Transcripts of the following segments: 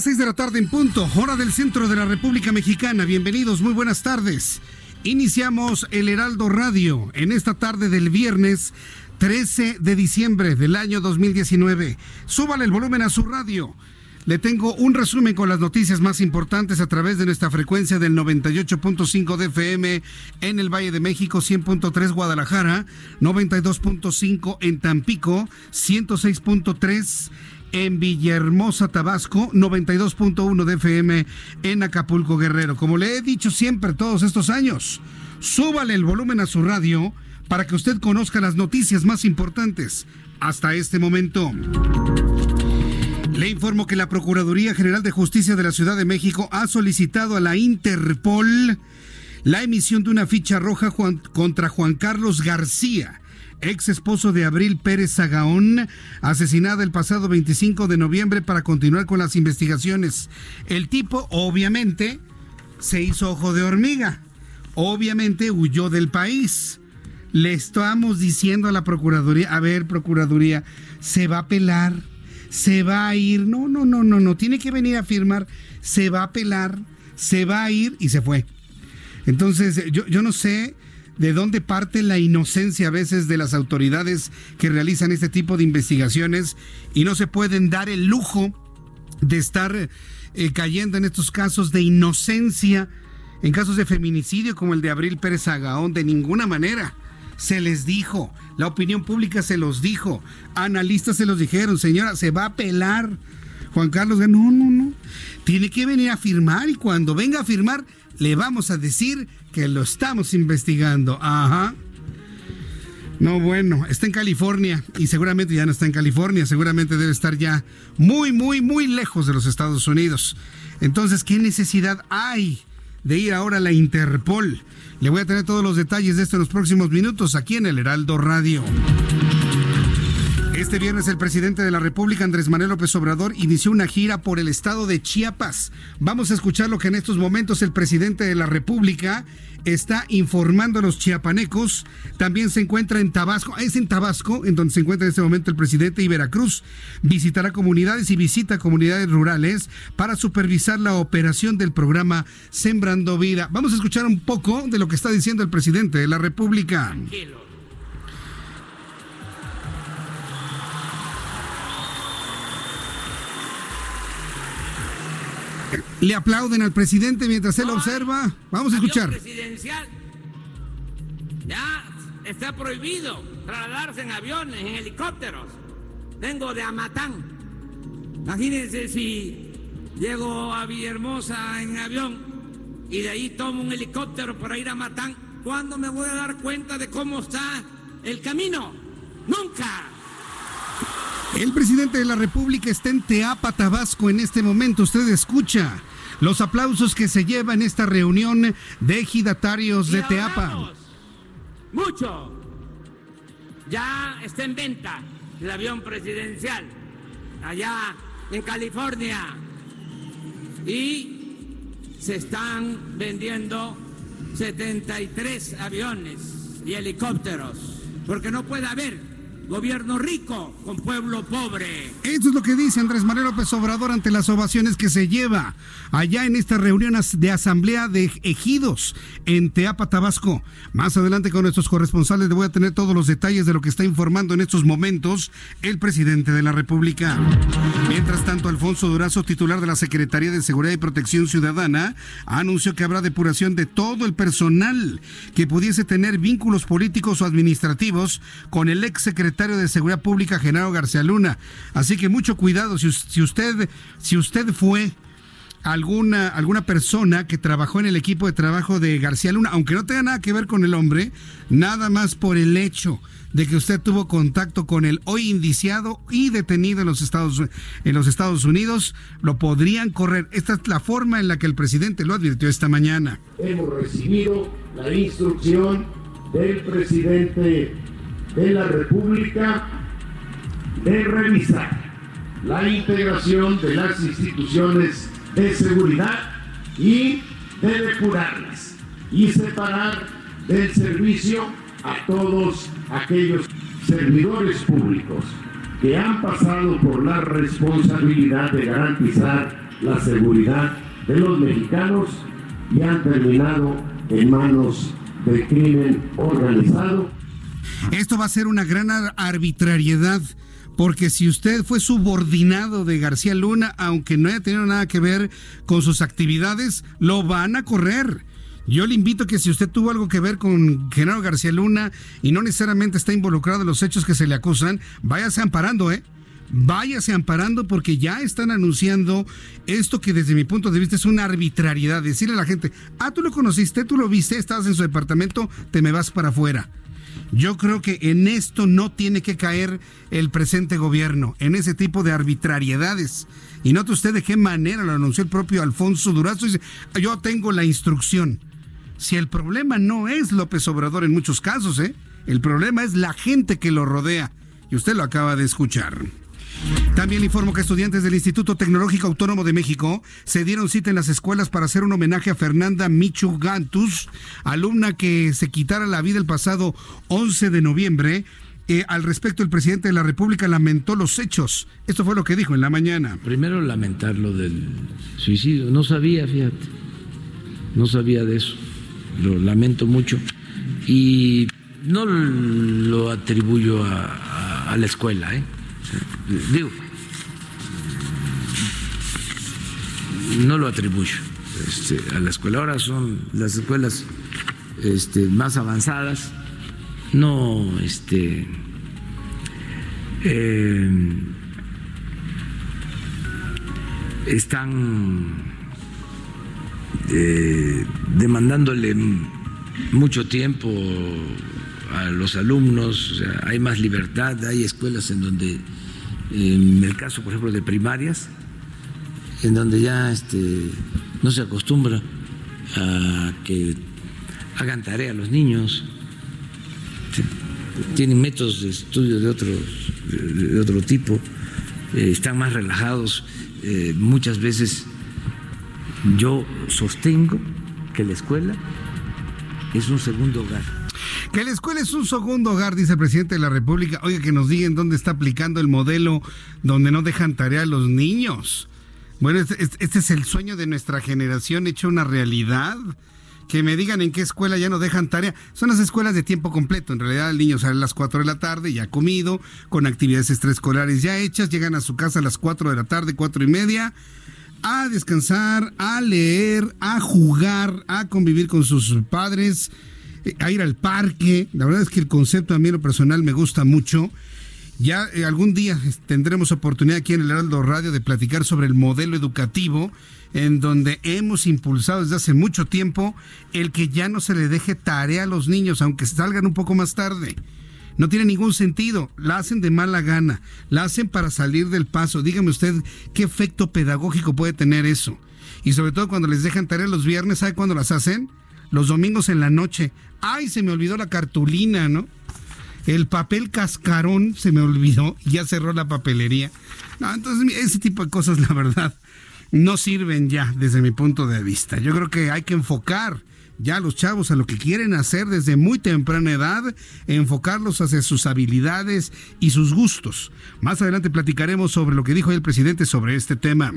Las seis de la tarde en punto, hora del centro de la República Mexicana. Bienvenidos, muy buenas tardes. Iniciamos el Heraldo Radio en esta tarde del viernes 13 de diciembre del año 2019. Súbale el volumen a su radio. Le tengo un resumen con las noticias más importantes a través de nuestra frecuencia del 98.5 de FM en el Valle de México, 100.3 Guadalajara, 92.5 en Tampico, 106.3 en Villahermosa, Tabasco, 92.1 de FM en Acapulco, Guerrero. Como le he dicho siempre todos estos años, súbale el volumen a su radio para que usted conozca las noticias más importantes hasta este momento. Le informo que la Procuraduría General de Justicia de la Ciudad de México ha solicitado a la Interpol la emisión de una ficha roja contra Juan Carlos García, ex esposo de Abril Pérez Zagaón, asesinada el pasado 25 de noviembre para continuar con las investigaciones. El tipo, obviamente, se hizo ojo de hormiga. Obviamente huyó del país. Le estamos diciendo a la Procuraduría, a ver, Procuraduría, se va a pelar, se va a ir. No, no, no, no, no, tiene que venir a firmar, se va a pelar, se va a ir y se fue. Entonces, yo, yo no sé de dónde parte la inocencia a veces de las autoridades que realizan este tipo de investigaciones y no se pueden dar el lujo de estar eh, cayendo en estos casos de inocencia, en casos de feminicidio como el de Abril Pérez Agaón, de ninguna manera. Se les dijo, la opinión pública se los dijo, analistas se los dijeron, señora, se va a pelar. Juan Carlos, no, no, no. Tiene que venir a firmar y cuando venga a firmar le vamos a decir que lo estamos investigando. Ajá. No, bueno, está en California y seguramente ya no está en California, seguramente debe estar ya muy, muy, muy lejos de los Estados Unidos. Entonces, ¿qué necesidad hay de ir ahora a la Interpol? Le voy a tener todos los detalles de esto en los próximos minutos aquí en el Heraldo Radio. Este viernes el presidente de la República, Andrés Manuel López Obrador, inició una gira por el estado de Chiapas. Vamos a escuchar lo que en estos momentos el presidente de la República está informando a los chiapanecos. También se encuentra en Tabasco, es en Tabasco, en donde se encuentra en este momento el presidente y Veracruz. Visitará comunidades y visita comunidades rurales para supervisar la operación del programa Sembrando Vida. Vamos a escuchar un poco de lo que está diciendo el presidente de la República. Le aplauden al presidente mientras él observa. Vamos a escuchar. Presidencial. Ya está prohibido trasladarse en aviones, en helicópteros. Vengo de Amatán. Imagínense si llego a Villahermosa en avión y de ahí tomo un helicóptero para ir a Matán. ¿Cuándo me voy a dar cuenta de cómo está el camino? Nunca. El presidente de la República está en Teapa, Tabasco en este momento. Usted escucha los aplausos que se lleva en esta reunión de ejidatarios de Teapa. Mucho. Ya está en venta el avión presidencial allá en California. Y se están vendiendo 73 aviones y helicópteros. Porque no puede haber gobierno rico con pueblo pobre. Esto es lo que dice Andrés Manuel López Obrador ante las ovaciones que se lleva allá en esta reunión de asamblea de ejidos en Teapa, Tabasco. Más adelante con nuestros corresponsales le voy a tener todos los detalles de lo que está informando en estos momentos el presidente de la República. Mientras tanto, Alfonso Durazo, titular de la Secretaría de Seguridad y Protección Ciudadana, anunció que habrá depuración de todo el personal que pudiese tener vínculos políticos o administrativos con el ex secretario de Seguridad Pública, Genaro García Luna. Así que mucho cuidado si, si usted, si usted fue alguna, alguna persona que trabajó en el equipo de trabajo de García Luna, aunque no tenga nada que ver con el hombre, nada más por el hecho de que usted tuvo contacto con el hoy indiciado y detenido en los Estados, en los Estados Unidos, lo podrían correr. Esta es la forma en la que el presidente lo advirtió esta mañana. Hemos recibido la instrucción del presidente de la República de revisar la integración de las instituciones de seguridad y de depurarlas y separar del servicio a todos aquellos servidores públicos que han pasado por la responsabilidad de garantizar la seguridad de los mexicanos y han terminado en manos del crimen organizado. Esto va a ser una gran arbitrariedad porque si usted fue subordinado de García Luna, aunque no haya tenido nada que ver con sus actividades, lo van a correr. Yo le invito que si usted tuvo algo que ver con Genaro García Luna y no necesariamente está involucrado en los hechos que se le acusan, váyase amparando, ¿eh? Váyase amparando porque ya están anunciando esto que desde mi punto de vista es una arbitrariedad. Decirle a la gente, ah, tú lo conociste, tú lo viste, estabas en su departamento, te me vas para afuera. Yo creo que en esto no tiene que caer el presente gobierno, en ese tipo de arbitrariedades. Y note usted de qué manera lo anunció el propio Alfonso Durazo. Dice, yo tengo la instrucción. Si el problema no es López Obrador en muchos casos, ¿eh? el problema es la gente que lo rodea. Y usted lo acaba de escuchar. También informo que estudiantes del Instituto Tecnológico Autónomo de México se dieron cita en las escuelas para hacer un homenaje a Fernanda Michu Gantus, alumna que se quitara la vida el pasado 11 de noviembre. Eh, al respecto, el presidente de la República lamentó los hechos. Esto fue lo que dijo en la mañana. Primero lamentar lo del suicidio. No sabía, fíjate. No sabía de eso. Lo lamento mucho. Y no lo atribuyo a, a la escuela, ¿eh? Digo, no lo atribuyo este, a la escuela. Ahora son las escuelas este, más avanzadas, no este, eh, están eh, demandándole mucho tiempo a los alumnos, hay más libertad, hay escuelas en donde en el caso, por ejemplo, de primarias, en donde ya este, no se acostumbra a que hagan tarea los niños, tienen métodos de estudio de, otros, de otro tipo, eh, están más relajados. Eh, muchas veces yo sostengo que la escuela es un segundo hogar que la escuela es un segundo hogar, dice el presidente de la República. Oiga, que nos digan dónde está aplicando el modelo donde no dejan tarea a los niños. Bueno, este, este, este, es el sueño de nuestra generación hecho una realidad. Que me digan en qué escuela ya no dejan tarea. Son las escuelas de tiempo completo. En realidad el niño sale a las 4 de la tarde, ya comido, con actividades extraescolares ya hechas, llegan a su casa a las 4 de la tarde, cuatro y media, a descansar, a leer, a jugar, a convivir con sus padres a ir al parque. La verdad es que el concepto a mí lo personal me gusta mucho. Ya eh, algún día tendremos oportunidad aquí en el Heraldo Radio de platicar sobre el modelo educativo en donde hemos impulsado desde hace mucho tiempo el que ya no se le deje tarea a los niños, aunque salgan un poco más tarde. No tiene ningún sentido, la hacen de mala gana, la hacen para salir del paso. Dígame usted qué efecto pedagógico puede tener eso. Y sobre todo cuando les dejan tarea los viernes, ¿sabe cuándo las hacen? Los domingos en la noche, Ay, se me olvidó la cartulina, ¿no? El papel cascarón se me olvidó ya cerró la papelería. No, entonces ese tipo de cosas, la verdad, no sirven ya desde mi punto de vista. Yo creo que hay que enfocar ya los chavos a lo que quieren hacer desde muy temprana edad, enfocarlos hacia sus habilidades y sus gustos. Más adelante platicaremos sobre lo que dijo el presidente sobre este tema.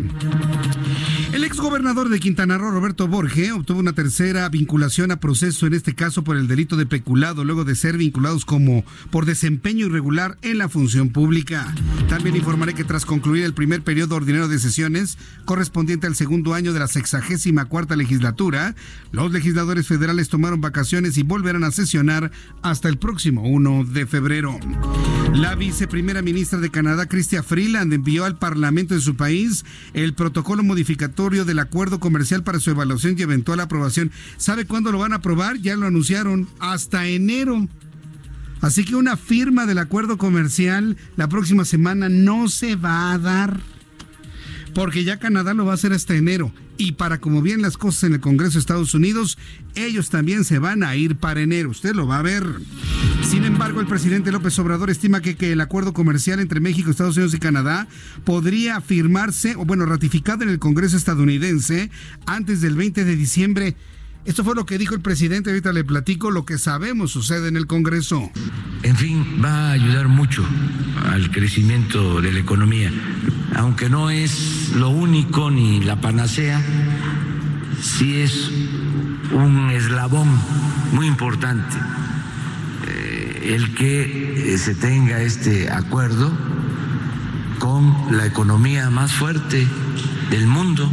El exgobernador de Quintana Roo, Roberto Borge, obtuvo una tercera vinculación a proceso, en este caso por el delito de peculado, luego de ser vinculados como por desempeño irregular en la función pública. También informaré que tras concluir el primer periodo ordinario de sesiones, correspondiente al segundo año de la sexagésima cuarta legislatura, los legisladores federales tomaron vacaciones y volverán a sesionar hasta el próximo 1 de febrero. La viceprimera ministra de Canadá, Chrystia Freeland, envió al Parlamento de su país el protocolo modificatorio del acuerdo comercial para su evaluación y eventual aprobación. ¿Sabe cuándo lo van a aprobar? Ya lo anunciaron, hasta enero. Así que una firma del acuerdo comercial la próxima semana no se va a dar porque ya Canadá lo va a hacer hasta enero. Y para como bien las cosas en el Congreso de Estados Unidos, ellos también se van a ir para enero. Usted lo va a ver. Sin embargo, el presidente López Obrador estima que, que el acuerdo comercial entre México, Estados Unidos y Canadá podría firmarse, o bueno, ratificado en el Congreso estadounidense antes del 20 de diciembre. Esto fue lo que dijo el presidente, ahorita le platico lo que sabemos sucede en el Congreso. En fin, va a ayudar mucho al crecimiento de la economía, aunque no es lo único ni la panacea, sí es un eslabón muy importante eh, el que eh, se tenga este acuerdo con la economía más fuerte del mundo.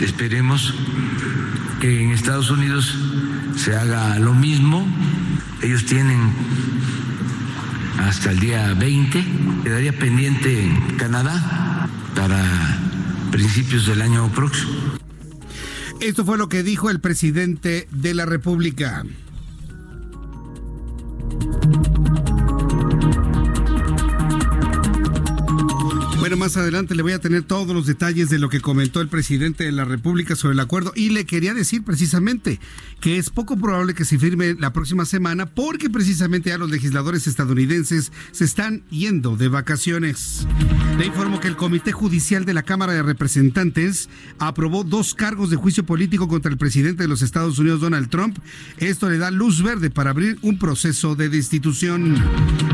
Esperemos que en Estados Unidos se haga lo mismo. Ellos tienen hasta el día 20. Quedaría pendiente en Canadá para principios del año próximo. Esto fue lo que dijo el presidente de la República. Bueno, más adelante le voy a tener todos los detalles de lo que comentó el presidente de la República sobre el acuerdo y le quería decir precisamente que es poco probable que se firme la próxima semana porque precisamente ya los legisladores estadounidenses se están yendo de vacaciones. Le informo que el Comité Judicial de la Cámara de Representantes aprobó dos cargos de juicio político contra el presidente de los Estados Unidos, Donald Trump. Esto le da luz verde para abrir un proceso de destitución.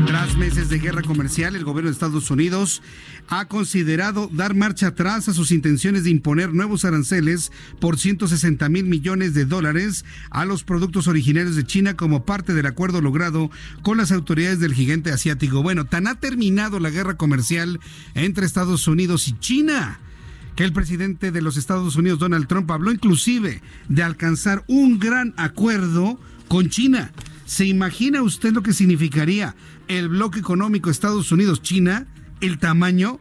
Tras meses de guerra comercial, el gobierno de Estados Unidos ha considerado dar marcha atrás a sus intenciones de imponer nuevos aranceles por 160 mil millones de dólares a los productos originarios de China como parte del acuerdo logrado con las autoridades del gigante asiático. Bueno, tan ha terminado la guerra comercial entre Estados Unidos y China que el presidente de los Estados Unidos, Donald Trump, habló inclusive de alcanzar un gran acuerdo con China. ¿Se imagina usted lo que significaría el bloque económico Estados Unidos-China? El tamaño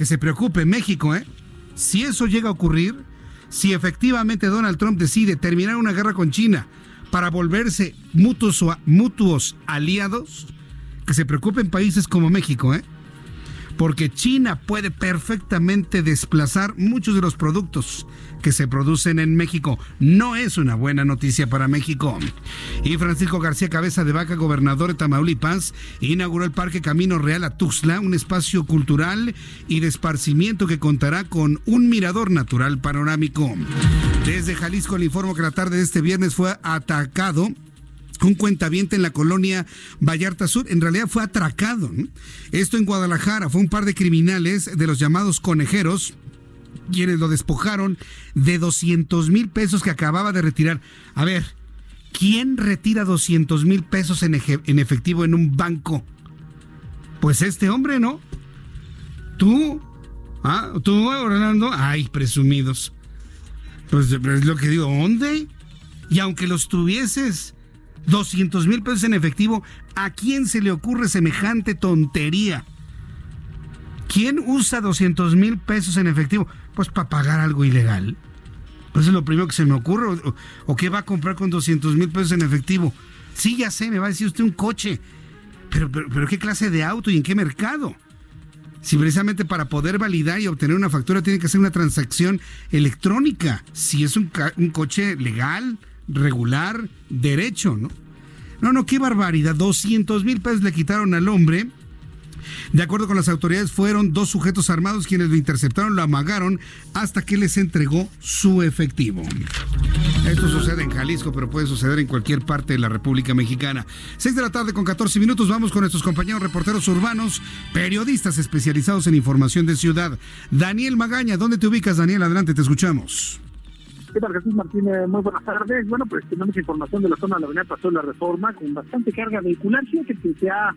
que se preocupe México, ¿eh? Si eso llega a ocurrir, si efectivamente Donald Trump decide terminar una guerra con China para volverse mutuos, mutuos aliados, que se preocupen países como México, ¿eh? porque China puede perfectamente desplazar muchos de los productos que se producen en México. No es una buena noticia para México. Y Francisco García Cabeza de Vaca, gobernador de Tamaulipas, inauguró el Parque Camino Real a Tuxtla, un espacio cultural y de esparcimiento que contará con un mirador natural panorámico. Desde Jalisco le informo que la tarde de este viernes fue atacado un cuentaviente en la colonia Vallarta Sur, en realidad fue atracado. Esto en Guadalajara, fue un par de criminales de los llamados conejeros quienes lo despojaron de 200 mil pesos que acababa de retirar. A ver, ¿quién retira 200 mil pesos en, en efectivo en un banco? Pues este hombre, ¿no? Tú, ¿ah? Tú, Orlando, ay, presumidos. Pues es lo que digo, ¿dónde? Y aunque los tuvieses 200 mil pesos en efectivo. ¿A quién se le ocurre semejante tontería? ¿Quién usa 200 mil pesos en efectivo? Pues para pagar algo ilegal. Pues es lo primero que se me ocurre. ¿O, qué va a comprar con 200 mil pesos en efectivo? Sí, ya sé, me va a decir usted un coche. Pero, pero, ¿qué clase de auto y en qué mercado? Si precisamente para poder validar y obtener una factura tiene que ser una transacción electrónica. Si es un, un coche legal, regular, derecho, ¿no? No, no, qué barbaridad. 200 mil pesos le quitaron al hombre De acuerdo con las autoridades, fueron dos sujetos armados quienes lo interceptaron, lo amagaron hasta que les entregó su efectivo. Esto sucede en Jalisco, pero puede suceder en cualquier parte de la República Mexicana. Seis de la tarde con 14 minutos, vamos con nuestros compañeros reporteros urbanos, periodistas especializados en información de ciudad. Daniel Magaña, ¿dónde te ubicas, Daniel? Adelante, te escuchamos. ¿Qué tal, Jesús Martínez? Muy buenas tardes. Bueno, pues tenemos información de la zona de la avenida Pasó la Reforma con bastante carga vehicular. Fíjate que se ha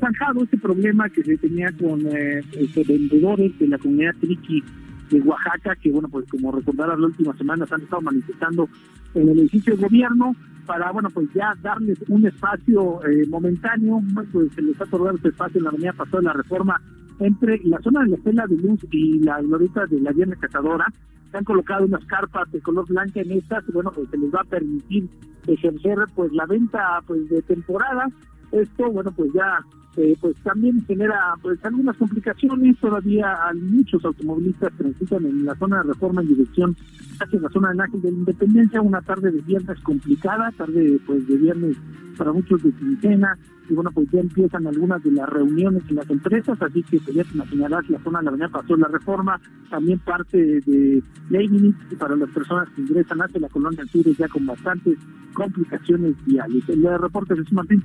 zanjado este problema que se tenía con eh, este, vendedores de la comunidad Triqui de Oaxaca, que bueno, pues como recordarás las últimas semanas han estado manifestando en el edificio de gobierno para, bueno, pues ya darles un espacio eh, momentáneo, pues se les ha otorgado este espacio en la avenida Pasó de la Reforma entre la zona de la Estela de Luz y la glorieta de la Viernes Cazadora, se han colocado unas carpas de color blanca en estas, y bueno, pues se les va a permitir ejercer pues la venta pues de temporada. Esto, bueno, pues ya eh, pues también genera pues algunas complicaciones. Todavía hay muchos automovilistas transitan en la zona de reforma en dirección hacia la zona del Ángel de la Independencia. Una tarde de viernes complicada, tarde pues de viernes para muchos de quincena. Y bueno, pues ya empiezan algunas de las reuniones en las empresas, así que pues, ya te imaginarás, la zona de la avenida pasó la reforma, también parte de Leibniz, para las personas que ingresan hacia la colonia sur ya con bastantes complicaciones viales. El reporte Jesús Martín.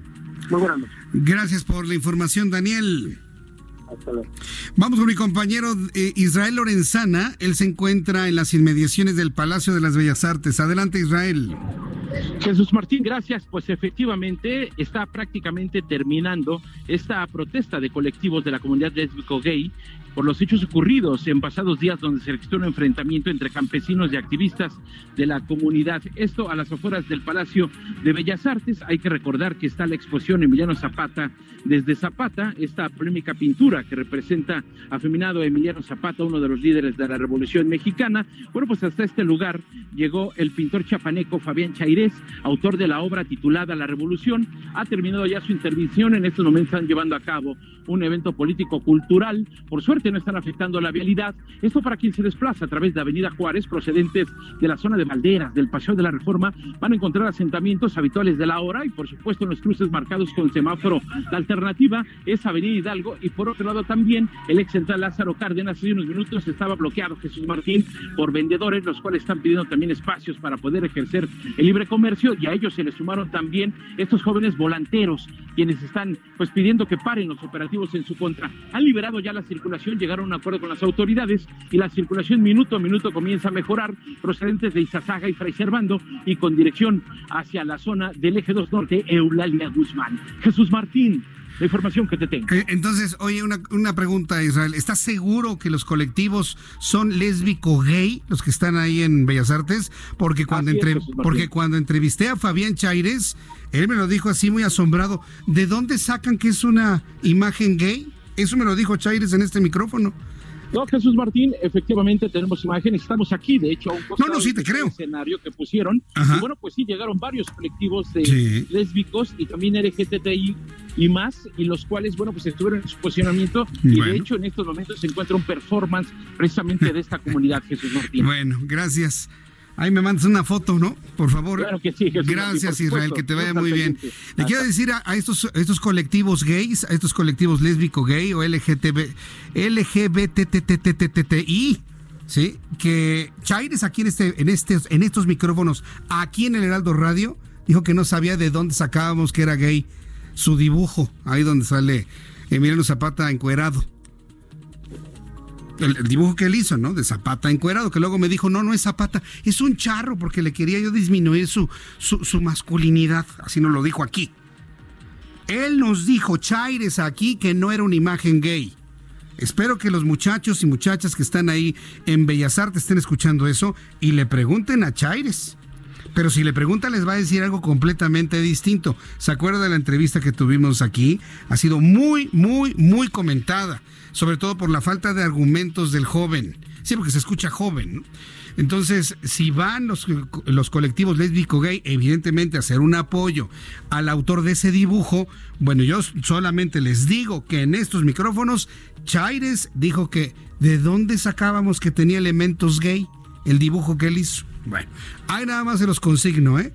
Muy buenas noches. Gracias por la información, Daniel. Vamos con mi compañero eh, Israel Lorenzana. Él se encuentra en las inmediaciones del Palacio de las Bellas Artes. Adelante, Israel. Jesús Martín, gracias. Pues efectivamente está prácticamente terminando esta protesta de colectivos de la comunidad lésbico gay por los hechos ocurridos en pasados días donde se registró un enfrentamiento entre campesinos y activistas de la comunidad. Esto a las afueras del Palacio de Bellas Artes. Hay que recordar que está la exposición Emiliano Zapata desde Zapata, esta polémica pintura que representa a Emiliano Zapata, uno de los líderes de la Revolución Mexicana. Bueno, pues hasta este lugar llegó el pintor chapaneco Fabián Chairés, autor de la obra titulada La Revolución. Ha terminado ya su intervención. En estos momentos están llevando a cabo un evento político-cultural. Por suerte no están afectando la vialidad. Esto para quien se desplaza a través de Avenida Juárez, procedentes de la zona de Valderas, del Paseo de la Reforma, van a encontrar asentamientos habituales de la hora y por supuesto en los cruces marcados con semáforo. La alternativa es Avenida Hidalgo y por otro lado también el ex central Lázaro Cárdenas hace unos minutos estaba bloqueado Jesús Martín por vendedores, los cuales están pidiendo también espacios para poder ejercer el libre comercio y a ellos se les sumaron también estos jóvenes volanteros, quienes están pues pidiendo que paren los operativos en su contra. Han liberado ya la circulación, llegaron a un acuerdo con las autoridades y la circulación minuto a minuto comienza a mejorar, procedentes de Izazaga y Fray Servando y con dirección hacia la zona del eje 2 norte, Eulalia Guzmán. Jesús Martín, la información que te tengo. Eh, entonces, oye, una, una pregunta, Israel. ¿Estás seguro que los colectivos son lésbico-gay, los que están ahí en Bellas Artes? Porque cuando, entre, porque cuando entrevisté a Fabián Chaires, él me lo dijo así muy asombrado. ¿De dónde sacan que es una imagen gay? Eso me lo dijo Chaires en este micrófono. No, Jesús Martín, efectivamente tenemos imágenes, estamos aquí, de hecho, a un no, no, sí, te creo. escenario que pusieron. Y bueno, pues sí, llegaron varios colectivos de lésbicos y también LGTBI y más, y los cuales, bueno, pues estuvieron en su posicionamiento y de hecho en estos momentos se encuentra un performance precisamente de esta comunidad, Jesús Martín. Bueno, gracias. Ahí me mandas una foto, ¿no? Por favor. Claro que sí, Jesús Gracias, Israel, que te vaya muy bien. Le quiero decir a, estos, estos colectivos gays, a estos colectivos lésbico gay o LGTB, LGBTTTTTI, ¿sí? Que Chaires aquí en, este, en, este, en estos micrófonos, aquí en el Heraldo Radio, dijo que no sabía de dónde sacábamos que era gay su dibujo, ahí donde sale Emiliano Zapata encuerado el, dibujo que él hizo, ¿no? De Zapata encuerado, que luego me dijo, no, no es Zapata, es un charro, porque le quería yo disminuir su, su, masculinidad, así nos lo dijo aquí. Él nos dijo, Chaires, aquí, que no era una imagen gay. Espero que los muchachos y muchachas que están ahí en Bellas Artes estén escuchando eso y le pregunten a Chaires. Pero si le pregunta les va a decir algo completamente distinto. ¿Se acuerda de la entrevista que tuvimos aquí? Ha sido muy, muy, muy comentada sobre todo por la falta de argumentos del joven. Sí, porque se escucha joven. Entonces, si van los, los colectivos lésbico-gay, evidentemente a hacer un apoyo al autor de ese dibujo, bueno, yo solamente les digo que en estos micrófonos, Chaires dijo que de dónde sacábamos que tenía elementos gay el dibujo que él hizo. Bueno, ahí nada más se los consigno, ¿eh?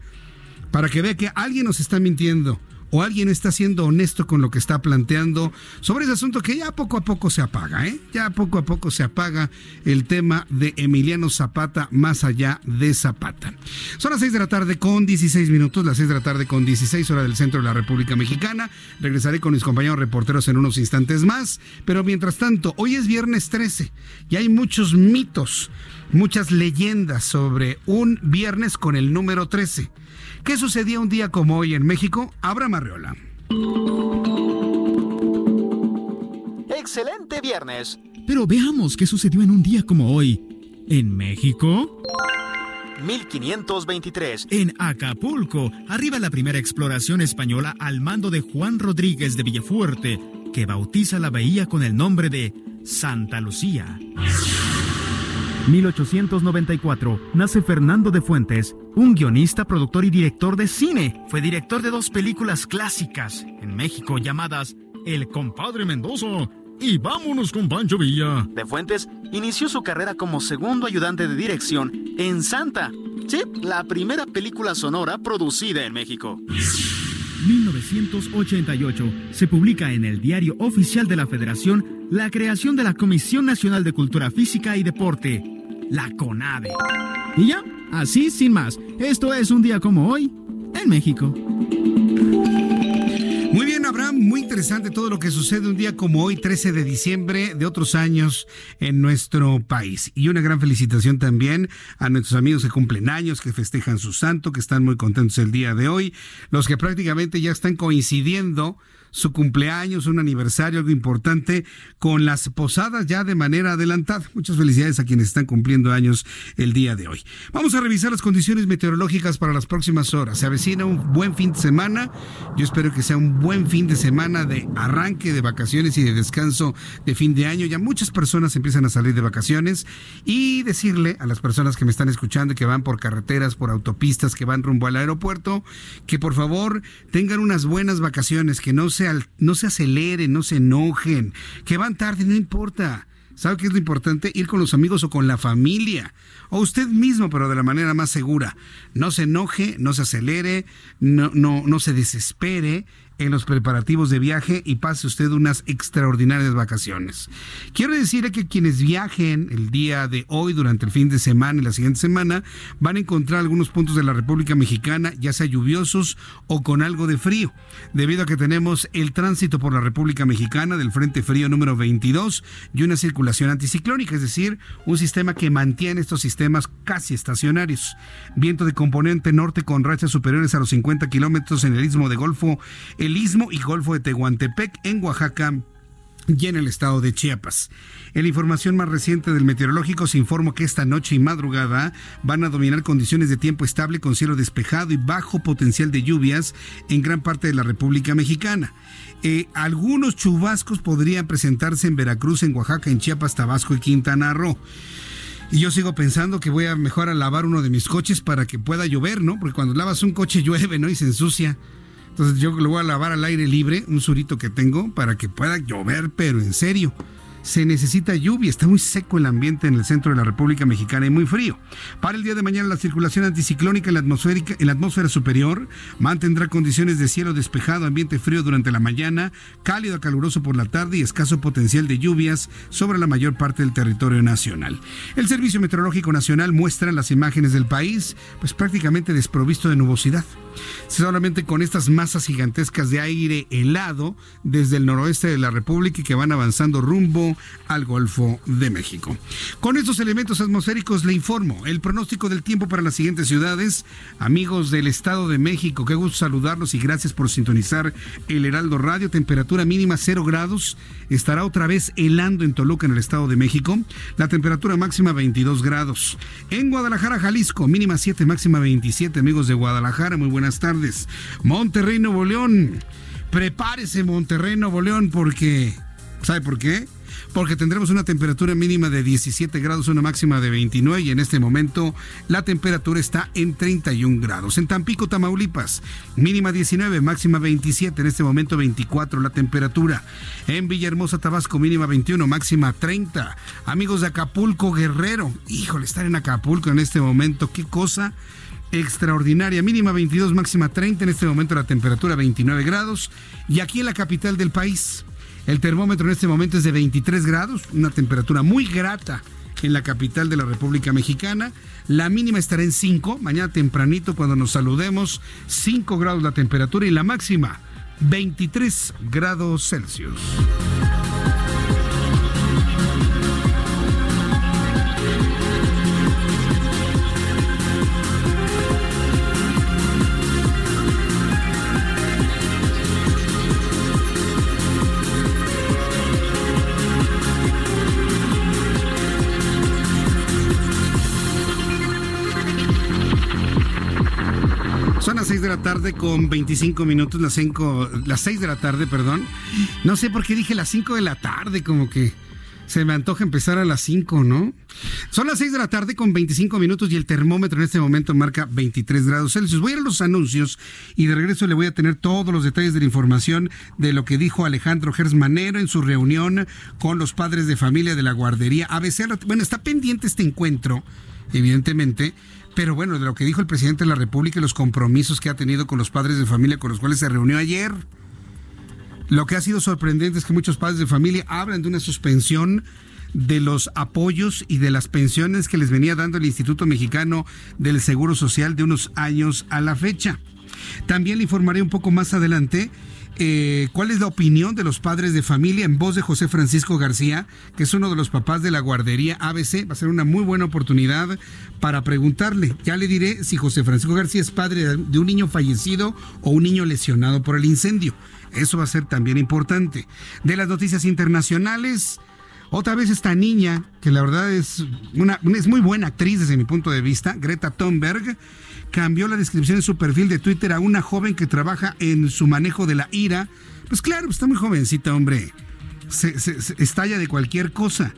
Para que vea que alguien nos está mintiendo o alguien está siendo honesto con lo que está planteando sobre ese asunto que ya poco a poco se apaga, ¿eh? Ya poco a poco se apaga el tema de Emiliano Zapata más allá de Zapata. Son las 6 de la tarde con 16 minutos, las 6 de la tarde con 16 horas del centro de la República Mexicana. Regresaré con mis compañeros reporteros en unos instantes más, pero mientras tanto, hoy es viernes 13 y hay muchos mitos, muchas leyendas sobre un viernes con el número 13. ¿Qué sucedía un día como hoy en México? Abraham Arreola. Excelente viernes. Pero veamos qué sucedió en un día como hoy. ¿En México? 1523. En Acapulco, arriba la primera exploración española al mando de Juan Rodríguez de Villafuerte, que bautiza la bahía con el nombre de Santa Lucía. 1894 nace Fernando de Fuentes, un guionista, productor y director de cine. Fue director de dos películas clásicas en México llamadas El compadre Mendoza y Vámonos con Pancho Villa. De Fuentes inició su carrera como segundo ayudante de dirección en Santa. Sí, la primera película sonora producida en México. 1988 se publica en el Diario Oficial de la Federación la creación de la Comisión Nacional de Cultura Física y Deporte, la CONADE. Y ya, así sin más, esto es un día como hoy en México. Interesante todo lo que sucede un día como hoy, 13 de diciembre de otros años en nuestro país. Y una gran felicitación también a nuestros amigos que cumplen años, que festejan su santo, que están muy contentos el día de hoy, los que prácticamente ya están coincidiendo su cumpleaños, un aniversario, algo importante, con las posadas ya de manera adelantada. Muchas felicidades a quienes están cumpliendo años el día de hoy. Vamos a revisar las condiciones meteorológicas para las próximas horas. Se avecina un buen fin de semana. Yo espero que sea un buen fin de semana de arranque de vacaciones y de descanso de fin de año. Ya muchas personas empiezan a salir de vacaciones y decirle a las personas que me están escuchando que van por carreteras, por autopistas, que van rumbo al aeropuerto, que por favor tengan unas buenas vacaciones, que no se no se aceleren, no se enojen, que van tarde, no importa. ¿Sabe qué es lo importante? Ir con los amigos o con la familia. O usted mismo, pero de la manera más segura. No se enoje, no se acelere, no, no, no se desespere en los preparativos de viaje y pase usted unas extraordinarias vacaciones. Quiero decirle que quienes viajen el día de hoy, durante el fin de semana y la siguiente semana, van a encontrar algunos puntos de la República Mexicana, ya sea lluviosos o con algo de frío, debido a que tenemos el tránsito por la República Mexicana del Frente Frío número 22 y una circulación anticiclónica, es decir, un sistema que mantiene estos sistemas casi estacionarios. Viento de componente norte con rachas superiores a los 50 kilómetros en el istmo de Golfo, el Istmo y Golfo de Tehuantepec en Oaxaca y en el estado de Chiapas. En la información más reciente del meteorológico se informó que esta noche y madrugada van a dominar condiciones de tiempo estable con cielo despejado y bajo potencial de lluvias en gran parte de la República Mexicana. Eh, algunos chubascos podrían presentarse en Veracruz, en Oaxaca, en Chiapas, Tabasco y Quintana Roo. Y yo sigo pensando que voy a mejor a lavar uno de mis coches para que pueda llover, ¿no? Porque cuando lavas un coche llueve, ¿no? Y se ensucia. Entonces yo lo voy a lavar al aire libre, un surito que tengo, para que pueda llover, pero en serio se necesita lluvia. Está muy seco el ambiente en el centro de la República Mexicana y muy frío. Para el día de mañana, la circulación anticiclónica en la, en la atmósfera superior mantendrá condiciones de cielo despejado, ambiente frío durante la mañana, cálido a caluroso por la tarde y escaso potencial de lluvias sobre la mayor parte del territorio nacional. El Servicio Meteorológico Nacional muestra las imágenes del país, pues prácticamente desprovisto de nubosidad. Solamente con estas masas gigantescas de aire helado desde el noroeste de la República y que van avanzando rumbo al Golfo de México. Con estos elementos atmosféricos le informo el pronóstico del tiempo para las siguientes ciudades. Amigos del Estado de México, qué gusto saludarlos y gracias por sintonizar el Heraldo Radio. Temperatura mínima 0 grados. Estará otra vez helando en Toluca, en el Estado de México. La temperatura máxima 22 grados. En Guadalajara, Jalisco, mínima 7, máxima 27. Amigos de Guadalajara, muy buenas tardes. Monterrey, Nuevo León. Prepárese, Monterrey, Nuevo León, porque... ¿Sabe por qué? porque tendremos una temperatura mínima de 17 grados, una máxima de 29 y en este momento la temperatura está en 31 grados. En Tampico, Tamaulipas, mínima 19, máxima 27, en este momento 24 la temperatura. En Villahermosa, Tabasco, mínima 21, máxima 30. Amigos de Acapulco, Guerrero, híjole, estar en Acapulco en este momento, qué cosa extraordinaria, mínima 22, máxima 30, en este momento la temperatura 29 grados y aquí en la capital del país el termómetro en este momento es de 23 grados, una temperatura muy grata en la capital de la República Mexicana. La mínima estará en 5, mañana tempranito cuando nos saludemos, 5 grados la temperatura y la máxima 23 grados Celsius. Son las 6 de la tarde con 25 minutos, las, 5, las 6 de la tarde, perdón. No sé por qué dije las 5 de la tarde, como que se me antoja empezar a las 5, ¿no? Son las 6 de la tarde con 25 minutos y el termómetro en este momento marca 23 grados Celsius. Voy a ir a los anuncios y de regreso le voy a tener todos los detalles de la información de lo que dijo Alejandro Gersmanero en su reunión con los padres de familia de la guardería ABC. Bueno, está pendiente este encuentro, evidentemente pero bueno, de lo que dijo el presidente de la República y los compromisos que ha tenido con los padres de familia con los cuales se reunió ayer. Lo que ha sido sorprendente es que muchos padres de familia hablan de una suspensión de los apoyos y de las pensiones que les venía dando el Instituto Mexicano del Seguro Social de unos años a la fecha. También le informaré un poco más adelante eh, cuál es la opinión de los padres de familia en voz de José Francisco García, que es uno de los papás de la guardería ABC. Va a ser una muy buena oportunidad para preguntarle. Ya le diré si José Francisco García es padre de un niño fallecido o un niño lesionado por el incendio. Eso va a ser también importante. De las noticias internacionales, otra vez esta niña, que la verdad es, una, es muy buena actriz desde mi punto de vista, Greta Thunberg, cambió la descripción de su perfil de Twitter a una joven que trabaja en su manejo de la ira. Pues claro, está muy jovencita, hombre. Estalla de cualquier cosa.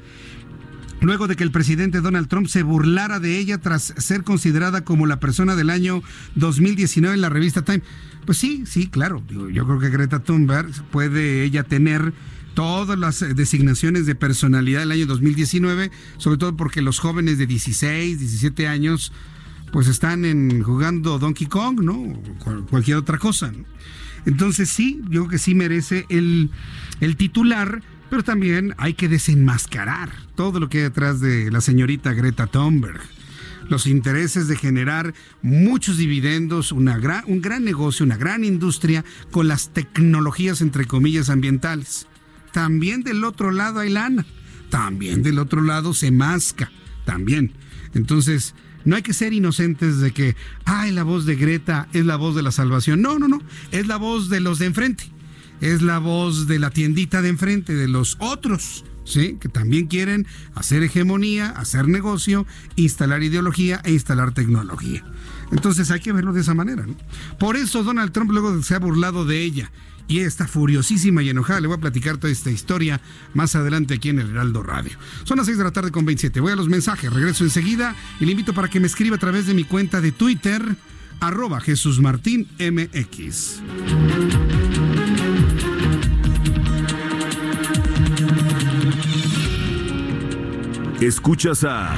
Luego de que el presidente Donald Trump se burlara de ella tras ser considerada como la persona del año 2019 en la revista Time. Pues sí, sí, claro. Yo creo que Greta Thunberg puede ella tener todas las designaciones de personalidad del año 2019, sobre todo porque los jóvenes de 16, 17 años pues están en, jugando Donkey Kong, ¿no? Cualquier otra cosa. Entonces sí, yo creo que sí merece el, titular, pero también hay que desenmascarar todo lo que hay detrás de la señorita Greta Thunberg. Los intereses de generar muchos dividendos, un gran negocio, una gran industria con las tecnologías, entre comillas, ambientales. También del otro lado hay lana. También del otro lado se masca. También. Entonces, no hay que ser inocentes de que, ay, la voz de Greta es la voz de la salvación. No, no, no. Es la voz de los de enfrente. Es la voz de la tiendita de enfrente, de los otros. ¿Sí? que también quieren hacer hegemonía, hacer negocio, instalar ideología e instalar tecnología. Entonces hay que verlo de esa manera. Por eso Donald Trump luego se ha burlado de ella y está furiosísima y enojada. Le voy a platicar toda esta historia más adelante aquí en el Heraldo Radio. Son las 6 de la tarde con 27. Voy a los mensajes, regreso enseguida y le invito para que me escriba a través de mi cuenta de Twitter, arroba Jesús Martín MX. Escuchas a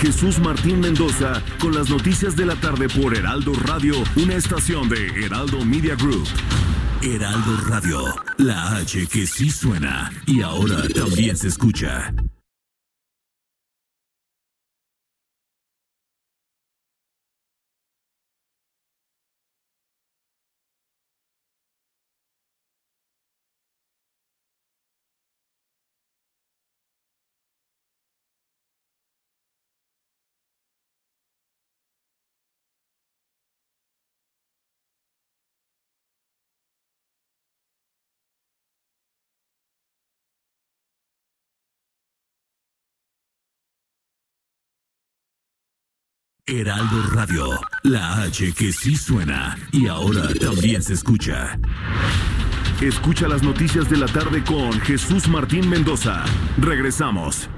Jesús Martín Mendoza con las noticias de la tarde por Heraldo Radio, una estación de Heraldo Media Group. Heraldo Radio, la H que sí suena y ahora también se escucha. Heraldo Radio, la H que sí suena y ahora también se escucha. Escucha las noticias de la tarde con Jesús Martín Mendoza. Regresamos.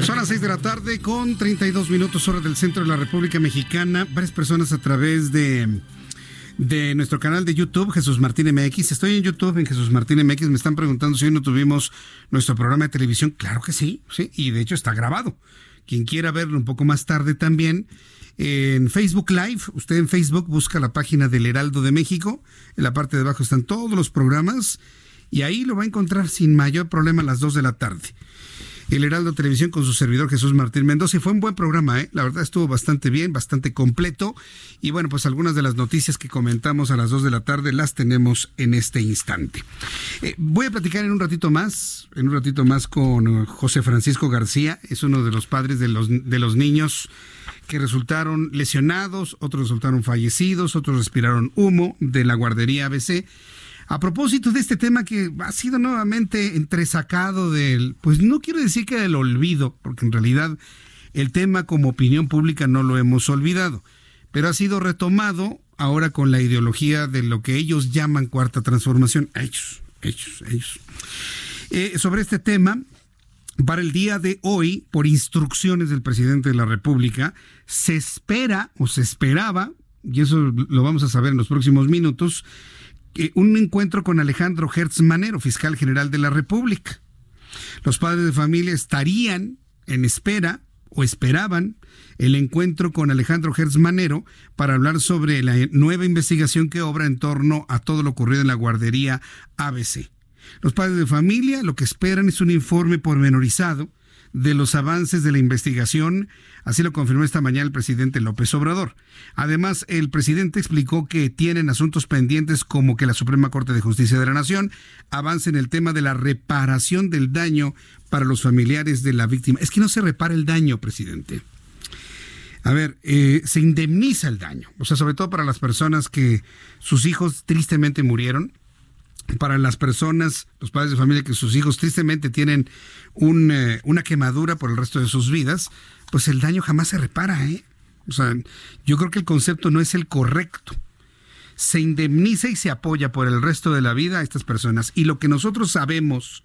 Son las 6 de la tarde con 32 minutos hora del centro de la República Mexicana. Varias personas a través de de nuestro canal de YouTube, Jesús Martín MX. Estoy en YouTube, en Jesús Martín MX. Me están preguntando si hoy no tuvimos nuestro programa de televisión. Claro que sí, sí, y de hecho está grabado. Quien quiera verlo un poco más tarde también, en Facebook Live, usted en Facebook busca la página del Heraldo de México. En la parte de abajo están todos los programas y ahí lo va a encontrar sin mayor problema a las 2 de la tarde el Heraldo Televisión con su servidor Jesús Martín Mendoza y fue un buen programa, ¿eh? la verdad estuvo bastante bien, bastante completo y bueno, pues algunas de las noticias que comentamos a las 2 de la tarde las tenemos en este instante. Eh, voy a platicar en un ratito más, en un ratito más con José Francisco García, es uno de los padres de los, de los niños que resultaron lesionados, otros resultaron fallecidos, otros respiraron humo de la guardería ABC a propósito de este tema que ha sido nuevamente entresacado del, pues no quiero decir que del olvido, porque en realidad el tema como opinión pública no lo hemos olvidado, pero ha sido retomado ahora con la ideología de lo que ellos llaman cuarta transformación. Ellos, ellos, ellos. Sobre este tema, para el día de hoy, por instrucciones del presidente de la República, se espera o se esperaba, y eso lo vamos a saber en los próximos minutos, un encuentro con Alejandro Hertz Manero, fiscal general de la República. Los padres de familia estarían en espera o esperaban el encuentro con Alejandro Hertz Manero para hablar sobre la nueva investigación que obra en torno a todo lo ocurrido en la guardería ABC. Los padres de familia lo que esperan es un informe pormenorizado de los avances de la investigación, así lo confirmó esta mañana el presidente López Obrador. Además, el presidente explicó que tienen asuntos pendientes como que la Suprema Corte de Justicia de la Nación avance en el tema de la reparación del daño para los familiares de la víctima. Es que no se repara el daño, presidente. A ver, eh, se indemniza el daño, o sea, sobre todo para las personas que sus hijos tristemente murieron, para las personas, los padres de familia que sus hijos tristemente tienen eh, una quemadura por el resto de sus vidas, pues el daño jamás se repara, ¿eh? O sea, yo creo que el concepto no es el correcto. Se indemniza y se apoya por el resto de la vida a estas personas. Y lo que nosotros sabemos,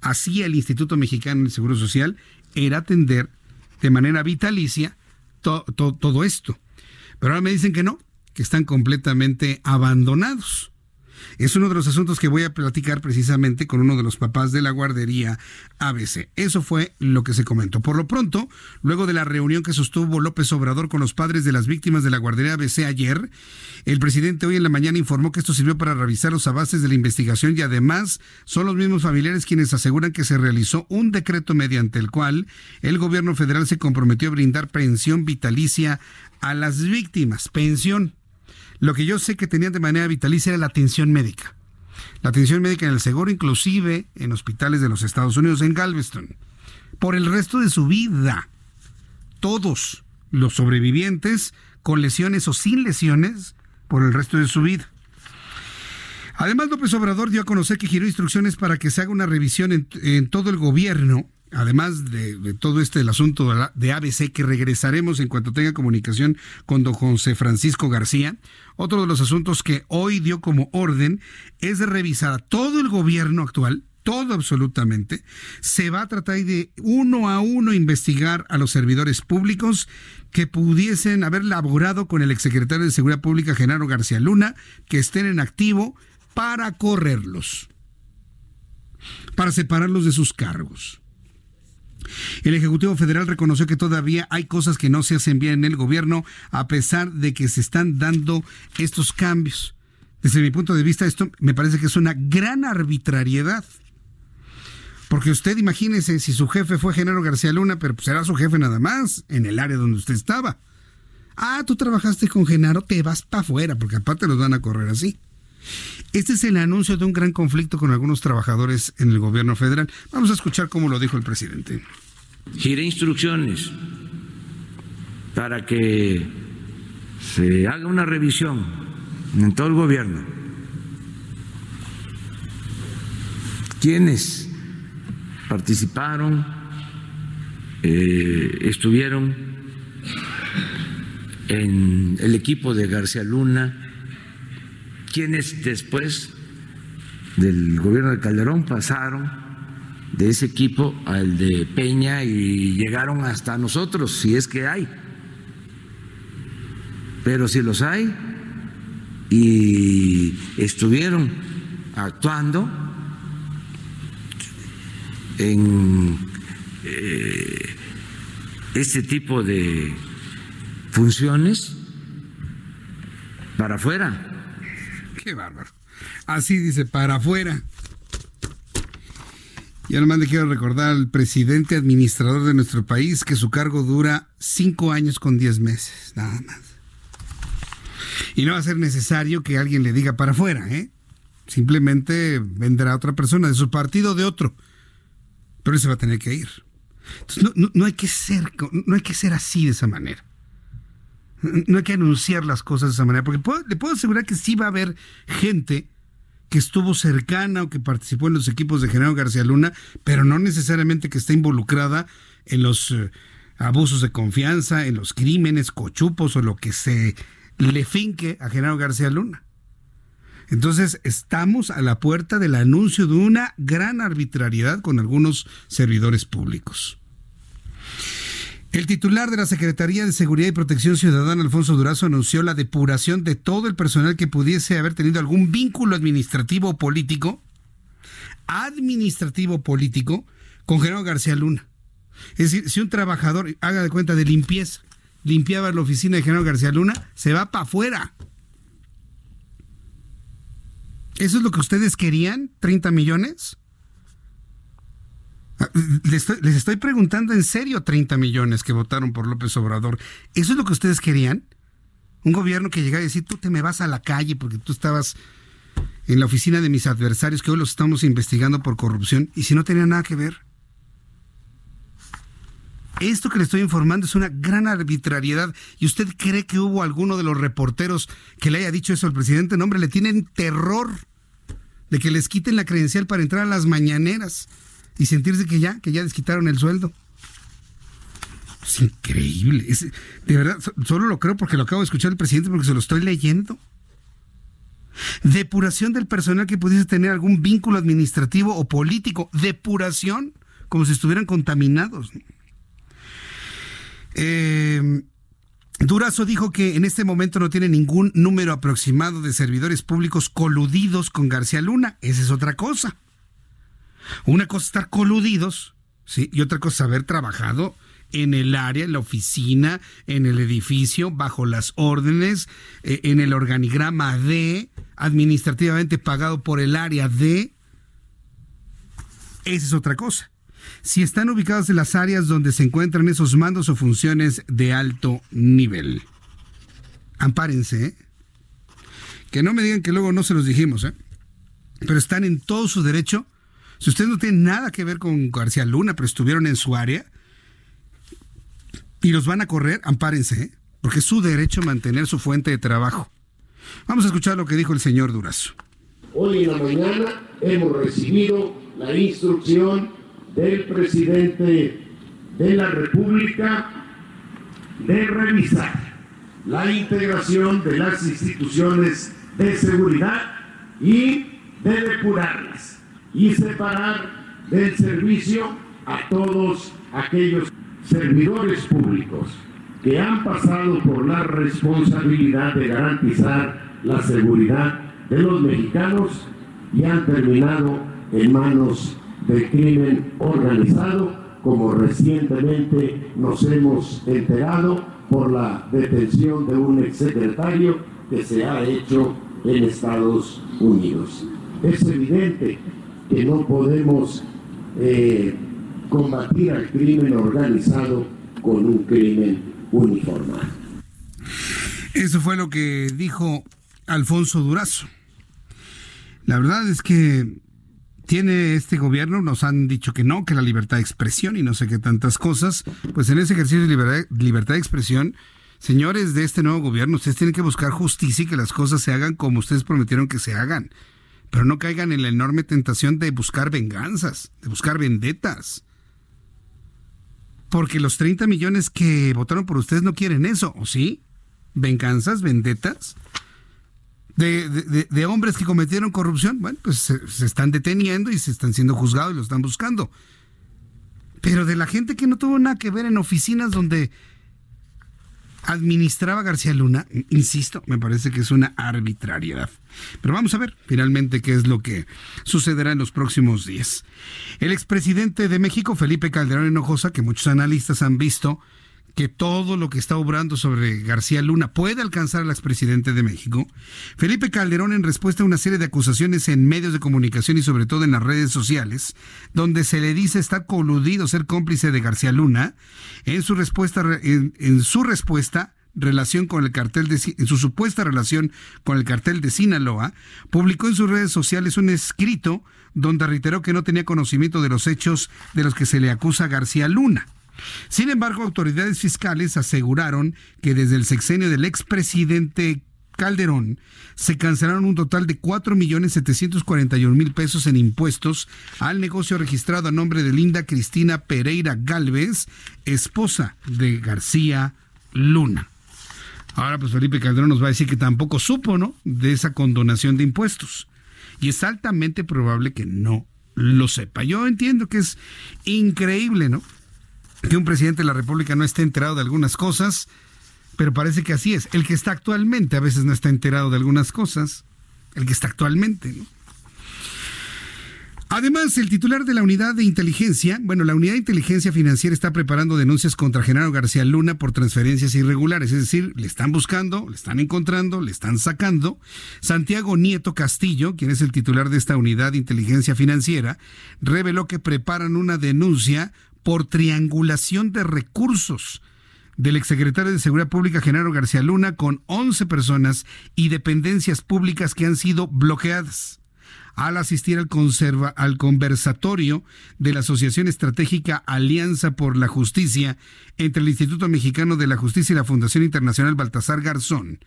hacía el Instituto Mexicano de Seguro Social, era atender de manera vitalicia todo esto. Pero ahora me dicen que no, que están completamente abandonados. Es uno de los asuntos que voy a platicar precisamente con uno de los papás de la guardería ABC. Eso fue lo que se comentó. Por lo pronto, luego de la reunión que sostuvo López Obrador con los padres de las víctimas de la guardería ABC ayer, el presidente hoy en la mañana informó que esto sirvió para revisar los avances de la investigación y además son los mismos familiares quienes aseguran que se realizó un decreto mediante el cual el gobierno federal se comprometió a brindar pensión vitalicia a las víctimas. Pensión lo que yo sé que tenían de manera vitalicia era la atención médica. La atención médica en el seguro, inclusive en hospitales de los Estados Unidos, en Galveston. Por el resto de su vida. Todos los sobrevivientes con lesiones o sin lesiones por el resto de su vida. Además, López Obrador dio a conocer que giró instrucciones para que se haga una revisión en, en todo el gobierno además de, todo este el asunto de ABC que regresaremos en cuanto tenga comunicación con don José Francisco García, otro de los asuntos que hoy dio como orden es de revisar a todo el gobierno actual, todo absolutamente, se va a tratar de uno a uno investigar a los servidores públicos que pudiesen haber laborado con el exsecretario de Seguridad Pública, Genaro García Luna, que estén en activo para correrlos, para separarlos de sus cargos. El Ejecutivo Federal reconoció que todavía hay cosas que no se hacen bien en el gobierno a pesar de que se están dando estos cambios. Desde mi punto de vista, esto me parece que es una gran arbitrariedad. Porque usted imagínese si su jefe fue Genaro García Luna, pero pues era su jefe nada más, en el área donde usted estaba. Ah, tú trabajaste con Genaro, te vas para afuera, porque aparte los van a correr así. Este es el anuncio de un gran conflicto con algunos trabajadores en el gobierno federal. Vamos a escuchar cómo lo dijo el presidente. Giré instrucciones para que se haga una revisión en todo el gobierno. Quienes participaron, eh, estuvieron en el equipo de García Luna, quienes después del gobierno de Calderón pasaron de ese equipo al de Peña y llegaron hasta nosotros, si es que hay. Pero si los hay, y estuvieron actuando en eh, este tipo de funciones para afuera. Qué bárbaro. Así dice, para afuera. Y además le quiero recordar al presidente administrador de nuestro país que su cargo dura cinco años con diez meses, nada más. Y no va a ser necesario que alguien le diga para afuera, ¿eh? Simplemente vendrá otra persona de su partido o de otro. Pero se va a tener que ir. Entonces, no, hay que ser, no hay que ser así de esa manera. No hay que anunciar las cosas de esa manera, porque le puedo asegurar que sí va a haber gente que estuvo cercana o que participó en los equipos de General García Luna, pero no necesariamente que esté involucrada en los eh, abusos de confianza, en los crímenes, cochupos o lo que se le finque a General García Luna. Entonces estamos a la puerta del anuncio de una gran arbitrariedad con algunos servidores públicos. El titular de la Secretaría de Seguridad y Protección Ciudadana, Alfonso Durazo, anunció la depuración de todo el personal que pudiese haber tenido algún vínculo administrativo o político, administrativo político, con General García Luna. Es decir, si un trabajador, haga de cuenta de limpieza, limpiaba la oficina de General García Luna, se va para afuera. ¿Eso es lo que ustedes querían? ¿30 millones? Les estoy, preguntando en serio 30 millones que votaron por López Obrador. ¿Eso es lo que ustedes querían? Un gobierno que llegara y decir, tú te me vas a la calle porque tú estabas en la oficina de mis adversarios que hoy los estamos investigando por corrupción y si no tenía nada que ver. Esto que le estoy informando es una gran arbitrariedad. ¿Y usted cree que hubo alguno de los reporteros que le haya dicho eso al presidente? No, hombre, le tienen terror de que les quiten la credencial para entrar a las mañaneras y sentirse que ya, que ya les quitaron el sueldo. Es increíble. de verdad, solo lo creo porque lo acabo de escuchar el presidente porque se lo estoy leyendo. Depuración del personal que pudiese tener algún vínculo administrativo o político. Depuración, como si estuvieran contaminados. Eh, Durazo dijo que en este momento no tiene ningún número aproximado de servidores públicos coludidos con García Luna. Esa es otra cosa. Una cosa es estar coludidos, ¿sí? Y otra cosa es haber trabajado en el área, en la oficina, en el edificio, bajo las órdenes, eh, en el organigrama D, administrativamente pagado por el área D. Esa es otra cosa si están ubicados en las áreas donde se encuentran esos mandos o funciones de alto nivel. Ampárense, ¿eh? que no me digan que luego no se los dijimos, ¿eh? pero están en todo su derecho. Si ustedes no tienen nada que ver con García Luna, pero estuvieron en su área y los van a correr, ampárense, ¿eh? porque es su derecho mantener su fuente de trabajo. Vamos a escuchar lo que dijo el señor Durazo. Hoy en la mañana hemos recibido la instrucción del presidente de la República de revisar la integración de las instituciones de seguridad y de depurarlas y separar del servicio a todos aquellos servidores públicos que han pasado por la responsabilidad de garantizar la seguridad de los mexicanos y han terminado en manos del crimen organizado, como recientemente nos hemos enterado por la detención de un exsecretario que se ha hecho en Estados Unidos. Es evidente que no podemos eh, combatir al crimen organizado con un crimen uniformado. Eso fue lo que dijo Alfonso Durazo. La verdad es que tiene este gobierno, nos han dicho que no, que la libertad de expresión y no sé qué tantas cosas, pues en ese ejercicio de libertad, libertad de expresión, señores de este nuevo gobierno, ustedes tienen que buscar justicia y que las cosas se hagan como ustedes prometieron que se hagan, pero no caigan en la enorme tentación de buscar venganzas, de buscar vendetas. Porque los 30 millones que votaron por ustedes no quieren eso, ¿o sí? ¿Venganzas? ¿Vendetas? de, hombres que cometieron corrupción, bueno, pues se, están deteniendo y se están siendo juzgados y lo están buscando. Pero de la gente que no tuvo nada que ver en oficinas donde administraba García Luna, insisto, me parece que es una arbitrariedad. Pero vamos a ver finalmente qué es lo que sucederá en los próximos días. El expresidente de México, Felipe Calderón Hinojosa, que muchos analistas han visto que todo lo que está obrando sobre García Luna puede alcanzar al expresidente de México, Felipe Calderón en respuesta a una serie de acusaciones en medios de comunicación y sobre todo en las redes sociales, donde se le dice estar coludido, ser cómplice de García Luna, en su respuesta, en, su respuesta relación con el cartel de en su supuesta relación con el cartel de Sinaloa, publicó en sus redes sociales un escrito donde reiteró que no tenía conocimiento de los hechos de los que se le acusa a García Luna. Sin embargo, autoridades fiscales aseguraron que desde el sexenio del expresidente Calderón se cancelaron un total de 4.741.000 pesos en impuestos al negocio registrado a nombre de Linda Cristina Pereira Galvez, esposa de García Luna. Ahora pues Felipe Calderón nos va a decir que tampoco supo, ¿no? De esa condonación de impuestos. Y es altamente probable que no lo sepa. Yo entiendo que es increíble, ¿no? que un presidente de la República no esté enterado de algunas cosas, pero parece que así es. El que está actualmente a veces no está enterado de algunas cosas, el que está actualmente, ¿no? Además, el titular de la unidad de inteligencia, bueno, la unidad de inteligencia financiera está preparando denuncias contra Genaro García Luna por transferencias irregulares, es decir, le están buscando, le están encontrando, le están sacando. Santiago Nieto Castillo, quien es el titular de esta unidad de inteligencia financiera, reveló que preparan una denuncia por triangulación de recursos del exsecretario de Seguridad Pública, Genaro García Luna, con 11 personas y dependencias públicas que han sido bloqueadas al asistir al, conversatorio de la Asociación Estratégica Alianza por la Justicia entre el Instituto Mexicano de la Justicia y la Fundación Internacional Baltasar Garzón.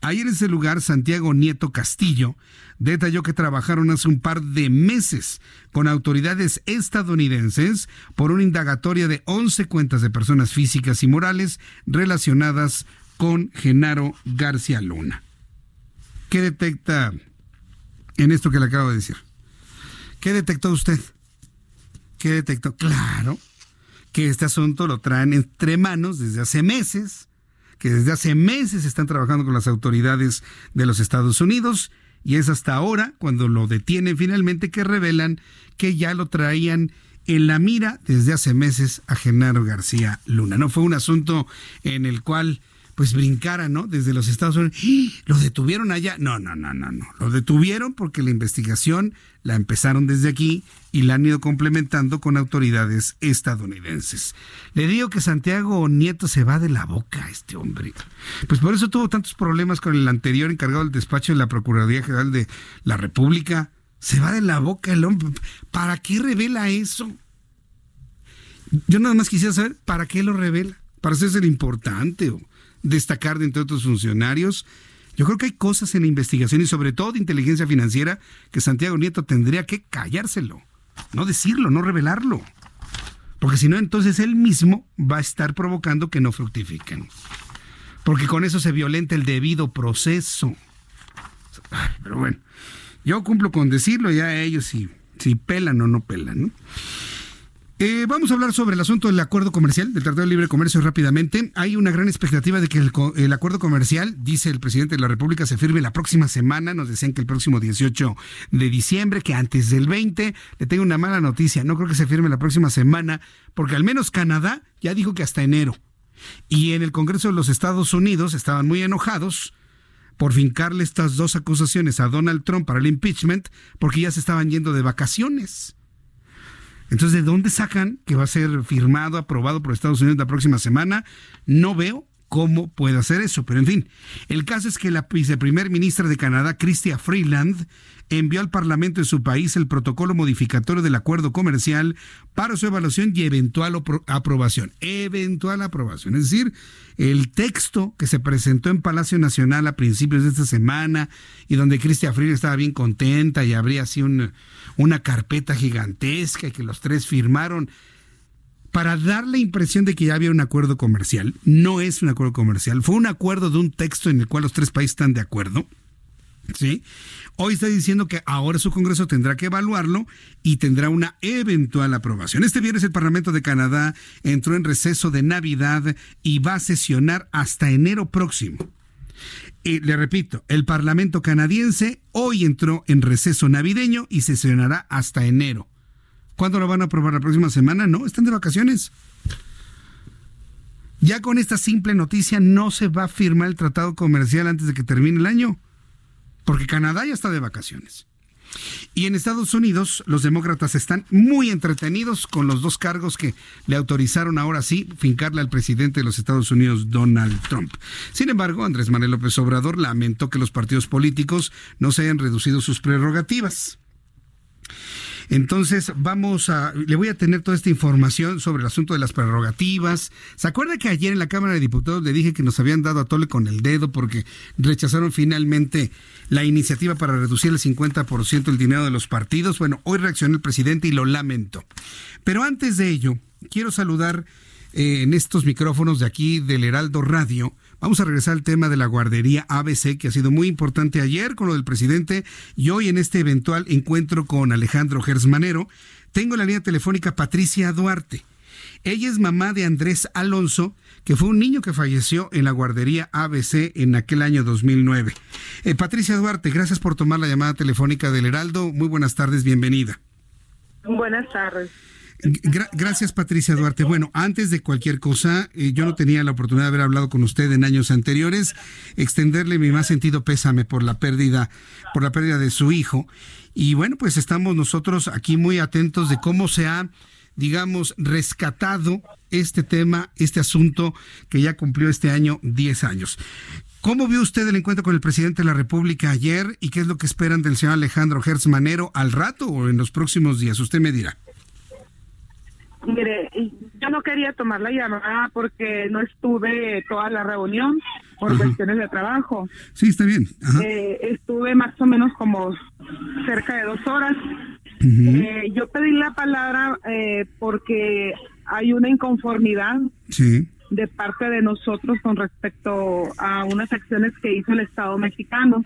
Ayer en ese lugar, Santiago Nieto Castillo detalló que trabajaron hace un par de meses con autoridades estadounidenses por una indagatoria de 11 cuentas de personas físicas y morales relacionadas con Genaro García Luna. ¿Qué detecta en esto que le acabo de decir. ¿Qué detectó usted? ¿Qué detectó? Claro, que este asunto lo traen entre manos desde hace meses, que desde hace meses están trabajando con las autoridades de los Estados Unidos y es hasta ahora, cuando lo detienen finalmente, que revelan que ya lo traían en la mira desde hace meses a Genaro García Luna. No fue un asunto en el cual pues brincara, ¿no? Desde los Estados Unidos. ¡Ah! Lo detuvieron allá. No, no, no, no, no. Lo detuvieron porque la investigación la empezaron desde aquí y la han ido complementando con autoridades estadounidenses. Le digo que Santiago Nieto se va de la boca, este hombre. Pues por eso tuvo tantos problemas con el anterior encargado del despacho de la Procuraduría General de la República. Se va de la boca el hombre. ¿Para qué revela eso? Yo nada más quisiera saber para qué lo revela. Para hacerse el importante o destacar de entre otros funcionarios. Yo creo que hay cosas en la investigación y sobre todo de inteligencia financiera que Santiago Nieto tendría que callárselo, no decirlo, no revelarlo. Porque si no, entonces él mismo va a estar provocando que no fructifiquen. Porque con eso se violenta el debido proceso. Pero bueno, yo cumplo con decirlo, ya ellos si, si pelan o no pelan. ¿no? Eh, vamos a hablar sobre el asunto del acuerdo comercial, del Tratado de Libre Comercio rápidamente. Hay una gran expectativa de que el, acuerdo comercial, dice el presidente de la República, se firme la próxima semana. Nos decían que el próximo 18 de diciembre, que antes del 20. Le tengo una mala noticia. No creo que se firme la próxima semana, porque al menos Canadá ya dijo que hasta enero. Y en el Congreso de los Estados Unidos estaban muy enojados por fincarle estas dos acusaciones a Donald Trump para el impeachment, porque ya se estaban yendo de vacaciones. Entonces, ¿de dónde sacan que va a ser firmado, aprobado por Estados Unidos la próxima semana? No veo cómo puede hacer eso, pero en fin, el caso es que la viceprimer ministra de Canadá, Chrystia Freeland, envió al Parlamento de su país el protocolo modificatorio del acuerdo comercial para su evaluación y eventual aprobación. Eventual aprobación. Es decir, el texto que se presentó en Palacio Nacional a principios de esta semana y donde Cristia Freeland estaba bien contenta y habría así una carpeta gigantesca y que los tres firmaron para dar la impresión de que ya había un acuerdo comercial. No es un acuerdo comercial, fue un acuerdo de un texto en el cual los tres países están de acuerdo ¿Sí? Hoy está diciendo que ahora su Congreso tendrá que evaluarlo y tendrá una eventual aprobación. Este viernes el Parlamento de Canadá entró en receso de Navidad y va a sesionar hasta enero próximo. Y le repito, el Parlamento canadiense hoy entró en receso navideño y sesionará hasta enero. ¿Cuándo lo van a aprobar? ¿La próxima semana? No, están de vacaciones. Ya con esta simple noticia no se va a firmar el tratado comercial antes de que termine el año, porque Canadá ya está de vacaciones. Y en Estados Unidos los demócratas están muy entretenidos con los dos cargos que le autorizaron ahora sí fincarle al presidente de los Estados Unidos, Donald Trump. Sin embargo, Andrés Manuel López Obrador lamentó que los partidos políticos no se hayan reducido sus prerrogativas. Entonces, vamos a, le voy a tener toda esta información sobre el asunto de las prerrogativas. ¿Se acuerda que ayer en la Cámara de Diputados le dije que nos habían dado a tole con el dedo porque rechazaron finalmente la iniciativa para reducir el 50% el dinero de los partidos? Bueno, hoy reaccionó el presidente y lo lamento. Pero antes de ello, quiero saludar eh, en estos micrófonos de aquí del Heraldo Radio Vamos a regresar al tema de la guardería ABC, que ha sido muy importante ayer con lo del presidente y hoy en este eventual encuentro con Alejandro Gersmanero. Tengo la línea telefónica Patricia Duarte. Ella es mamá de Andrés Alonso, que fue un niño que falleció en la guardería ABC en aquel año 2009. Eh, Patricia Duarte, gracias por tomar la llamada telefónica del Heraldo. Muy buenas tardes, bienvenida. Buenas tardes gracias, Patricia Duarte. Bueno, antes de cualquier cosa, eh, yo no tenía la oportunidad de haber hablado con usted en años anteriores, extenderle mi más sentido pésame por la pérdida, por la pérdida de su hijo. Y bueno, pues estamos nosotros aquí muy atentos de cómo se ha, digamos, rescatado este tema, este asunto que ya cumplió este año 10 años. ¿Cómo vio usted el encuentro con el presidente de la República ayer y qué es lo que esperan del señor Alejandro Gertz Manero al rato o en los próximos días? Usted me dirá. Mire, yo no quería tomar la llamada porque no estuve toda la reunión por cuestiones de trabajo. Sí, está bien. Eh, estuve más o menos como cerca de dos horas. Eh, yo pedí la palabra eh, porque hay una inconformidad de parte de nosotros con respecto a unas acciones que hizo el Estado mexicano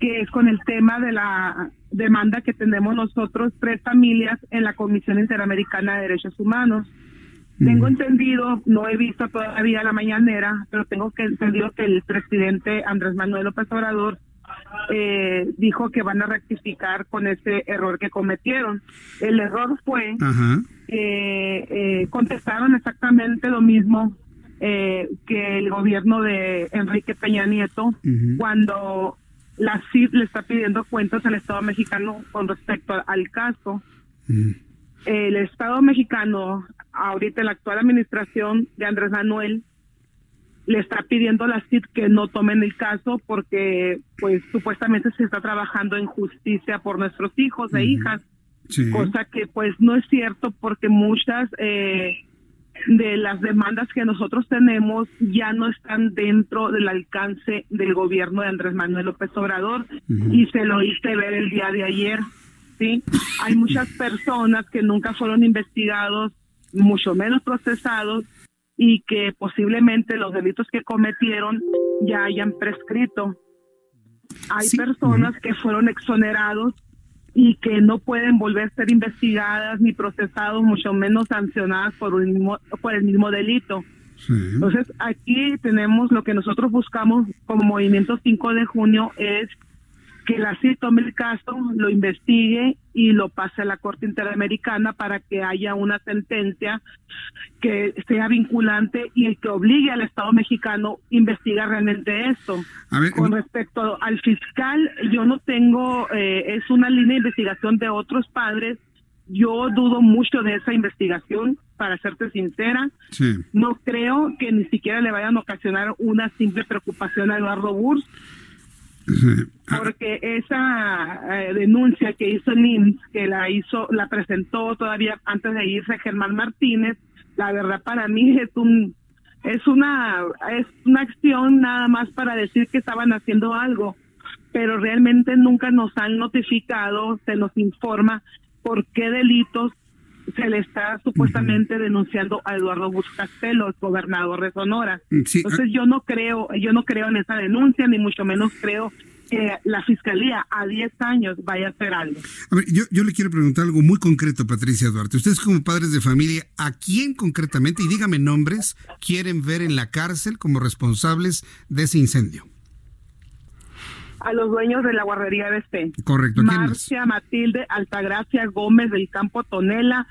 que es con el tema de la demanda que tenemos nosotros, tres familias, en la Comisión Interamericana de Derechos Humanos. Tengo entendido, no he visto todavía la mañanera, pero tengo que entendido que el presidente Andrés Manuel López Obrador eh, dijo que van a rectificar con ese error que cometieron. El error fue que eh, contestaron exactamente lo mismo eh, que el gobierno de Enrique Peña Nieto cuando la CID le está pidiendo cuentas al Estado mexicano con respecto al caso. Mm. El Estado mexicano, ahorita en la actual administración de Andrés Manuel, le está pidiendo a la CID que no tomen el caso porque pues supuestamente se está trabajando en justicia por nuestros hijos e hijas, cosa que pues no es cierto porque muchas eh, de las demandas que nosotros tenemos ya no están dentro del alcance del gobierno de Andrés Manuel López Obrador y se lo hice ver el día de ayer. Sí, hay muchas personas que nunca fueron investigados, mucho menos procesados y que posiblemente los delitos que cometieron ya hayan prescrito. Hay personas que fueron exonerados y que no pueden volver a ser investigadas ni procesados, mucho menos sancionadas por, el mismo, por el mismo delito. Entonces, aquí tenemos lo que nosotros buscamos como Movimiento 5 de Junio es que la CID tome el caso, lo investigue y lo pase a la Corte Interamericana para que haya una sentencia que sea vinculante y que obligue al Estado mexicano a investigar realmente esto. Con respecto al fiscal, yo no tengo, eh, es una línea de investigación de otros padres. Yo dudo mucho de esa investigación, para serte sincera. No creo que ni siquiera le vayan a ocasionar una simple preocupación a Eduardo Burs porque esa eh, denuncia que hizo el que la hizo, la presentó todavía antes de irse Germán Martínez, la verdad para mí es un es una es una acción nada más para decir que estaban haciendo algo, pero realmente nunca nos han notificado, se nos informa por qué delitos se le está supuestamente denunciando a Eduardo Buscastelo, el gobernador de Sonora. Mm, sí, Entonces yo no creo, yo no creo en esa denuncia, ni mucho menos creo que la fiscalía a 10 años vaya a hacer algo. A ver, yo, yo le quiero preguntar algo muy concreto, Patricia Duarte. Ustedes como padres de familia, ¿a quién concretamente, y dígame nombres, quieren ver en la cárcel como responsables de ese incendio? A los dueños de la guardería BC. Correcto. ¿quién más? Marcia Matilde Altagracia Gómez del Campo Tonela,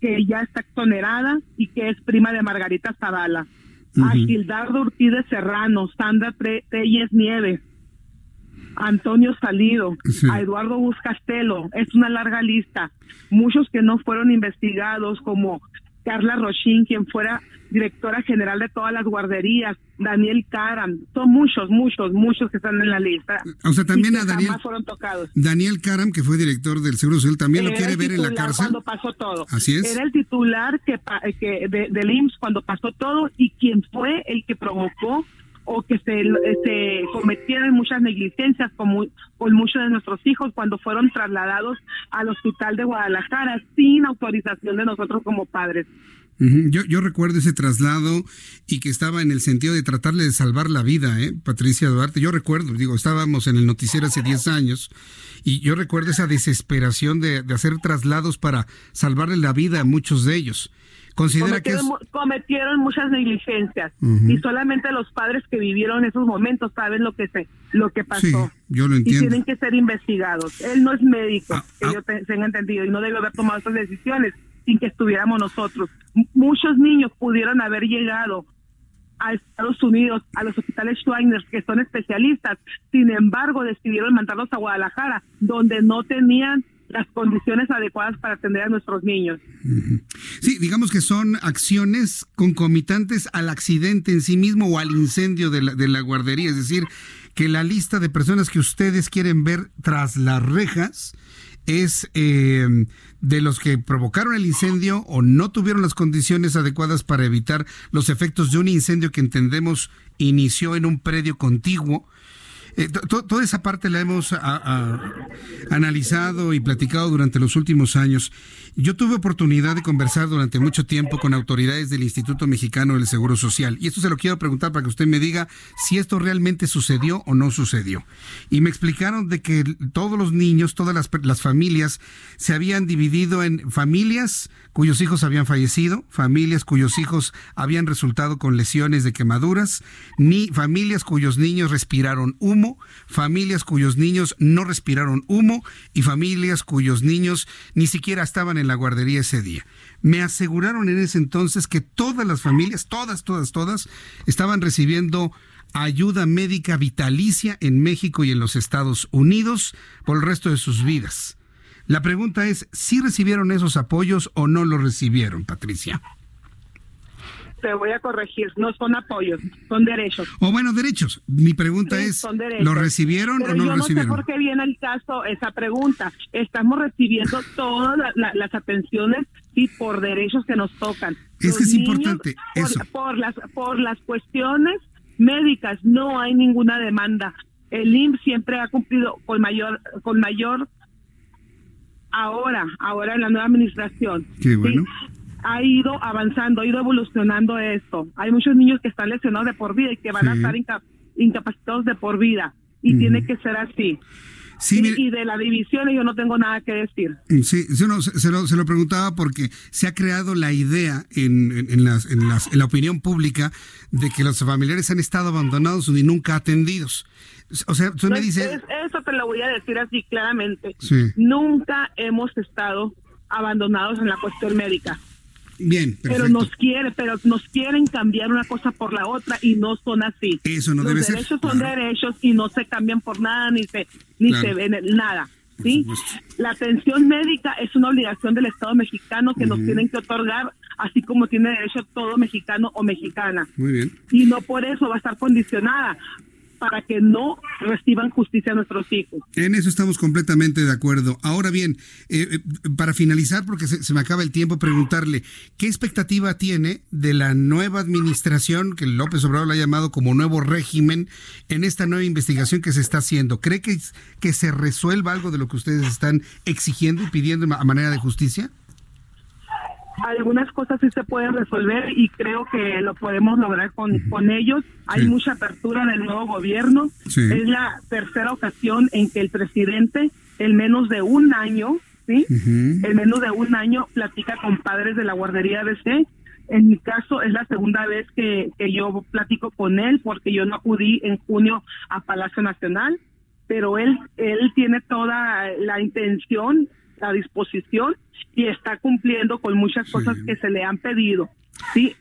que ya está exonerada y que es prima de Margarita Zavala. A Ujú. Gildardo Urtides Serrano, Sandra Telles Nieves, Antonio Salido, Sí. a Eduardo Buscastelo. Es una larga lista. Muchos que no fueron investigados, como Carla Rochín, quien fuera directora general de todas las guarderías, Daniel Caram. Son muchos, muchos, muchos que están en la lista. O sea, también a Daniel- fueron tocados. Daniel Karam, que fue director del Seguro Social, también lo quiere ver en la cárcel. Cuando pasó todo. Así es. Era el titular que, pa- que de- del IMSS cuando pasó todo y quien fue el que provocó o que se, se cometieran muchas negligencias con, mu- con muchos de nuestros hijos cuando fueron trasladados al hospital de Guadalajara sin autorización de nosotros como padres. Yo, yo recuerdo ese traslado y que estaba en el sentido de tratarle de salvar la vida, ¿eh? Patricia Duarte. Yo recuerdo, digo, estábamos en el noticiero hace 10 años y yo recuerdo esa desesperación de, de hacer traslados para salvarle la vida a muchos de ellos. Considera que es... Cometieron, mu- cometieron muchas negligencias Ujú. y solamente los padres que vivieron esos momentos saben lo que se lo que pasó. Sí, yo lo y entiendo. Ah, tienen que ser investigados. Él no es médico, que yo te- tenga entendido, y no debe haber tomado esas decisiones sin que estuviéramos nosotros. M- muchos niños pudieron haber llegado a Estados Unidos, a los hospitales Schweiner, que son especialistas, sin embargo decidieron mandarlos a Guadalajara, donde no tenían las condiciones adecuadas para atender a nuestros niños. Sí, digamos que son acciones concomitantes al accidente en sí mismo o al incendio de la, de la guardería. Es decir, que la lista de personas que ustedes quieren ver tras las rejas es eh, de los que provocaron el incendio o no tuvieron las condiciones adecuadas para evitar los efectos de un incendio que entendemos inició en un predio contiguo. Eh, to- to- toda esa parte la hemos analizado y platicado durante los últimos años. Yo tuve oportunidad de conversar durante mucho tiempo con autoridades del Instituto Mexicano del Seguro Social. Y esto se lo quiero preguntar para que usted me diga si esto realmente sucedió o no sucedió. Y me explicaron de que todos los niños, todas las, familias se habían dividido en familias cuyos hijos habían fallecido, familias cuyos hijos habían resultado con lesiones de quemaduras, ni familias cuyos niños respiraron humo, familias cuyos niños no respiraron humo y familias cuyos niños ni siquiera estaban en la guardería ese día. Me aseguraron en ese entonces que todas las familias, todas, todas, todas, estaban recibiendo ayuda médica vitalicia en México y en los Estados Unidos por el resto de sus vidas. La pregunta es, ¿si recibieron esos apoyos o no los recibieron, Patricia? Te voy a corregir, no son apoyos, son derechos. O bueno, derechos. Mi pregunta Sí, es. ¿lo recibieron Pero o no yo lo no sé recibieron? por qué viene el caso esa pregunta. Estamos recibiendo todas la- la- las atenciones y por derechos que nos tocan. Es que es importante por, eso. Por las, por las cuestiones médicas no hay ninguna demanda. El IMSS siempre ha cumplido con mayor, con mayor ahora, ahora en la nueva administración. Qué Sí, bueno. Ha ido avanzando, ha ido evolucionando esto. Hay muchos niños que están lesionados de por vida y que van a estar inca- incapacitados de por vida. Y tiene que ser así. Sí, y, de la división yo no tengo nada que decir. Sí, sí, no, se, lo, se lo preguntaba porque se ha creado la idea en, en- en las- en las- en la opinión pública de que los familiares han estado abandonados y nunca atendidos. O sea, No, me dice... es- eso te lo voy a decir así claramente. Sí. Nunca hemos estado abandonados en la cuestión médica. Bien, Pero nos quiere, pero nos quieren cambiar una cosa por la otra y no son así. Eso no Los debe ser, derechos son derechos y no se cambian por nada ni se ni Claro. se ven nada. ¿sí? La atención médica es una obligación del Estado mexicano que nos tienen que otorgar, así como tiene derecho todo mexicano o mexicana. Muy bien. Y no por eso va a estar condicionada para que no reciban justicia nuestros hijos. En eso estamos completamente de acuerdo. Ahora bien, eh, eh, para finalizar, porque se, se me acaba el tiempo, preguntarle, ¿qué expectativa tiene de la nueva administración, que López Obrador la ha llamado como nuevo régimen, en esta nueva investigación que se está haciendo? ¿Cree que, que se resuelva algo de lo que ustedes están exigiendo y pidiendo a manera de justicia? Algunas cosas sí se pueden resolver y creo que lo podemos lograr con, con ellos. Hay mucha apertura del nuevo gobierno. Es la tercera ocasión en que el presidente, en menos de un año, ¿sí? En menos de un año platica con padres de la guardería de C. En mi caso es la segunda vez que, que yo platico con él porque yo no acudí en junio a Palacio Nacional, pero él, él tiene toda la intención, la disposición y está cumpliendo con muchas cosas que se le han pedido. Sí,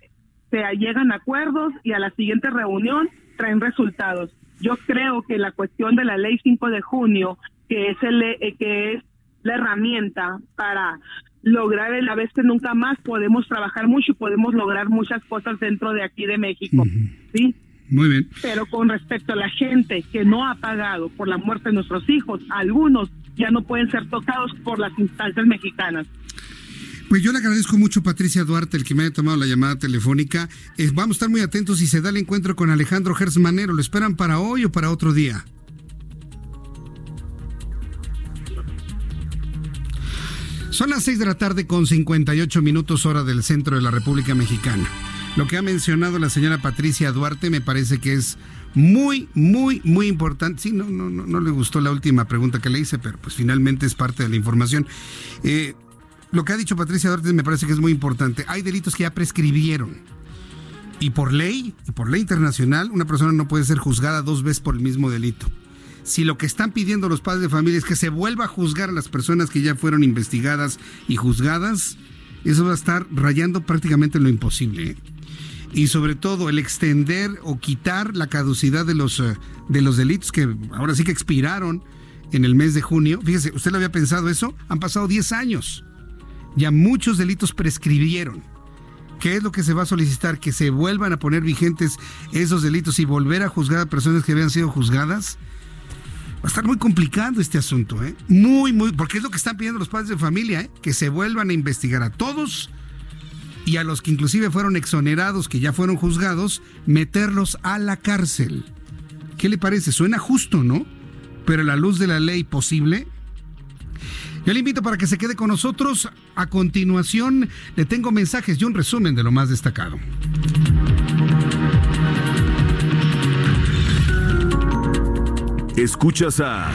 se llegan acuerdos y a la siguiente reunión traen resultados. Yo creo que la cuestión de la ley 5 de junio, que es el eh, que es la herramienta para lograr el vez que nunca más podemos trabajar mucho y podemos lograr muchas cosas dentro de aquí de México, ¿sí? Muy bien. Pero con respecto a la gente que no ha pagado por la muerte de nuestros hijos, algunos ya no pueden ser tocados por las instancias mexicanas. Pues yo le agradezco mucho, Patricia Duarte, el que me haya tomado la llamada telefónica. Eh, vamos a estar muy atentos si se da el encuentro con Alejandro Gersmanero. ¿Lo esperan para hoy o para otro día? Son las 6 de la tarde con 58 minutos hora del centro de la República Mexicana. Lo que ha mencionado la señora Patricia Duarte me parece que es muy, muy, muy importante. Sí, no, no, no, no le gustó la última pregunta que le hice, pero pues finalmente es parte de la información. Eh, lo que ha dicho Patricia Duarte me parece que es muy importante. Hay delitos que ya prescribieron. Y por ley, y por ley internacional, una persona no puede ser juzgada dos veces por el mismo delito. Si lo que están pidiendo los padres de familia es que se vuelva a juzgar a las personas que ya fueron investigadas y juzgadas, eso va a estar rayando prácticamente lo imposible. Y sobre todo el extender o quitar la caducidad de los, eh, de los delitos que ahora sí que expiraron en el mes de junio. Fíjese, ¿usted lo había pensado eso? Han pasado 10 años ya muchos delitos prescribieron. ¿Qué es lo que se va a solicitar? Que se vuelvan a poner vigentes esos delitos y volver a juzgar a personas que habían sido juzgadas. Va a estar muy complicado este asunto, ¿eh? Muy, muy, porque es lo que están pidiendo los padres de familia, ¿eh? Que se vuelvan a investigar a todos y a los que inclusive fueron exonerados, que ya fueron juzgados, meterlos a la cárcel. ¿Qué le parece? Suena justo, ¿no? Pero a la luz de la ley posible, yo le invito para que se quede con nosotros. A continuación, le tengo mensajes y un resumen de lo más destacado. Escuchas a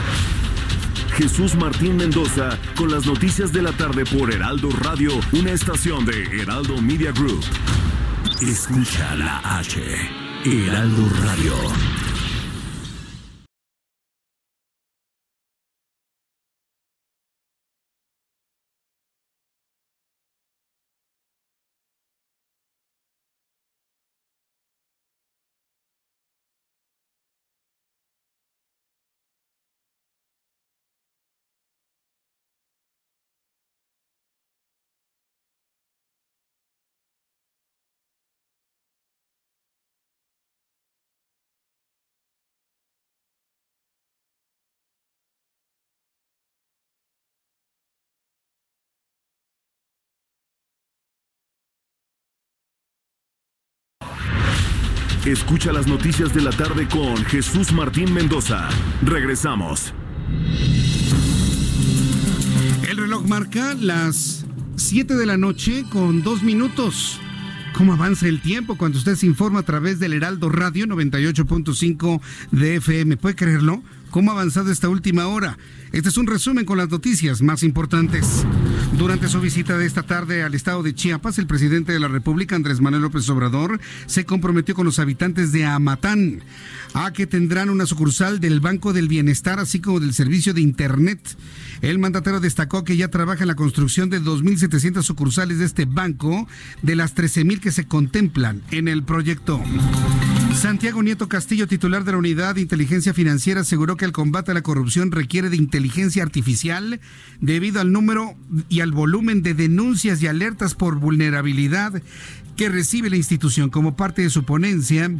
Jesús Martín Mendoza con las noticias de la tarde por Heraldo Radio, una estación de Heraldo Media Group. Escucha la H, Heraldo Radio. Escucha las noticias de la tarde con Jesús Martín Mendoza. Regresamos. El reloj marca las 7 de la noche con dos minutos. ¿Cómo avanza el tiempo cuando usted se informa a través del Heraldo Radio 98.5 de FM? ¿Puede creerlo? ¿Cómo ha avanzado esta última hora? Este es un resumen con las noticias más importantes. Durante su visita de esta tarde al estado de Chiapas, el presidente de la República, Andrés Manuel López Obrador, se comprometió con los habitantes de Amatán a que tendrán una sucursal del Banco del Bienestar, así como del servicio de Internet. El mandatero destacó que ya trabaja en la construcción de 2.700 sucursales de este banco, de las 13.000 que se contemplan en el proyecto. Santiago Nieto Castillo, titular de la Unidad de Inteligencia Financiera, aseguró que el combate a la corrupción requiere de inteligencia artificial debido al número y al volumen de denuncias y alertas por vulnerabilidad que recibe la institución como parte de su ponencia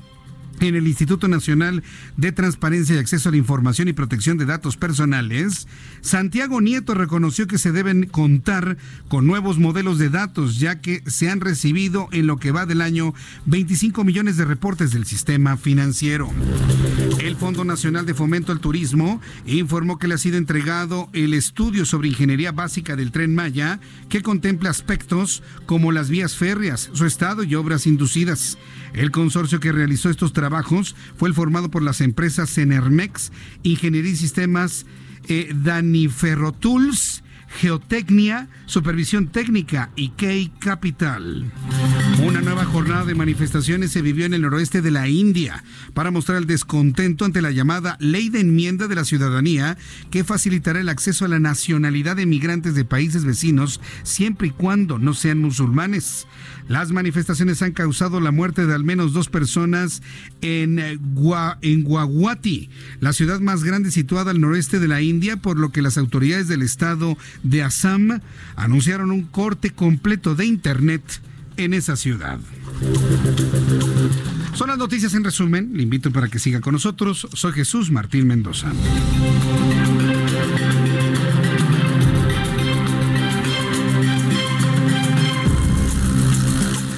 en el Instituto Nacional de Transparencia y Acceso a la Información y Protección de Datos Personales, Santiago Nieto reconoció que se deben contar con nuevos modelos de datos, ya que se han recibido en lo que va del año 25 millones de reportes del sistema financiero. El Fondo Nacional de Fomento al Turismo informó que le ha sido entregado el estudio sobre ingeniería básica del tren Maya, que contempla aspectos como las vías férreas, su estado y obras inducidas. El consorcio que realizó estos trabajos fue el formado por las empresas Cenermex, Ingeniería y Sistemas eh, Daniferrotools Geotecnia, Supervisión Técnica y Key Capital. Una nueva jornada de manifestaciones se vivió en el noroeste de la India para mostrar el descontento ante la llamada Ley de Enmienda de la Ciudadanía que facilitará el acceso a la nacionalidad de migrantes de países vecinos siempre y cuando no sean musulmanes. Las manifestaciones han causado la muerte de al menos dos personas en, eh, en Guwahati, la ciudad más grande situada al noroeste de la India, por lo que las autoridades del estado de Assam anunciaron un corte completo de Internet en esa ciudad. Son las noticias en resumen. Le invito para que siga con nosotros. Soy Jesús Martín Mendoza.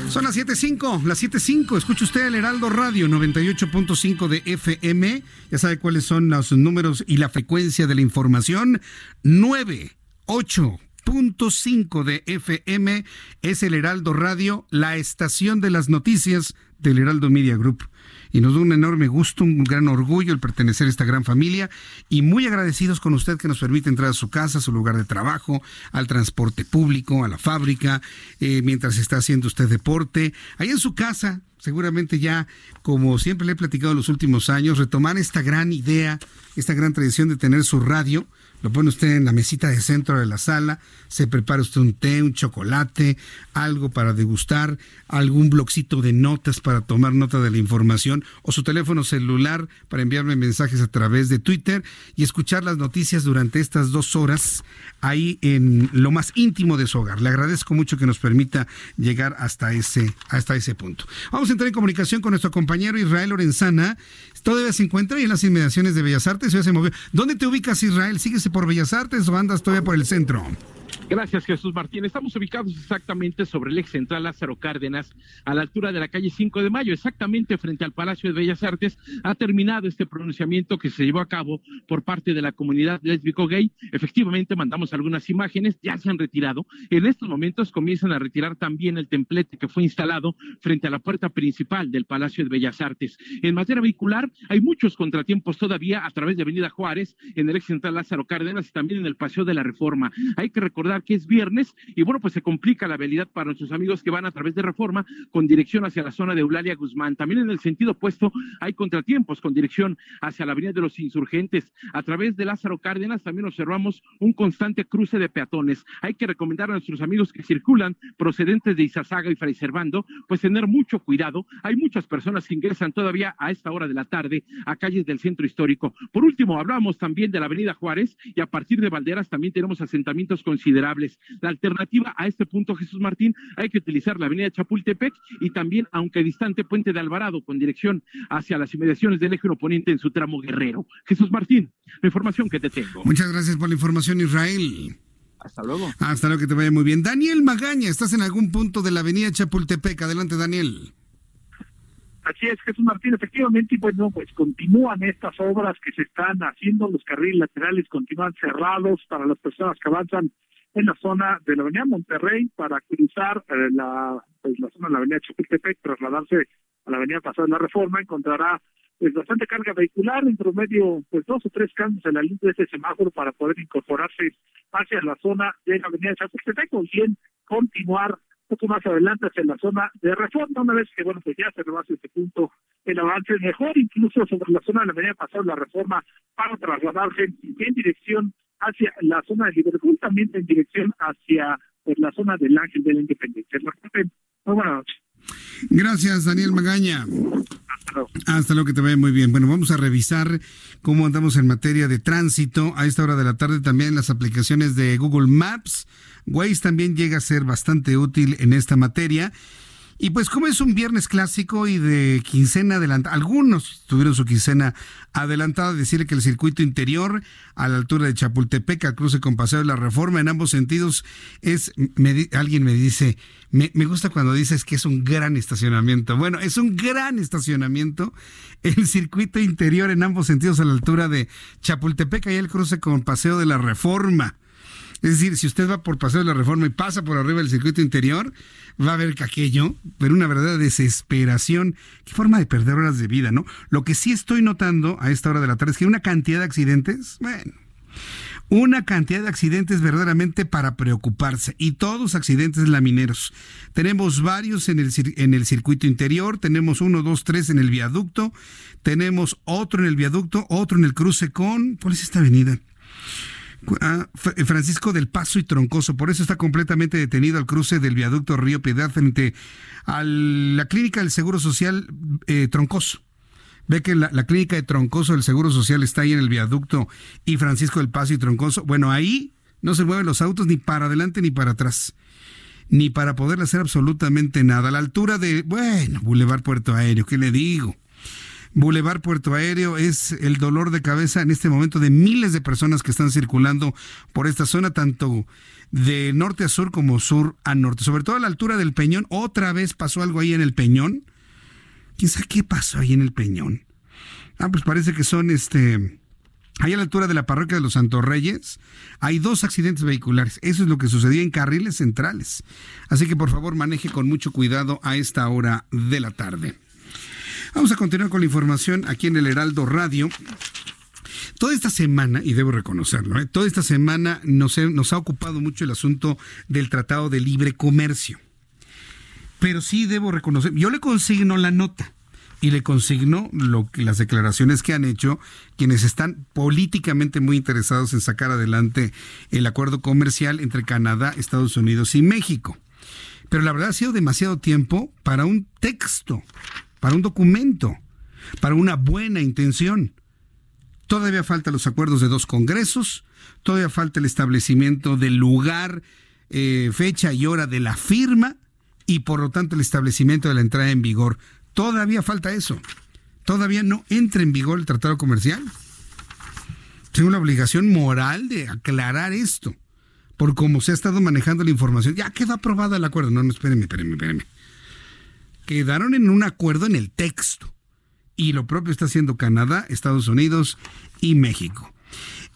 Son las 7.5, las 7.5. Escucha usted el Heraldo Radio 98.5 de FM. Ya sabe cuáles son los números y la frecuencia de la información. 98.5 de FM es el Heraldo Radio, la estación de las noticias del Heraldo Media Group. Y nos da un enorme gusto, un gran orgullo el pertenecer a esta gran familia y muy agradecidos con usted que nos permite entrar a su casa, a su lugar de trabajo, al transporte público, a la fábrica, eh, mientras está haciendo usted deporte, ahí en su casa, seguramente ya, como siempre le he platicado en los últimos años, retomar esta gran idea, esta gran tradición de tener su radio lo pone usted en la mesita de centro de la sala, se prepara usted un té, un chocolate, algo para degustar, algún blocito de notas para tomar nota de la información o su teléfono celular para enviarme mensajes a través de Twitter y escuchar las noticias durante estas dos horas ahí en lo más íntimo de su hogar. Le agradezco mucho que nos permita llegar hasta ese, hasta ese punto. Vamos a entrar en comunicación con nuestro compañero Israel Lorenzana. Todavía se encuentra ahí en las inmediaciones de Bellas Artes, ya se movió. ¿Dónde te ubicas, Israel? ¿Sigues por Bellas Artes o andas todavía por el centro? Gracias, Jesús Martín. Estamos ubicados exactamente sobre el ex central Lázaro Cárdenas, a la altura de la calle 5 de Mayo, exactamente frente al Palacio de Bellas Artes. Ha terminado este pronunciamiento que se llevó a cabo por parte de la comunidad lésbico gay. Efectivamente, mandamos algunas imágenes, ya se han retirado. En estos momentos comienzan a retirar también el templete que fue instalado frente a la puerta principal del Palacio de Bellas Artes. En materia vehicular, hay muchos contratiempos todavía a través de Avenida Juárez, en el ex central Lázaro Cárdenas y también en el Paseo de la Reforma. Hay que recordar que es viernes y bueno, pues se complica la habilidad para nuestros amigos que van a través de Reforma con dirección hacia la zona de Eulalia Guzmán. También en el sentido opuesto hay contratiempos con dirección hacia la Avenida de los Insurgentes. A través de Lázaro Cárdenas también observamos un constante cruce de peatones. Hay que recomendar a nuestros amigos que circulan procedentes de Izazaga y Fray Servando, pues tener mucho cuidado. Hay muchas personas que ingresan todavía a esta hora de la tarde a calles del centro histórico. Por último, hablamos también de la Avenida Juárez y a partir de Valderas también tenemos asentamientos considerables la alternativa a este punto, Jesús Martín, hay que utilizar la avenida Chapultepec y también, aunque distante, Puente de Alvarado, con dirección hacia las inmediaciones del eje oponente en su tramo guerrero. Jesús Martín, la información que te tengo. Muchas gracias por la información, Israel. Hasta luego. Hasta luego, que te vaya muy bien. Daniel Magaña, estás en algún punto de la avenida Chapultepec. Adelante, Daniel. Así es, Jesús Martín, efectivamente, y bueno, pues continúan estas obras que se están haciendo, los carriles laterales continúan cerrados para las personas que avanzan en la zona de la avenida Monterrey para cruzar eh, la, pues, la zona de la avenida Chapultepec, trasladarse a la avenida Pasada de la Reforma, encontrará pues bastante carga vehicular, en promedio pues dos o tres cambios en la línea de ese semáforo para poder incorporarse hacia la zona de la avenida Chapultepec o bien continuar un poco más adelante hacia la zona de reforma, una vez que bueno pues ya se rebasa este punto, el avance es mejor, incluso sobre la zona de la avenida pasada la reforma para trasladarse en dirección hacia la zona de Liverpool, también en dirección hacia pues, la zona del Ángel de la Independencia. Muy buenas noches. Gracias, Daniel Magaña. Hasta luego. Hasta luego, que te vaya muy bien. Bueno, vamos a revisar cómo andamos en materia de tránsito. A esta hora de la tarde también las aplicaciones de Google Maps. Waze también llega a ser bastante útil en esta materia. Y pues como es un viernes clásico y de quincena adelantada, algunos tuvieron su quincena adelantada, decirle que el circuito interior a la altura de Chapultepec, al cruce con Paseo de la Reforma, en ambos sentidos, es, alguien me dice, me, me, gusta cuando dices que es un gran estacionamiento. Bueno, es un gran estacionamiento, el circuito interior en ambos sentidos a la altura de Chapultepec, ahí el cruce con Paseo de la Reforma. Es decir, si usted va por Paseo de la Reforma y pasa por arriba del circuito interior, va a ver que aquello, pero una verdadera desesperación. Qué forma de perder horas de vida, ¿no? Lo que sí estoy notando a esta hora de la tarde es que hay una cantidad de accidentes, bueno, una cantidad de accidentes verdaderamente para preocuparse y todos accidentes lamineros. Tenemos varios en el, en el circuito interior, tenemos uno, dos, tres en el viaducto, tenemos otro en el viaducto, otro en el cruce con, ¿cuál es esta avenida? Ah, Francisco del Paso y Troncoso. Por eso está completamente detenido al cruce del viaducto Río Piedad frente a la clínica del Seguro Social eh, Troncoso. Ve que la, clínica de Troncoso del Seguro Social está ahí en el viaducto y Francisco del Paso y Troncoso. Bueno, ahí no se mueven los autos ni para adelante ni para atrás. Ni para poder hacer absolutamente nada. A la altura de, bueno, Boulevard Puerto Aéreo, ¿qué le digo? Boulevard Puerto Aéreo es el dolor de cabeza en este momento de miles de personas que están circulando por esta zona, tanto de norte a sur como sur a norte. Sobre todo a la altura del Peñón, otra vez pasó algo ahí en el Peñón. ¿Quién sabe qué pasó ahí en el Peñón? Ah, pues parece que son este. Ahí a la altura de la parroquia de los Santos Reyes hay dos accidentes vehiculares. Eso es lo que sucedía en carriles centrales. Así que por favor maneje con mucho cuidado a esta hora de la tarde. Vamos a continuar con la información aquí en el Heraldo Radio. Toda esta semana, y debo reconocerlo, ¿eh? toda esta semana nos, ha ocupado mucho el asunto del Tratado de Libre Comercio. Pero sí debo reconocer, yo le consigno la nota y le consigno las declaraciones que han hecho quienes están políticamente muy interesados en sacar adelante el acuerdo comercial entre Canadá, Estados Unidos y México. Pero la verdad ha sido demasiado tiempo para un texto para un documento, para una buena intención. Todavía falta los acuerdos de dos congresos, todavía falta el establecimiento del lugar, eh, fecha y hora de la firma y por lo tanto el establecimiento de la entrada en vigor. Todavía falta eso. Todavía no entra en vigor el tratado comercial. Tengo la obligación moral de aclarar esto, por cómo se ha estado manejando la información. Ya quedó aprobado el acuerdo. No, no, espérenme, espérenme, espérenme quedaron en un acuerdo en el texto. Y lo propio está haciendo Canadá, Estados Unidos y México.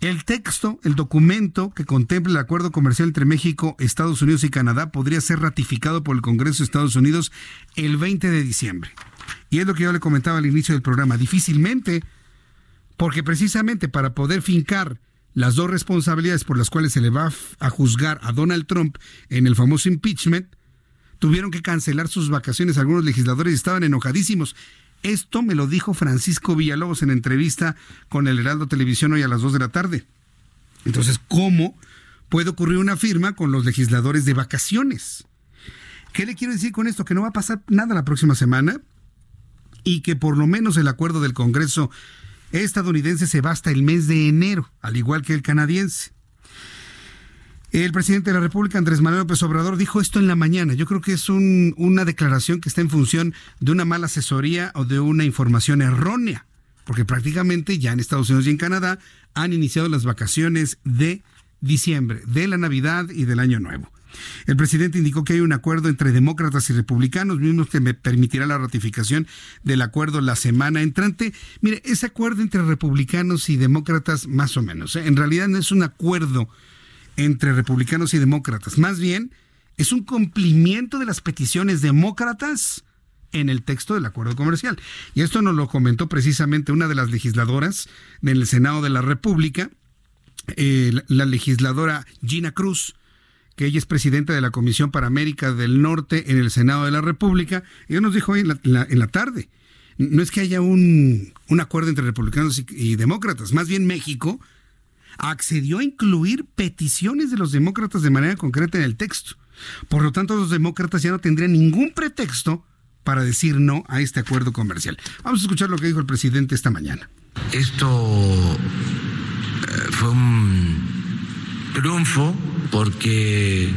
El texto, el documento que contempla el acuerdo comercial entre México, Estados Unidos y Canadá podría ser ratificado por el Congreso de Estados Unidos el 20 de diciembre. Y es lo que yo le comentaba al inicio del programa. Difícilmente, porque precisamente para poder fincar las dos responsabilidades por las cuales se le va a juzgar a Donald Trump en el famoso impeachment, tuvieron que cancelar sus vacaciones. Algunos legisladores estaban enojadísimos. Esto me lo dijo Francisco Villalobos en entrevista con el Heraldo Televisión hoy a las 2 de la tarde. Entonces, ¿cómo puede ocurrir una firma con los legisladores de vacaciones? ¿Qué le quiero decir con esto? Que no va a pasar nada la próxima semana y que por lo menos el acuerdo del Congreso estadounidense se va hasta el mes de enero, al igual que el canadiense. El presidente de la República, Andrés Manuel López Obrador, dijo esto en la mañana. Yo creo que es una declaración que está en función de una mala asesoría o de una información errónea, porque prácticamente ya en Estados Unidos y en Canadá han iniciado las vacaciones de diciembre, de la Navidad y del Año Nuevo. El presidente indicó que hay un acuerdo entre demócratas y republicanos, mismos que me permitirá la ratificación del acuerdo la semana entrante. Mire, ese acuerdo entre republicanos y demócratas, más o menos, ¿eh? en realidad no es un acuerdo entre republicanos y demócratas. Más bien, es un cumplimiento de las peticiones demócratas en el texto del acuerdo comercial. Y esto nos lo comentó precisamente una de las legisladoras del Senado de la República, eh, la legisladora Gina Cruz, que ella es presidenta de la Comisión para América del Norte en el Senado de la República. Ella nos dijo hoy en la, tarde, no es que haya un, acuerdo entre republicanos y demócratas, más bien México accedió a incluir peticiones de los demócratas de manera concreta en el texto. Por lo tanto, los demócratas ya no tendrían ningún pretexto para decir no a este acuerdo comercial. Vamos a escuchar lo que dijo el presidente esta mañana. Esto eh, fue un triunfo porque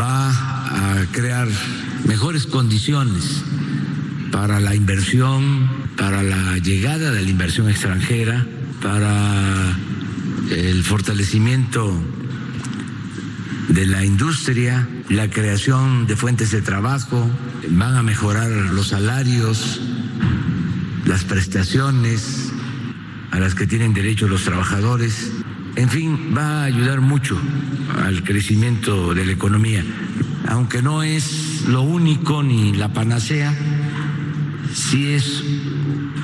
va a crear mejores condiciones para la inversión, para la llegada de la inversión extranjera, para el fortalecimiento de la industria, la creación de fuentes de trabajo, van a mejorar los salarios, las prestaciones a las que tienen derecho los trabajadores. En fin, va a ayudar mucho al crecimiento de la economía, aunque no es lo único ni la panacea, sí es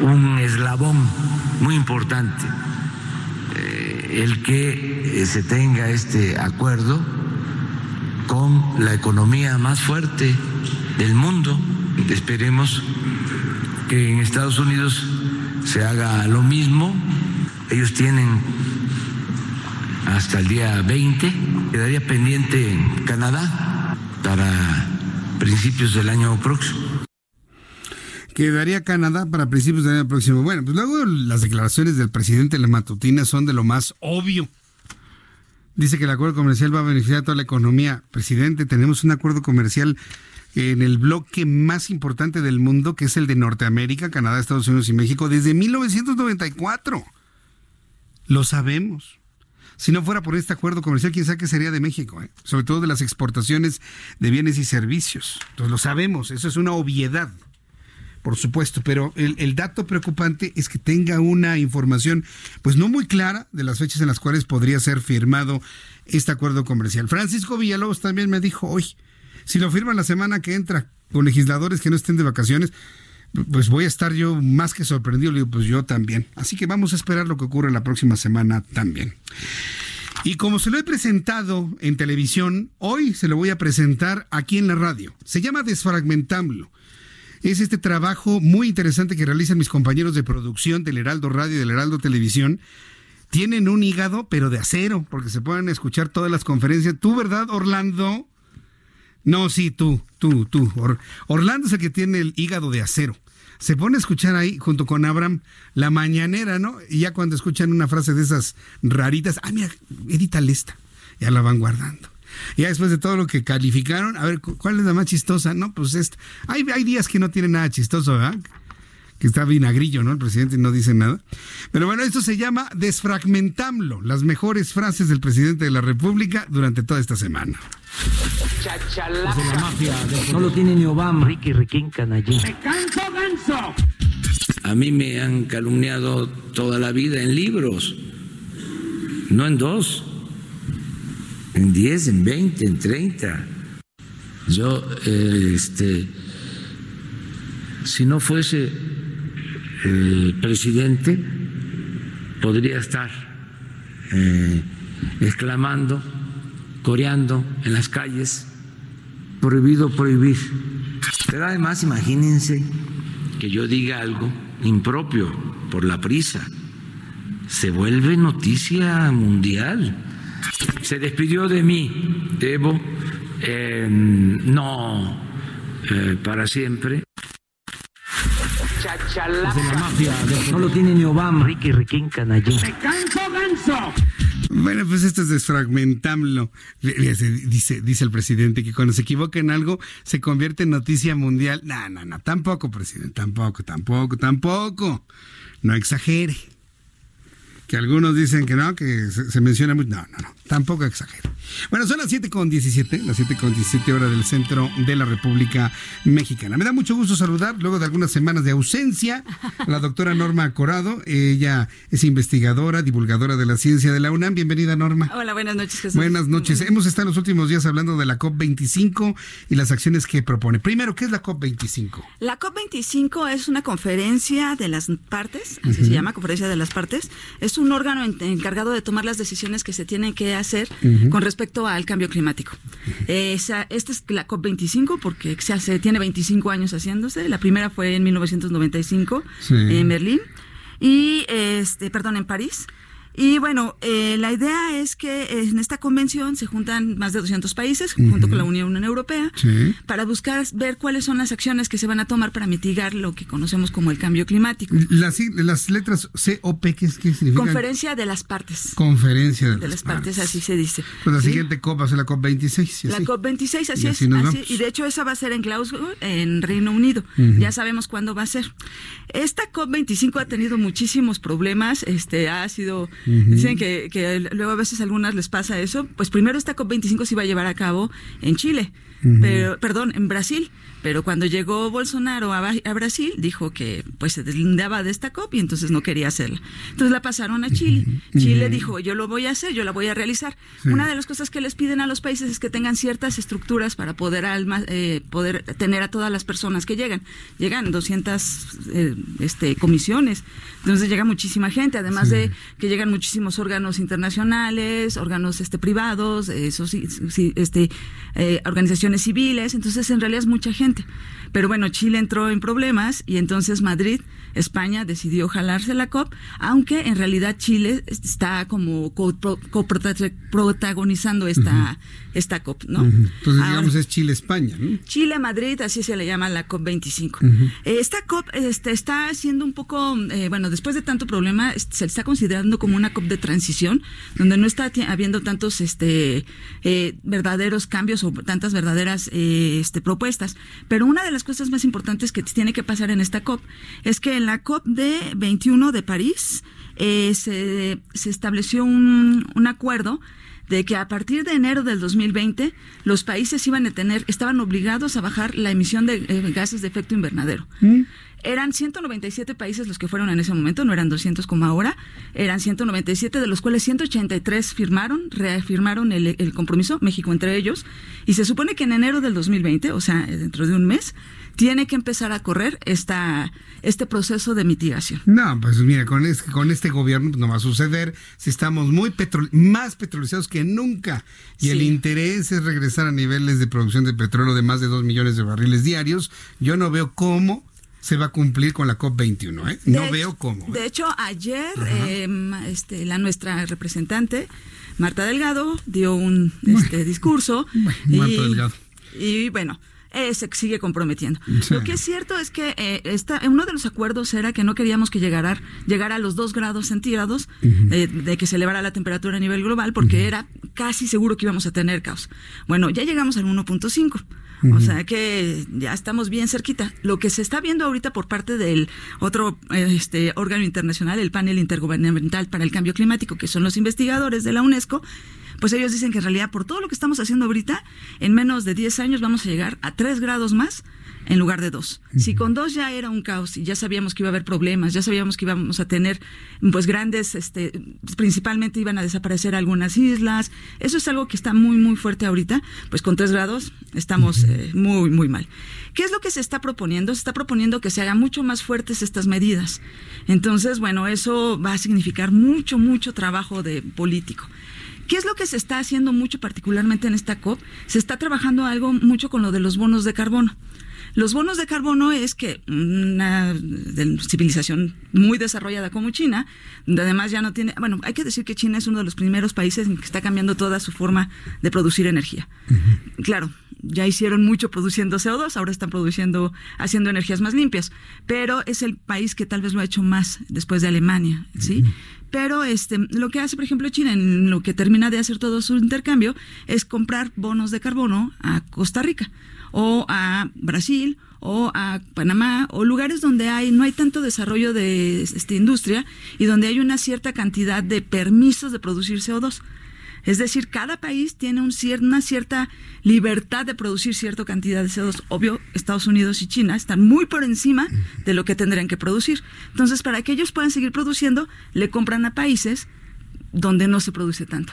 un eslabón muy importante eh, el que eh, se tenga este acuerdo con la economía más fuerte del mundo. Esperemos que en Estados Unidos se haga lo mismo. Ellos tienen hasta el día 20. Quedaría pendiente en Canadá para principios del año próximo. Quedaría Canadá para principios del año próximo. Bueno, pues luego las declaraciones del presidente de la matutina son de lo más obvio. Dice que el acuerdo comercial va a beneficiar a toda la economía. Presidente, tenemos un acuerdo comercial en el bloque más importante del mundo, que es el de Norteamérica, Canadá, Estados Unidos y México, desde 1994. Lo sabemos. Si no fuera por este acuerdo comercial, quién sabe qué sería de México, ¿eh? sobre todo de las exportaciones de bienes y servicios. Entonces lo sabemos, eso es una obviedad, por supuesto, pero el, dato preocupante es que tenga una información, pues no muy clara, de las fechas en las cuales podría ser firmado este acuerdo comercial. Francisco Villalobos también me dijo hoy, si lo firman la semana que entra con legisladores que no estén de vacaciones, pues voy a estar yo más que sorprendido. Le digo, pues yo también. Así que vamos a esperar lo que ocurre la próxima semana también. Y como se lo he presentado en televisión, hoy se lo voy a presentar aquí en la radio. Se llama Desfragmentamlo. Es este trabajo muy interesante que realizan mis compañeros de producción del Heraldo Radio y del Heraldo Televisión. Tienen un hígado, pero de acero, porque se pueden escuchar todas las conferencias. ¿Tú, verdad, Orlando? No, sí, tú, tú, tú. Orlando es el que tiene el hígado de acero. Se pone a escuchar ahí, junto con Abraham, la mañanera, ¿no? Y ya cuando escuchan una frase de esas raritas, ah, mira, edítale esta. Ya la van guardando. Ya después de todo lo que calificaron, a ver, ¿cuál es la más chistosa? No, pues esta. Hay, hay días que no tiene nada chistoso, ¿verdad? que está vinagrillo, ¿no? El presidente no dice nada. Pero bueno, esto se llama Desfragmentamlo, las mejores frases del presidente de la República durante toda esta semana. la mafia no lo tiene ni Obama. Ricky Riquín Canallín. ¡Me canso ganso! A mí me han calumniado toda la vida en libros, no en dos, en diez, en veinte, en treinta. Yo, eh, este, si no fuese el presidente podría estar eh, exclamando, coreando en las calles, prohibido prohibir. Pero además imagínense que yo diga algo impropio por la prisa. Se vuelve noticia mundial. Se despidió de mí, Evo, eh, no eh, para siempre la mafia. No lo tiene ni Obama. Ricky Riquín Canallín. ¡Me canso ganso! Bueno, pues esto es desfragmentamlo. Dice, dice el presidente que cuando se equivoca en algo se convierte en noticia mundial. No, no, no, tampoco, presidente, tampoco, tampoco, tampoco. No exagere. Que algunos dicen que no, que se, se menciona mucho. No, no, no, tampoco exagere. Bueno, son las 7 con 17, las 7 con 17 horas del centro de la República Mexicana. Me da mucho gusto saludar, luego de algunas semanas de ausencia, a la doctora Norma Corado. Ella es investigadora, divulgadora de la ciencia de la UNAM. Bienvenida, Norma. Hola, buenas noches, Jesús. Buenas noches. Hemos estado en los últimos días hablando de la COP25 y las acciones que propone. Primero, ¿qué es la COP25? La COP25 es una conferencia de las partes, así se llama, conferencia de las partes. Es un órgano encargado de tomar las decisiones que se tienen que hacer con respecto al cambio climático. esta es la COP25 porque se hace, tiene 25 años haciéndose. La primera fue en 1995 en Berlín y este, perdón, en París. Y bueno, eh, la idea es que en esta convención se juntan más de 200 países, junto con la Unión Europea, para buscar ver cuáles son las acciones que se van a tomar para mitigar lo que conocemos como el cambio climático. Las, las letras COP, ¿qué, qué significan? Conferencia de las partes. Conferencia de, de las, partes, así se dice. Pues la siguiente COP va a ser la COP26. La COP26, así, es. Así, y de hecho esa va a ser en Glasgow, en Reino Unido. Ya sabemos cuándo va a ser. Esta COP25 ha tenido muchísimos problemas, este ha sido Dicen que, que, luego a veces a algunas les pasa eso. Pues primero esta COP25 se iba a llevar a cabo en Chile, pero, perdón, en Brasil. Pero cuando llegó Bolsonaro a, Brasil, dijo que pues se deslindaba de esta COP y entonces no quería hacerla. Entonces la pasaron a Chile. Chile dijo, yo lo voy a hacer, yo la voy a realizar. Una de las cosas que les piden a los países es que tengan ciertas estructuras para poder, alma, eh, poder tener a todas las personas que llegan. Llegan 200 eh, este, comisiones, entonces llega muchísima gente, además de que llegan muchísimos órganos internacionales, órganos este, privados, eso sí, este, eh, civiles, entonces en realidad es mucha gente. Pero bueno, Chile entró en problemas y entonces Madrid, España, decidió jalarse la COP, aunque en realidad Chile está como coprotagonizando esta, esta COP, ¿no? Entonces, digamos, es Chile-España, ¿no? Chile-Madrid, así se le llama la COP25. esta COP este, está siendo un poco, eh, bueno, después de tanto problema, se está considerando como una COP de transición, donde no está habiendo tantos este, eh, verdaderos cambios o tantas verdaderas eh, este, propuestas. Pero una de las cosas más importantes que tiene que pasar en esta COP es que en la COP de 21 de París se, se, estableció un, un acuerdo de que a partir de enero del 2020 los países iban a tener, estaban obligados a bajar la emisión de eh, gases de efecto invernadero. Mm. Eran 197 países los que fueron en ese momento, no eran 200 como ahora, eran 197, de los cuales 183 firmaron, reafirmaron el, el compromiso, México entre ellos, y se supone que en enero del 2020, o sea, dentro de un mes, tiene que empezar a correr esta, este proceso de mitigación. No, pues mira, con este, con este gobierno no va a suceder si estamos muy más petrolizados que nunca y el interés es regresar a niveles de producción de petróleo de más de 2 millones de barriles diarios. Yo no veo cómo se va a cumplir con la COP21. ¿eh? No veo cómo. ¿eh? De hecho, ayer em, este, la nuestra representante, Marta Delgado, dio un este, discurso. Marta Delgado. Y bueno, eh, se sigue comprometiendo. Lo que es cierto es que eh, uno de los acuerdos era que no queríamos que llegara, llegara a los dos grados centígrados eh, de que se elevara la temperatura a nivel global, porque era casi seguro que íbamos a tener caos. Bueno, ya llegamos al 1.5. O sea que ya estamos bien cerquita. Lo que se está viendo ahorita por parte del otro este, órgano internacional, el panel intergubernamental para el cambio climático, que son los investigadores de la UNESCO, pues ellos dicen que en realidad por todo lo que estamos haciendo ahorita, en menos de 10 años vamos a llegar a 3 grados más en lugar de 2. Si con 2 ya era un caos y ya sabíamos que iba a haber problemas, ya sabíamos que íbamos a tener pues grandes, este, principalmente iban a desaparecer algunas islas, eso es algo que está muy, muy fuerte ahorita, pues con 3 grados estamos eh, muy, muy mal. ¿Qué es lo que se está proponiendo? Se está proponiendo que se hagan mucho más fuertes estas medidas. Entonces, bueno, eso va a significar mucho, mucho trabajo de político. ¿Qué es lo que se está haciendo mucho particularmente en esta COP? Se está trabajando algo mucho con lo de los bonos de carbono. Los bonos de carbono es que una civilización muy desarrollada como China, donde además ya no tiene, bueno, hay que decir que China es uno de los primeros países en que está cambiando toda su forma de producir energía. Claro, ya hicieron mucho produciendo CO2, ahora están produciendo, haciendo energías más limpias, pero es el país que tal vez lo ha hecho más después de Alemania, ¿sí? Pero este, lo que hace, por ejemplo, China, en lo que termina de hacer todo su intercambio, es comprar bonos de carbono a Costa Rica o a Brasil o a Panamá o lugares donde hay no hay tanto desarrollo de esta industria y donde hay una cierta cantidad de permisos de producir CO2. Es decir, cada país tiene un una cierta libertad de producir cierta cantidad de CO2. Obvio, Estados Unidos y China están muy por encima de lo que tendrían que producir. Entonces, para que ellos puedan seguir produciendo, le compran a países donde no se produce tanto.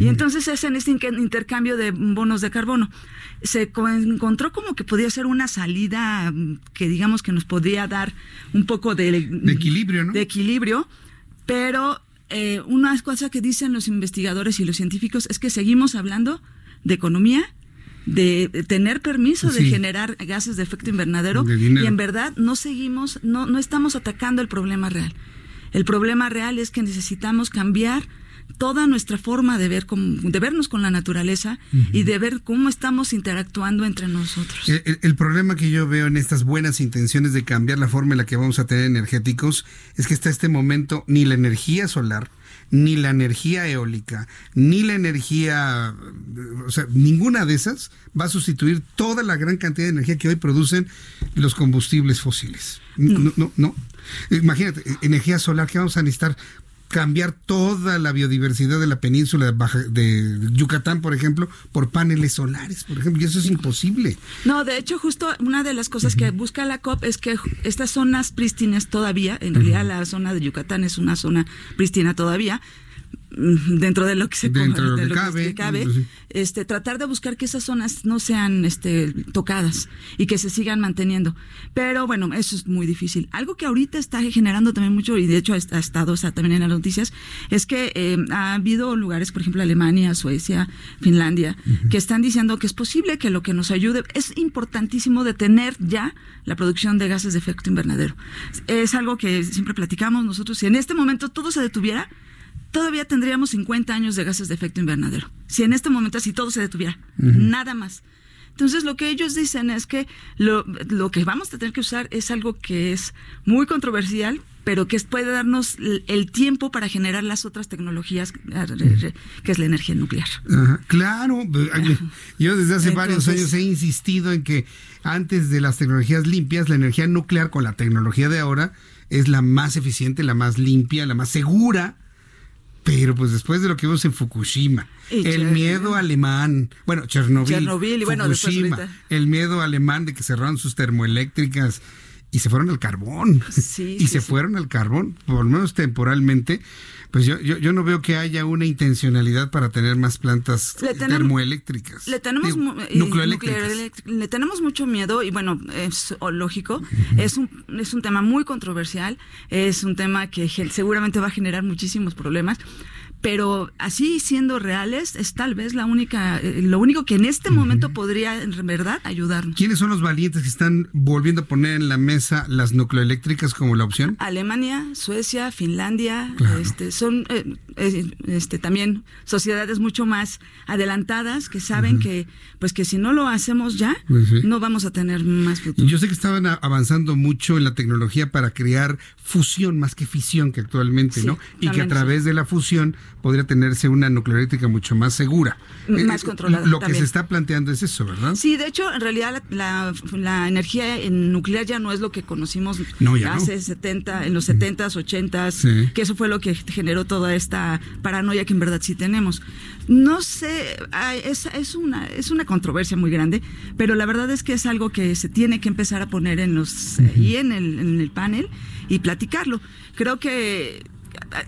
Y entonces es en este intercambio de bonos de carbono. Se encontró como que podía ser una salida mm, que digamos que nos podría dar un poco de, de equilibrio, ¿no? De equilibrio, pero eh, una cosa que dicen los investigadores y los científicos es que seguimos hablando de economía, de tener permiso de generar gases de efecto invernadero y en verdad no seguimos, no, no estamos atacando el problema real. El problema real es que necesitamos cambiar toda nuestra forma de ver de vernos con la naturaleza y de ver cómo estamos interactuando entre nosotros. El, problema que yo veo en estas buenas intenciones de cambiar la forma en la que vamos a tener energéticos es que hasta este momento ni la energía solar, ni la energía eólica, ni la energía, o sea, ninguna de esas va a sustituir toda la gran cantidad de energía que hoy producen los combustibles fósiles. No, no, no. Imagínate, energía solar que vamos a necesitar cambiar toda la biodiversidad de la península de, Yucatán, por ejemplo, por paneles solares, por ejemplo, y eso es imposible. No, de hecho, justo una de las cosas que busca la COP es que estas zonas prístinas todavía, en realidad la zona de Yucatán es una zona prístina todavía, dentro de lo que se dentro de lo que, cabe, pues este tratar de buscar que esas zonas no sean este tocadas y que se sigan manteniendo. Pero bueno eso es muy difícil. Algo que ahorita está generando también mucho y de hecho ha, estado también en las noticias es que eh, ha habido lugares por ejemplo Alemania Suecia Finlandia que están diciendo que es posible que lo que nos ayude es importantísimo detener ya la producción de gases de efecto invernadero. Es algo que siempre platicamos nosotros si en este momento todo se detuviera todavía tendríamos 50 años de gases de efecto invernadero. Si en este momento así todo se detuviera, nada más. Entonces lo que ellos dicen es que lo, que vamos a tener que usar es algo que es muy controversial, pero que puede darnos el tiempo para generar las otras tecnologías, que es la energía nuclear. Claro, yo desde hace varios años he insistido en que antes de las tecnologías limpias, la energía nuclear con la tecnología de ahora es la más eficiente, la más limpia, la más segura pero pues después de lo que vimos en Fukushima, el miedo alemán, bueno, Chernobyl, Fukushima, el miedo alemán de que cerraron sus termoeléctricas y se fueron al carbón. y se fueron al carbón, por lo menos temporalmente. Pues yo, yo, no veo que haya una intencionalidad para tener más plantas termoeléctricas. Le tenemos, le tenemos mucho miedo y bueno, es lógico. es, un, es un tema muy controversial, es un tema que seguramente va a generar muchísimos problemas pero así siendo reales es tal vez la única eh, lo único que en este momento podría en verdad ayudarnos. ¿Quiénes son los valientes que están volviendo a poner en la mesa las nucleoeléctricas como la opción? Alemania, Suecia, Finlandia, este son eh, eh, este también sociedades mucho más adelantadas que saben que pues que si no lo hacemos ya pues no vamos a tener más futuro. Yo sé que estaban avanzando mucho en la tecnología para crear fusión más que fisión que actualmente, ¿no? Y que a través de la fusión podría tenerse una nucleoeléctrica mucho más segura. Más eh, controlada. Lo que se está planteando es eso, ¿verdad? Sí, de hecho, en realidad la, la, energía nuclear ya no es lo que conocimos hace 70, en los 70s, 80s, que eso fue lo que generó toda esta paranoia que en verdad sí tenemos. No sé, es, es, una, es una controversia muy grande, pero la verdad es que es algo que se tiene que empezar a poner en los, y en el, en el panel y platicarlo. Creo que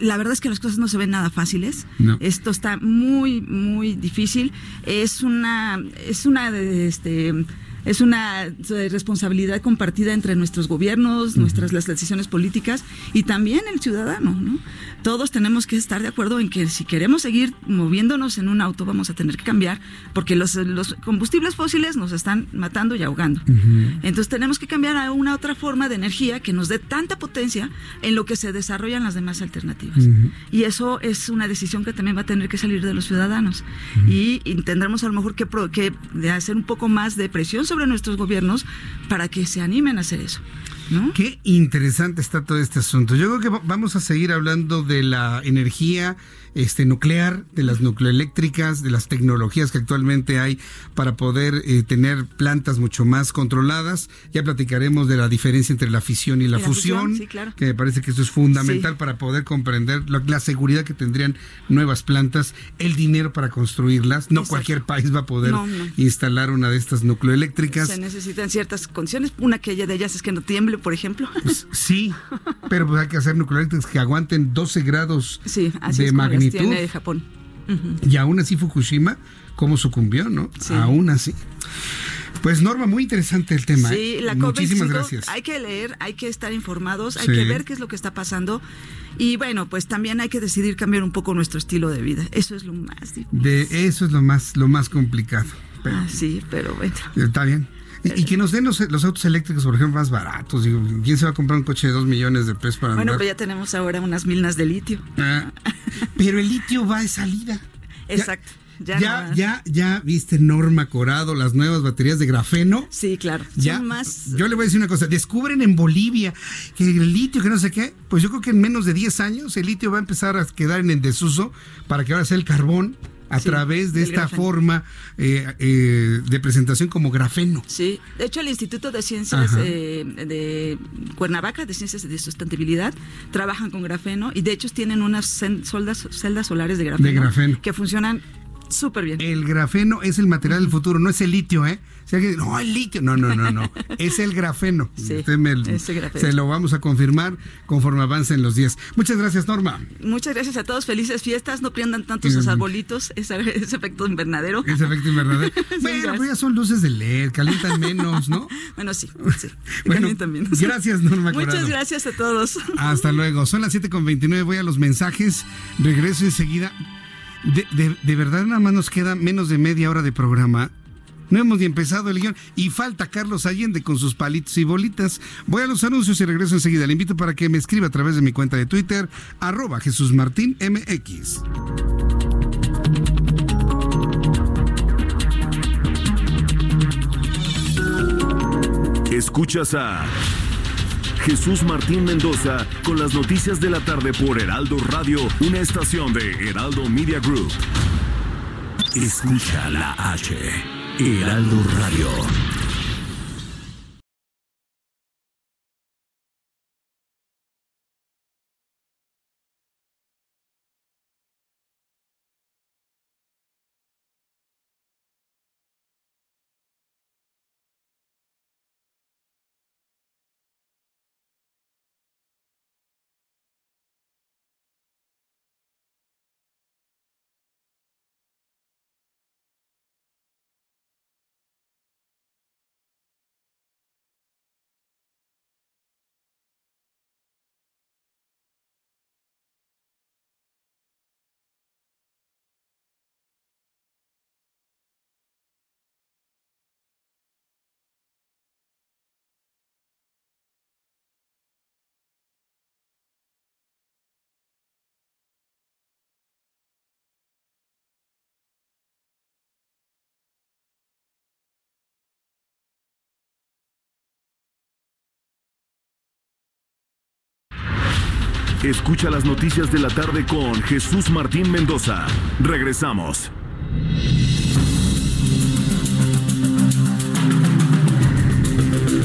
la verdad es que las cosas no se ven nada fáciles. Esto está muy, muy difícil. Es una, es una, este, es una responsabilidad compartida entre nuestros gobiernos, nuestras las decisiones políticas y también el ciudadano. ¿no? Todos tenemos que estar de acuerdo en que si queremos seguir moviéndonos en un auto vamos a tener que cambiar porque los, los combustibles fósiles nos están matando y ahogando. Entonces tenemos que cambiar a una otra forma de energía que nos dé tanta potencia en lo que se desarrollan las demás alternativas. Y eso es una decisión que también va a tener que salir de los ciudadanos. Y, tendremos a lo mejor que, que hacer un poco más de presión sobre nuestros gobiernos para que se animen a hacer eso. Qué interesante está todo este asunto. Yo creo que vamos a seguir hablando de la energía este, nuclear, de las nucleoeléctricas, de las tecnologías que actualmente hay para poder eh, tener plantas mucho más controladas. Ya platicaremos de la diferencia entre la fisión y la, fusión, que me parece que eso es fundamental para poder comprender la, seguridad que tendrían nuevas plantas, el dinero para construirlas. No cualquier país va a poder instalar una de estas nucleoeléctricas. Se necesitan ciertas condiciones. Una que de ellas es que no tiemble, por ejemplo. Pues, sí, pero pues hay que hacer nucleoeléctricas que aguanten 12 grados de magnitud tiene Japón. Y aún así Fukushima, ¿cómo sucumbió, no? Aún así. Pues Norma, muy interesante el tema. Sí, ¿eh? la Muchísimas gracias. Hay que leer, hay que estar informados, hay que ver qué es lo que está pasando. Y bueno, pues también hay que decidir cambiar un poco nuestro estilo de vida. Eso es lo más difícil. De eso es lo más, lo más complicado. ah, sí, pero bueno. Está bien. Y, que nos den los, autos eléctricos, por ejemplo, más baratos. Digo, ¿quién se va a comprar un coche de dos millones de pesos para Bueno, pero ya tenemos ahora unas minas de litio. Ah, pero el litio va de salida. Exacto. Ya, ya, ya, viste Norma Corado, las nuevas baterías de grafeno. Sí, claro. Ya, más... Yo le voy a decir una cosa, descubren en Bolivia que el litio, que no sé qué, pues yo creo que en menos de 10 años el litio va a empezar a quedar en desuso para que ahora sea el carbón a través de esta forma eh, eh, de presentación como grafeno. Sí, de hecho el Instituto de Ciencias eh, de Cuernavaca, de Ciencias de Sustentabilidad, trabajan con grafeno y de hecho tienen unas celdas, celdas solares de grafeno, de grafeno. que funcionan Súper bien. El grafeno es el material del futuro, no es el litio, ¿eh? no, el litio. No, no, no, no. es el grafeno. Sí, grafeno. Se lo vamos a confirmar conforme avancen los días. Muchas gracias, Norma. Muchas gracias a todos. Felices fiestas. No prendan tanto sus arbolitos. Ese, efecto invernadero. Ese efecto invernadero. bueno, pues ya son luces de LED. Calientan menos, ¿no? bueno, sí. sí bueno, menos. Gracias, Norma. Muchas gracias a todos. Hasta luego. Son las 7.29. Voy a los mensajes. Regreso enseguida. De, verdad nada más nos queda menos de media hora de programa. No hemos ni empezado el guion y falta Carlos Allende con sus palitos y bolitas. Voy a los anuncios y regreso enseguida. Le invito para que me escriba a través de mi cuenta de Twitter, arroba Jesús Martín MX. Escuchas a Jesús Martín Mendoza con las noticias de la tarde por Heraldo Radio, una estación de Heraldo Media Group. Escucha la H, Heraldo Radio. Escucha las noticias de la tarde con Jesús Martín Mendoza. Regresamos.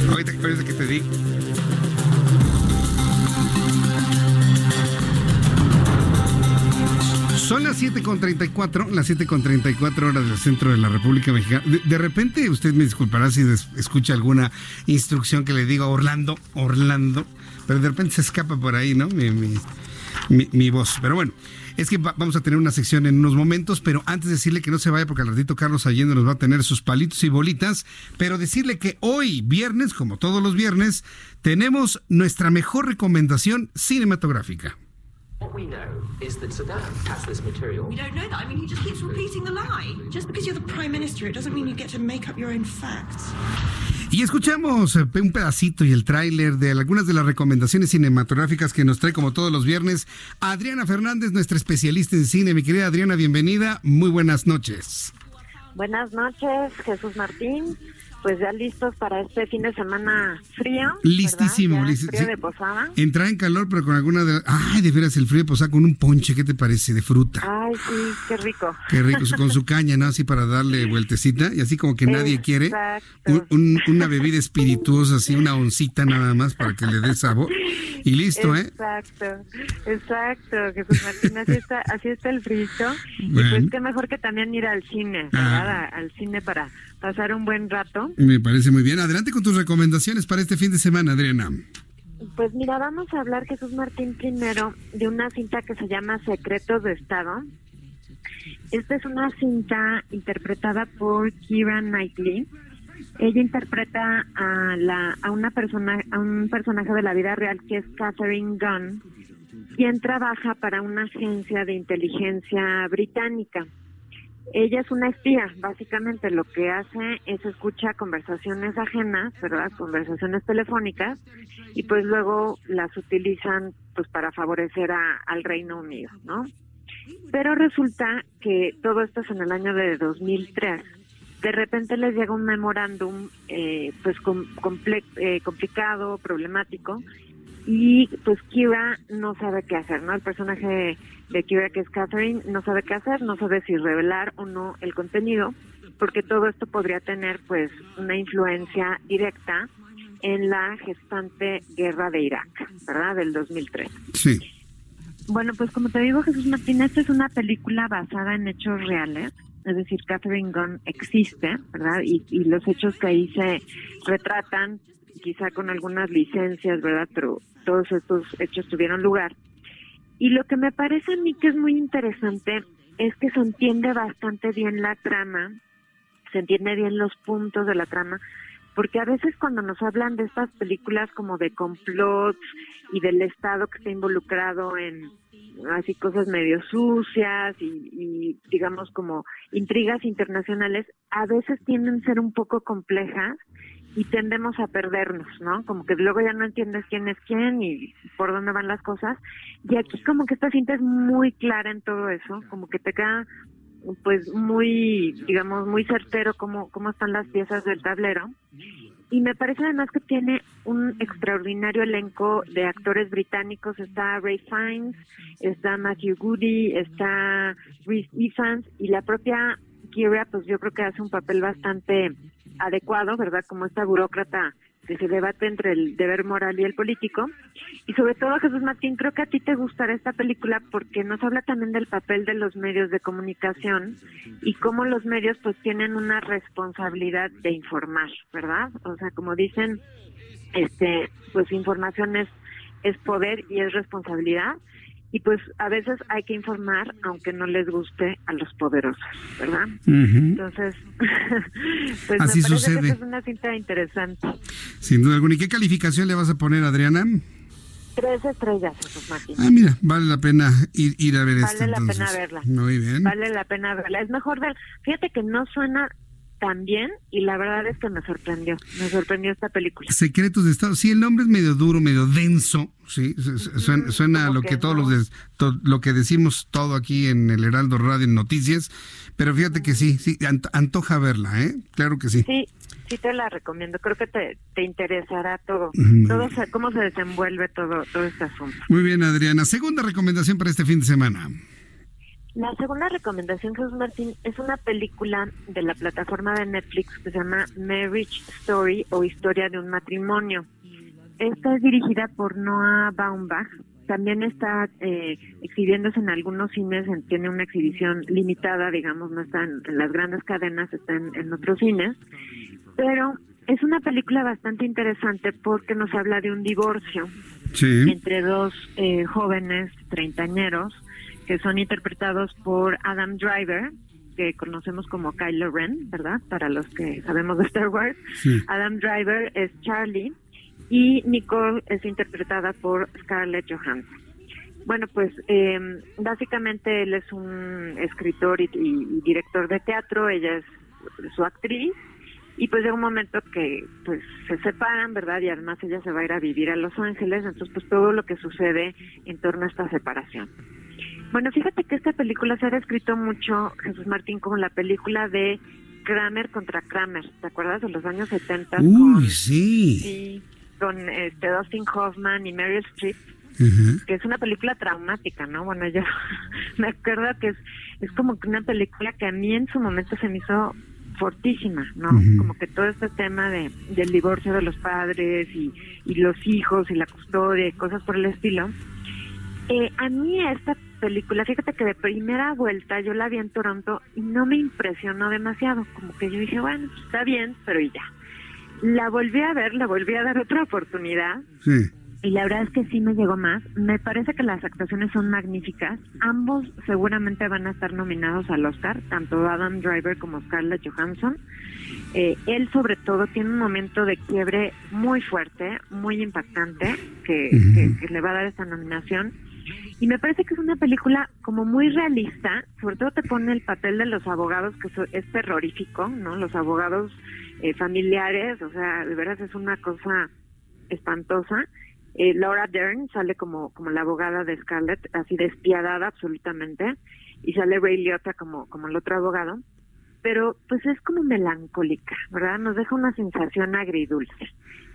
Ahorita, que te di. Son las 7.34, las 7.34 horas del centro de la República Mexicana. De, repente, usted me disculpará si escucha alguna instrucción que le diga Orlando, Orlando pero de repente se escapa por ahí, ¿no? Mi, voz. Pero bueno, es que vamos a tener una sección en unos momentos, pero antes de decirle que no se vaya porque al ratito Carlos Allende nos va a tener sus palitos y bolitas, pero decirle que hoy, viernes, como todos los viernes, tenemos nuestra mejor recomendación cinematográfica. What we know is that Saddam has this material. We don't know that. I mean, he just keeps repeating the lie. Just because you're the prime minister, it doesn't mean you get to make up your own facts. Y escuchamos eh, un pedacito y el tráiler de algunas de las recomendaciones cinematográficas que nos trae como todos los viernes Adriana Fernández, nuestra especialista en cine. Mi querida Adriana, bienvenida. Muy buenas noches. Buenas noches, Jesús Martín pues ya listos para este fin de semana frío. Listísimo, listísimo. Frío de posada. Entrar en calor, pero con alguna de. Ay, de veras, el frío de posada con un ponche, ¿qué te parece? De fruta. Ay, sí, qué rico. Qué rico, con su caña, ¿no? Así para darle vueltecita y así como que nadie quiere. una bebida espirituosa, así, una oncita nada más para que le dé sabor. Y listo, ¿eh? Exacto, exacto, Jesús Martín, así está, así está el frío. Y pues qué mejor que también ir al cine, ¿verdad? Ah. Al cine para pasar un buen rato. Me parece muy bien. Adelante con tus recomendaciones para este fin de semana, Adriana. Pues mira, vamos a hablar, Jesús Martín, primero de una cinta que se llama Secretos de Estado. Esta es una cinta interpretada por Kira Knightley. Ella interpreta a, la, a una persona, a un personaje de la vida real que es Catherine Gunn, quien trabaja para una agencia de inteligencia británica. Ella es una espía, básicamente lo que hace es escuchar conversaciones ajenas, ¿verdad? Conversaciones telefónicas y pues luego las utilizan pues para favorecer a, al Reino Unido, ¿no? Pero resulta que todo esto es en el año de 2003. De repente les llega un memorándum eh, pues eh, complicado, problemático y pues Kira no sabe qué hacer, ¿no? El personaje de Kira, que es Catherine, no sabe qué hacer, no sabe si revelar o no el contenido, porque todo esto podría tener pues una influencia directa en la gestante guerra de Irak, ¿verdad? Del 2003. Sí. Bueno, pues como te digo, Jesús Martín, esta es una película basada en hechos reales, es decir, Catherine Gunn existe, ¿verdad? Y, y los hechos que ahí se retratan, quizá con algunas licencias, ¿verdad? Pero todos estos hechos tuvieron lugar. Y lo que me parece a mí que es muy interesante es que se entiende bastante bien la trama, se entiende bien los puntos de la trama, porque a veces cuando nos hablan de estas películas como de complots y del Estado que está involucrado en así cosas medio sucias y, y digamos como intrigas internacionales, a veces tienden a ser un poco complejas y tendemos a perdernos, ¿no? Como que luego ya no entiendes quién es quién y por dónde van las cosas. Y aquí como que esta cinta es muy clara en todo eso, como que te queda pues muy, digamos, muy certero cómo, cómo están las piezas del tablero. Y me parece además que tiene un extraordinario elenco de actores británicos. Está Ray Fiennes, está Matthew Goody, está Reese Evans y la propia Kira, pues yo creo que hace un papel bastante adecuado, ¿verdad? Como esta burócrata que se debate entre el deber moral y el político. Y sobre todo, Jesús Martín, creo que a ti te gustará esta película porque nos habla también del papel de los medios de comunicación y cómo los medios pues tienen una responsabilidad de informar, ¿verdad? O sea, como dicen, este, pues información es, es poder y es responsabilidad y pues a veces hay que informar aunque no les guste a los poderosos, ¿verdad? Entonces, pues Así me sucede. que es una cinta interesante. Sin duda alguna. ¿Y qué calificación le vas a poner, Adriana? Tres estrellas, Jesús Martín. Ah, mira, vale la pena ir, ir a ver Vale esta la entonces. pena verla. Muy bien. Vale la pena verla. Es mejor ver. Fíjate que no suena tan bien y la verdad es que me sorprendió. Me sorprendió esta película. Secretos de Estado. Sí, el nombre es medio duro, medio denso. Sí, su- su- suena, suena a lo que, todos los to- lo que decimos todo aquí en el Heraldo Radio en noticias. Pero fíjate que sí, sí, ant- antoja verla, ¿eh? Claro que sí. Sí, sí te la recomiendo. Creo que te, te interesará todo. Todo cómo se desenvuelve todo, todo este asunto. Muy bien, Adriana. Segunda recomendación para este fin de semana. La segunda recomendación, Jesús Martín, es una película de la plataforma de Netflix que se llama Marriage Story o Historia de un matrimonio. Esta es dirigida por Noah Baumbach. También está eh, exhibiéndose en algunos cines, en- tiene una exhibición limitada, digamos, no está en, en las grandes cadenas, está en, en otros cines. Pero es una película bastante interesante porque nos habla de un divorcio Sí. entre dos eh, jóvenes treintañeros que son interpretados por Adam Driver, que conocemos como Kylo Ren, ¿verdad? Para los que sabemos de Star Wars. Sí. Adam Driver es Charlie y Nicole es interpretada por Scarlett Johansson. Bueno, pues eh, básicamente él es un escritor y, y- y director de teatro, ella es su actriz y pues llega un momento que pues se separan, ¿verdad? Y además ella se va a ir a vivir a Los Ángeles, entonces pues todo lo que sucede en torno a esta separación. Bueno, fíjate que esta película se ha descrito mucho, Jesús Martín, como la película de Kramer contra Kramer, ¿te acuerdas de los años 70? Uy, sí. Sí, con este Dustin Hoffman y Meryl Streep, que es una película traumática, ¿no? Bueno, yo me acuerdo que es, es como que una película que a mí en su momento se me hizo fortísima, ¿no? Como que todo este tema de, del divorcio de los padres y, y los hijos y la custodia y cosas por el estilo. Eh, a mí esta película, fíjate que de primera vuelta yo la vi en Toronto y no me impresionó demasiado, como que yo dije, bueno, está bien, pero y ya. La volví a ver, la volví a dar otra oportunidad Sí. y la verdad es que sí me llegó más. Me parece que las actuaciones son magníficas. Ambos seguramente van a estar nominados al Oscar, tanto Adam Driver como Scarlett Johansson. Eh, él sobre todo tiene un momento de quiebre muy fuerte, muy impactante, que, que- que le va a dar esta nominación. Y me parece que es una película como muy realista, sobre todo te pone el papel de los abogados, que es terrorífico, ¿no? Los abogados eh, familiares, o sea, de veras es una cosa espantosa. Eh, Laura Dern sale como, como la abogada de Scarlett, así despiadada absolutamente, y sale Ray Liotta como, como el otro abogado, pero pues es como melancólica, ¿verdad? Nos deja una sensación agridulce.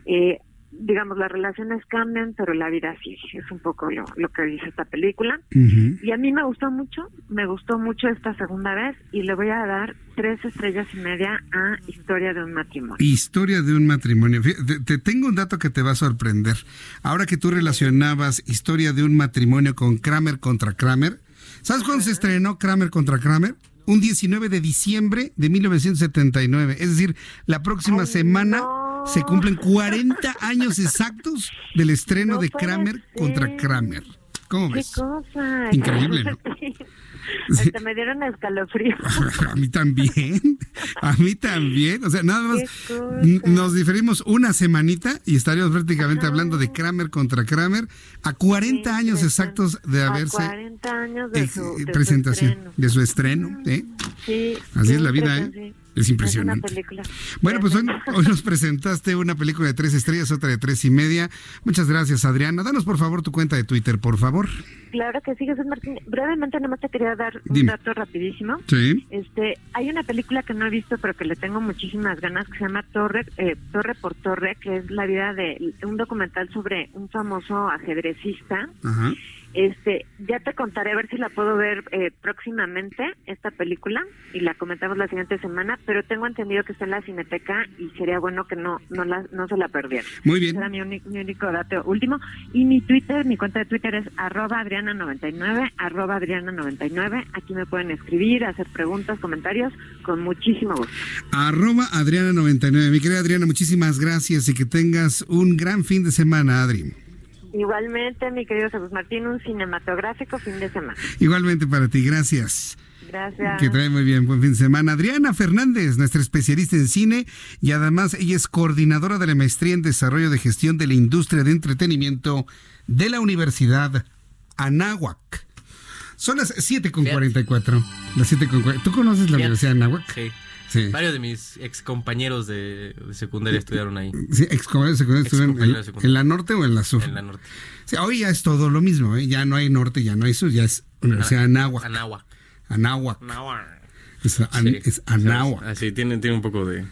Eh, digamos, las relaciones cambian, pero la vida sigue. Es un poco lo, lo que dice esta película. Y a mí me gustó mucho, me gustó mucho esta segunda vez y le voy a dar tres estrellas y media a Historia de un matrimonio. Historia de un matrimonio. Te, te tengo un dato que te va a sorprender. Ahora que tú relacionabas Historia de un matrimonio con Kramer contra Kramer, ¿sabes cuándo se estrenó Kramer contra Kramer? Un 19 de diciembre de 1979. Es decir, la próxima semana se cumplen 40 años exactos del estreno No de Kramer contra Kramer. ¿Cómo ¿Qué ves? cosa? Increíble, ¿no? Hasta me dieron escalofrío. A mí también, a mí también. O sea, nada más Qué nos diferimos una semanita y estaríamos prácticamente hablando de Kramer contra Kramer a 40 años exactos de A haberse 40 años de eh, su, de su presentación, de su estreno. ¿eh? Sí, Así qué es la vida, ¿eh? Es impresionante. una película. Bueno, pues hoy, hoy nos presentaste una película de tres estrellas, otra de tres y media. Muchas gracias, Adriana. Danos por favor tu cuenta de Twitter, por favor. Claro que sí, Jesús Martín. Brevemente, nada más te quería dar un Dime. dato rapidísimo. Sí. Este, hay una película que no he visto, pero que le tengo muchísimas ganas, que se llama Torre, eh, Torre por Torre, que es la vida de un documental sobre un famoso ajedrecista. Ajá. Este, ya te contaré a ver si la puedo ver eh, próximamente esta película y la comentamos la siguiente semana, pero tengo entendido que está en la Cineteca y sería bueno que no no la, no se la perdieran. Muy bien. Ese Era mi, único dato último y mi Twitter, mi cuenta de Twitter es arroba adriana99, arroba adriana99. Aquí me pueden escribir, hacer preguntas, comentarios con muchísimo gusto. Arroba Adriana99. Mi querida Adriana, muchísimas gracias y que tengas un gran fin de semana, Adri. Igualmente, mi querido Jesús Martín, un cinematográfico fin de semana. Igualmente para ti, gracias. Gracias. Que trae muy bien, buen fin de semana. Adriana Fernández, nuestra especialista en cine y además ella es coordinadora de la maestría en desarrollo de gestión de la industria de entretenimiento de la Universidad Anáhuac. Son las 7.44. Las 7.44. ¿Tú conoces la. Universidad de Anáhuac? Sí. Sí. Varios de mis ex compañeros de, de secundaria estudiaron ahí. Sí, excomunidades secundarias estuvieron Excomunidades en, secundarias. en la norte o en la sur. En la norte. Sí, hoy ya es todo lo mismo, ¿eh? ya no hay norte, ya no hay sur, ya es Universidad Anáhuac. Anáhuac. Anáhuac. Anáhuac. Es, an- Sí. es Anáhuac. Así, tiene, tiene un poco de,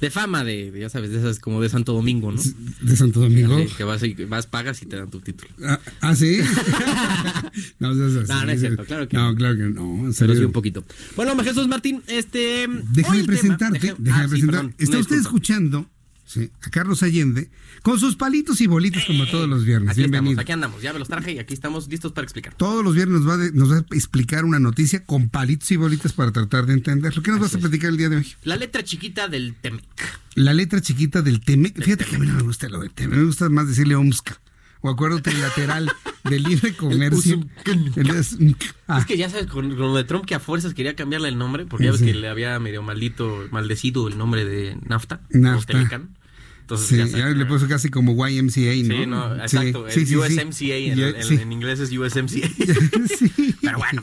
de fama de, de, ya sabes, de esas como de Santo Domingo, ¿no? De Santo Domingo. Sí, que vas, y- vas, pagas y te dan tu título. Ah, ¿ah, sí? no. No, no es cierto, claro que no. no. claro que no. Pero sí un poquito. Bueno, Jesús Martín, este... Déjame el tema- presentarte, deje- déjame Ah, sí, presentar. perdón, Está usted escuchando sí, a Carlos Allende con sus palitos y bolitos como todos los viernes. Aquí estamos, aquí andamos, ya me los traje y aquí estamos listos para explicar. Todos los viernes nos va, de- nos va a explicar una noticia con palitos y bolitas para tratar de entenderlo. ¿Qué nos vas a platicar el día de hoy? La letra chiquita del Temec. La letra chiquita del Temec. Fíjate que a mí no me gusta lo de Temec. Me gusta más decirle OMSCA. O acuerdo trilateral de libre comercio. Es- ah, Es que ya sabes, con, con lo de Trump que a fuerzas quería cambiarle el nombre, porque ya ves Sí. que le había medio maldito, maldecido el nombre de NAFTA. NAFTA. Entonces, sí, ya ya, le puso casi como YMCA, ¿no? Sí, no, exacto. sí, el sí. USMCA, en, en- inglés es USMCA. Pero bueno.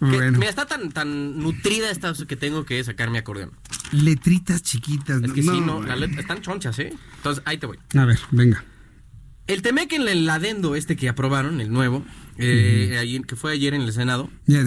Bueno. Mira, está tan, tan nutrida esta que tengo que sacar mi acordeón. Letritas chiquitas. Es que no, sí, no, están chonchas, ¿eh? Entonces, ahí te voy. A ver, venga. El Temec en el adendo este que aprobaron, el nuevo, eh, ahí- que fue ayer en el Senado, Ya,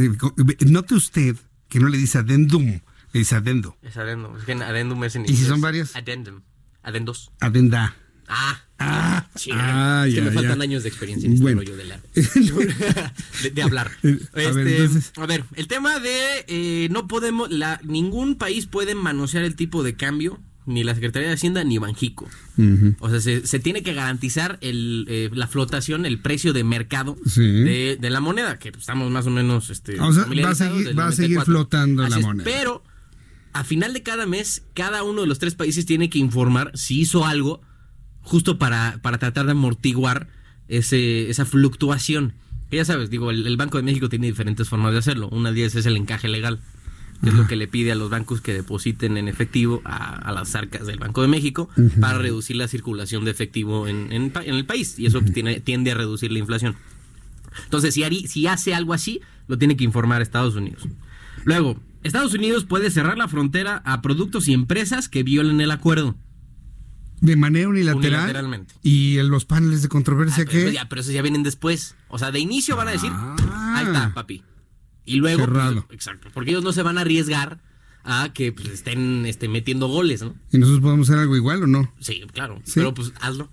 Note usted que no le dice adendum, le dice adendo. es adendo. Es que en adendum es en ¿Y si inglés. son varias? Addendum. Adendos. Adenda. Ah. Ah, ah, es que ya, me faltan ya. años de experiencia en este Bueno. rollo de, la- de, de hablar. A ver, Este, entonces. a ver, el tema de eh, no podemos, la, ningún país puede manosear el tipo de cambio, ni la Secretaría de Hacienda ni Banjico. O sea, se, se tiene que garantizar el, eh, la flotación, el precio de mercado Sí. de, de la moneda, que estamos más o menos este, O sea, va a seguir, del va a seguir 94. flotando Así la es, moneda. Pero a final de cada mes, cada uno de los tres países tiene que informar si hizo algo justo para, para tratar de amortiguar ese, esa fluctuación. Que ya sabes, digo, el, el Banco de México tiene diferentes formas de hacerlo. Una de ellas es el encaje legal, que es lo que le pide a los bancos que depositen en efectivo a, a las arcas del Banco de México para reducir la circulación de efectivo en, en pa- en el país. Y eso tiene, tiende a reducir la inflación. Entonces, si, si hace algo así, lo tiene que informar a Estados Unidos. Luego, Estados Unidos puede cerrar la frontera a productos y empresas que violen el acuerdo. De manera unilateral. Unilateralmente. Y en los paneles de controversia Pero, que. ya, pero esos ya vienen después. O sea, de inicio van a decir, ahí está, papi. Y luego, pues, Cerrado. exacto, porque ellos no se van a arriesgar a que pues, estén este, metiendo goles, ¿no? ¿Y nosotros podemos hacer algo igual o no? Sí, claro. Sí. Pero pues hazlo.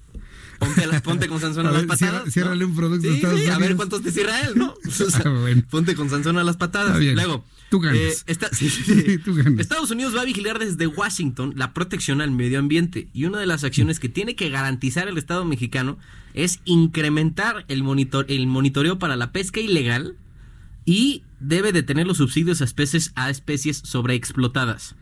Ponte, a las- ponte con Sansón a, A las patadas. ciérrale un producto Sí, Estados sí, a ver cuántos te cierra él, ¿no? O sea, Ah, bueno. Ponte con Sansón a las patadas. Luego, Tú ganas. eh, esta- sí. Tú ganas. Estados Unidos va a vigilar desde Washington la protección al medio ambiente y una de las acciones que tiene que garantizar el Estado mexicano es incrementar el, monitor, el monitoreo para la pesca ilegal y debe detener los subsidios a especies, a especies sobreexplotadas.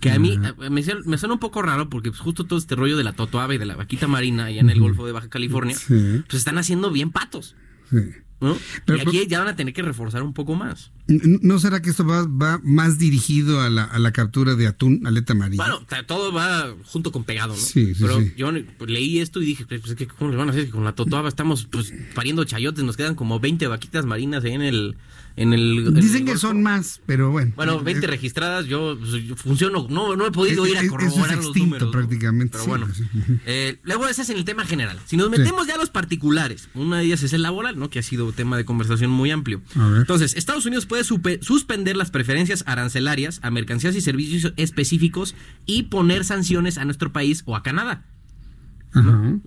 Que a mí eh, me, suena- me suena un poco raro porque pues, justo todo este rollo de la totoaba y de la vaquita marina allá en el Golfo de Baja California, Sí. pues están haciendo bien patos. Sí. ¿No? Pero- y aquí ya van a tener que reforzar un poco más. ¿No será que esto va, va más dirigido a la, a la captura de atún, aleta amarilla? Bueno, todo va junto con pegado, ¿no? Sí, sí, Pero sí. yo pues, leí esto y dije, pues, ¿qué- ¿cómo le van a hacer? Con la totoaba estamos pues, pariendo chayotes, nos quedan como 20 vaquitas marinas ahí en el... En el en el Dicen que son más, pero bueno. Bueno, 20 Eh, registradas, yo, pues, yo funciono, no, no he podido ir a eso es corroborar los extinto números. ¿no? prácticamente, Pero sí, bueno, sí. eh, luego ese es en el tema general. Si nos Sí. metemos ya a los particulares, una de ellas es el laboral, ¿no? Que ha sido tema de conversación muy amplio. A ver. Entonces, Estados Unidos puede suspender las preferencias arancelarias a mercancías y servicios específicos y poner sanciones a nuestro país o a Canadá.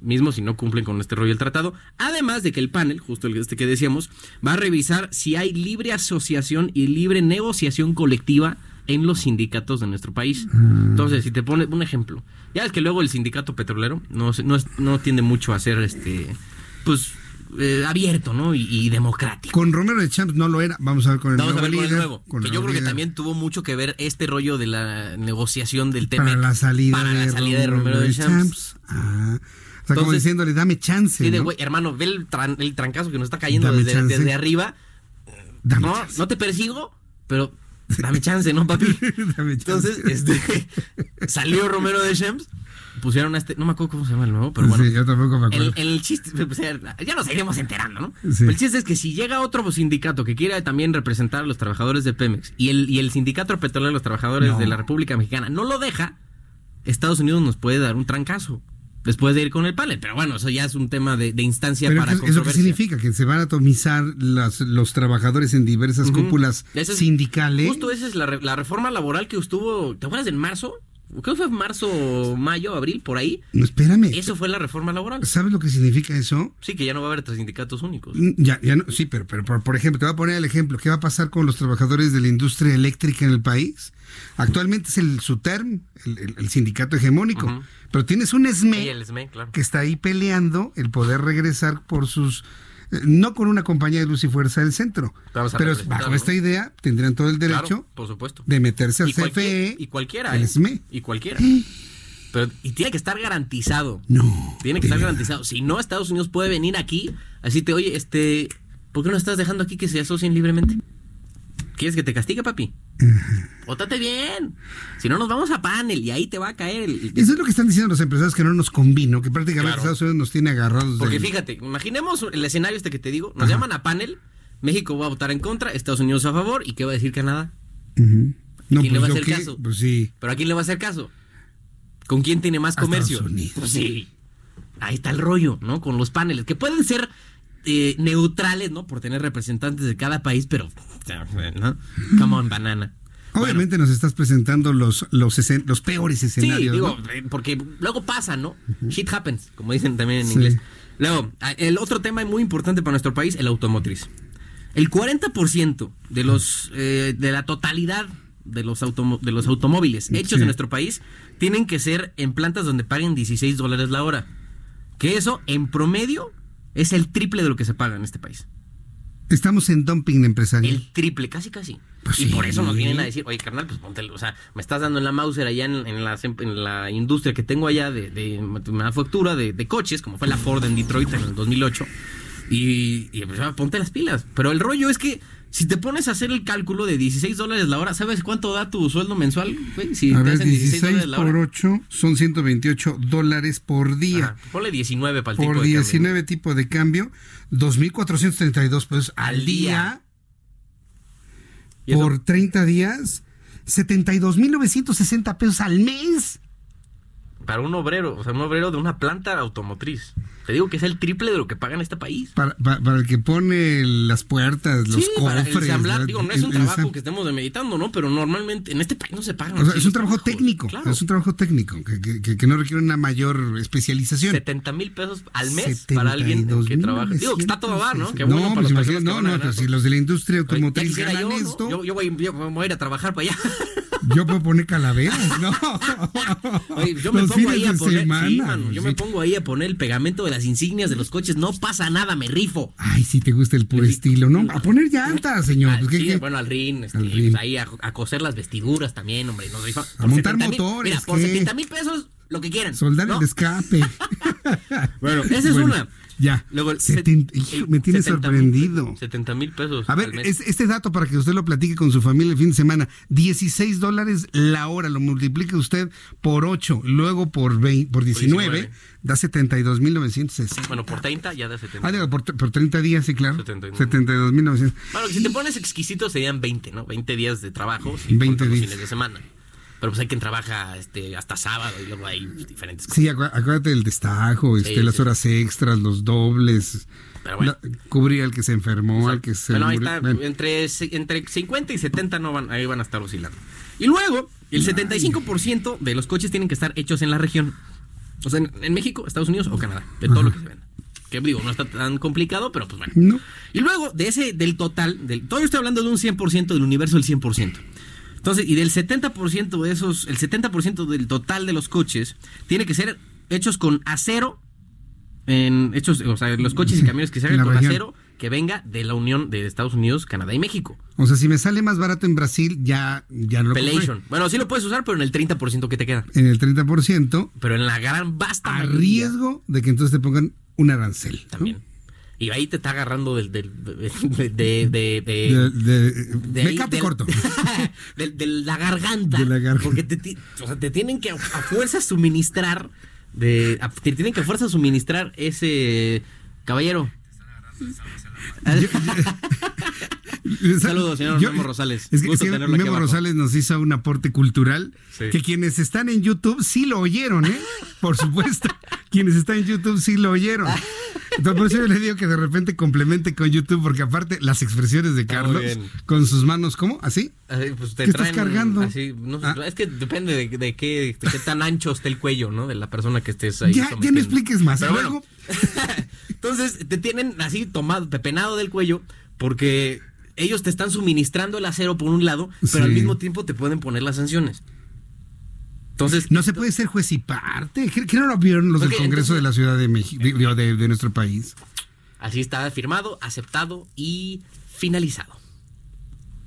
Mismo si no cumplen con este rollo del tratado. Además de que el panel, justo el este que decíamos, va a revisar si hay libre asociación y libre negociación colectiva en los sindicatos de nuestro país. Entonces, si te pone un ejemplo, ya es que luego el sindicato petrolero no, no, no tiende mucho a ser este, pues, eh, abierto, ¿no? Y, y democrático. Con Romero de Champs no lo era. Vamos a ver con el Vamos a nuevo ver con el nuevo. con que yo creo que también tuvo mucho que ver este rollo de la negociación del tema. Para la salida, para de, la salida de Romero de Champs. Ah. O sea, como Entonces- diciéndole, dame chance. Sí, de hermano, ve el, tran- el trancazo que nos está cayendo desde, arriba. Dame no, chance. no te persigo, pero dame chance, ¿no, papi? Dame chance. Entonces, este, salió Romero de Shems, pusieron a este, no me acuerdo cómo se llama el nuevo, pero bueno. Sí, yo tampoco me acuerdo. El, el chiste, pues, ya nos iremos enterando, ¿no? Sí. El chiste es que si llega otro sindicato que quiera también representar a los trabajadores de Pemex y el, y el sindicato petrolero de los trabajadores No. de la República Mexicana no lo deja, Estados Unidos nos puede dar un trancazo después de ir con el panel. Pero bueno, eso ya es un tema de, de instancia Pero para ¿qué- ¿eso qué significa? Que se van a atomizar las, los trabajadores en diversas cúpulas es- sindicales. Justo esa es la, la reforma laboral que estuvo, ¿te acuerdas en marzo? Creo que fue marzo, mayo, abril, por ahí. No, espérame. Eso fue la reforma laboral. ¿Sabes lo que significa eso? Sí, que ya no va a haber tres sindicatos únicos. Mm, Ya, ya no, sí, pero, pero por, ejemplo, te voy a poner el ejemplo. ¿Qué va a pasar con los trabajadores de la industria eléctrica en el país? Actualmente es el SUTERM, el, el- el sindicato hegemónico. Pero tienes un SME Y el SME, claro. que está ahí peleando el poder regresar por sus... No con una compañía de luz y fuerza del centro, pero bajo ¿no? esta idea tendrían todo el derecho Claro, por supuesto. de meterse al Y cualquier- CFE, y cualquiera, el ¿eh? SME. Y cualquiera. Pero, y tiene que estar garantizado. No. Tiene que estar garantizado. Si no, Estados Unidos puede venir aquí, así te, oye, este, ¿por qué no estás dejando aquí que se asocien libremente? ¿Quieres que te castigue, papi? Ótate bien. Si no, nos vamos a panel y ahí te va a caer el... Eso es lo que están diciendo los empresarios que no nos convino, que prácticamente Claro. Estados Unidos nos tiene agarrados. Porque del- fíjate, imaginemos el escenario este que te digo. Nos llaman a panel, México va a votar en contra, Estados Unidos a favor, ¿y qué va a decir Canadá? Ujú. No, ¿Quién le va a hacer qué, caso? Pues sí. ¿Pero a quién le va a hacer caso? ¿Con quién tiene más comercio? Estados Unidos. Pues sí. Ahí está el rollo, ¿no? Con los paneles, que pueden ser eh, neutrales, ¿no? Por tener representantes de cada país, pero... ¿no? Come on, banana. Obviamente nos estás presentando los, los, peores Sí, escenarios. digo, ¿no? eh, porque luego pasa, ¿no? Shit happens, como dicen también en Sí. inglés. Luego, a- el otro tema muy importante para nuestro país, el automotriz. El 40% de los eh, de la totalidad de los automo- de los automóviles hechos Sí. en nuestro país tienen que ser en plantas donde paguen 16 dólares la hora. Que eso, en promedio, es el triple de lo que se paga en este país. Estamos en dumping empresarial. El triple, casi casi. Pues y sí. por eso nos vienen a decir, oye, carnal, pues ponte, o sea, me estás dando en la Mauser allá en, en la, en la industria que tengo allá de, de manufactura de, de coches, como fue la Ford en Detroit en el 2008. Y, y pues, ponte las pilas. Pero el rollo es que Si te pones a hacer el cálculo de 16 dólares la hora, ¿sabes cuánto da tu sueldo mensual? güey? Si a te ver, hacen 16 16 dólares la hora. por 8 son 128 dólares por día. Ajá, ponle 19 para el tipo por de cambio. 19 tipos de cambio, 2.432 pesos al, día. Por 30 días, 72.960 pesos al mes. Para un obrero, o sea, un obrero de una planta automotriz. Te digo que es el triple de lo que paga en este país. Para, para- para el que pone las puertas, los sí, para cofres. ensamblar. ¿verdad? Digo, no es un El- trabajo que estemos meditando, ¿no? Pero normalmente en este país no se pagan. O sea, es un trabajo trabajos. técnico, Claro. es un trabajo técnico que, que- que- no requiere una mayor especialización. 70 mil pesos al mes para alguien que trabaja. Digo, que está todo dar, ¿no? Qué no, bueno para pues las no, no, pues si los de la industria automotriz ganan yo, ¿no? esto, Yo, yo voy, yo voy a ir a trabajar para allá. yo puedo poner calaveras, ¿no? Oye, yo me Los pongo ahí a poner, semana, sí, mano, yo sí. me pongo ahí a poner el pegamento de las insignias de los coches. No pasa nada, me rifo. Ay, si te gusta el puro estilo, ¿no? A poner llantas, señor. pues, ¿qué- Sí, qué? bueno, al rin, este, Al rin. pues, ahí a, a coser las vestiduras también, hombre. Nos rifa. A montar 70 mil- motores, Mira, por ¿qué? 70 mil pesos, lo que quieran. Soldar ¿no? el escape. Bueno, esa es Bueno, una. Ya. Luego el Seten- set- hijo, me tiene 70 mil sorprendido. pesos, 70 mil pesos. A ver, es- este dato para que usted lo platique con su familia el fin de semana. 16 dólares la hora, lo multiplique usted por 8, luego por, 20, por 19, 19. da 72.960. Bueno, por 30 ya da 70. Ah, digo, por, por 30 días, sí, claro. 79. 72.960. Bueno, que si te pones exquisito serían 20, ¿no? 20 días de trabajo. Si 20 20 los días. fines de semana. Pero pues hay quien trabaja este, hasta sábado y luego hay diferentes cosas. Sí, acu- acuérdate del destajo, este, Sí, las sí. horas extras, los dobles. Pero bueno. La- cubrir al que se enfermó, al que se Bueno, ahí murió. está, Bueno. entre, entre 50 y 70 no van, ahí van a estar oscilando. Y luego, el 75% de los coches tienen que estar hechos en la región. O sea, en, en México, Estados Unidos o Canadá, de todo lo que se venda. Que digo, no está tan complicado, pero pues bueno. No. Y luego, de ese, del total, del, todo yo estoy hablando de un 100% del universo, el 100%. Entonces, y del 70% de esos, el 70% del total de los coches tiene que ser hechos con acero, en hechos, o sea, los coches y camiones que se hagan con región. acero que venga de la Unión de Estados Unidos, Canadá y México. O sea, si me sale más barato en Brasil, ya, ya no lo. Pelation. Bueno, sí lo puedes usar, pero en el 30% que te queda. En el 30%, Pero en la gran vasta a mayoría riesgo de que entonces te pongan un arancel. ¿no? Y ahí te está agarrando del, del- de, de, de, de- De- de- de me ahí, cape del- corto. de, de la garganta. De la garganta. Porque te, o sea, te tienen que a, fuerza suministrar. De, a- te tienen que a fuerza suministrar ese caballero. Saludos, señor Yo- Memo Rosales. Es que Gusto aquí Memo abajo. Rosales nos hizo un aporte cultural Sí. que quienes están en YouTube sí lo oyeron, ¿eh? Por supuesto. quienes están en YouTube sí lo oyeron. Entonces, por eso yo le digo que de repente complemente con YouTube, porque aparte las expresiones de Carlos con sus manos, ¿cómo? ¿Así? Así, pues, te ¿Qué estás traen cargando? así, no Ah. Es que depende de, de qué, de qué tan ancho esté el cuello, ¿no? De la persona que estés ahí. Ya, ya no expliques más. Pero Luego, bueno, entonces te tienen así tomado, pepenado del cuello, porque ellos te están suministrando el acero por un lado, pero Sí. al mismo tiempo te pueden poner las sanciones. Entonces, no se puede ser juez y parte. ¿Qué, no lo vieron los del Congreso entonces- de la Ciudad de México, de nuestro país? así está firmado, aceptado y finalizado.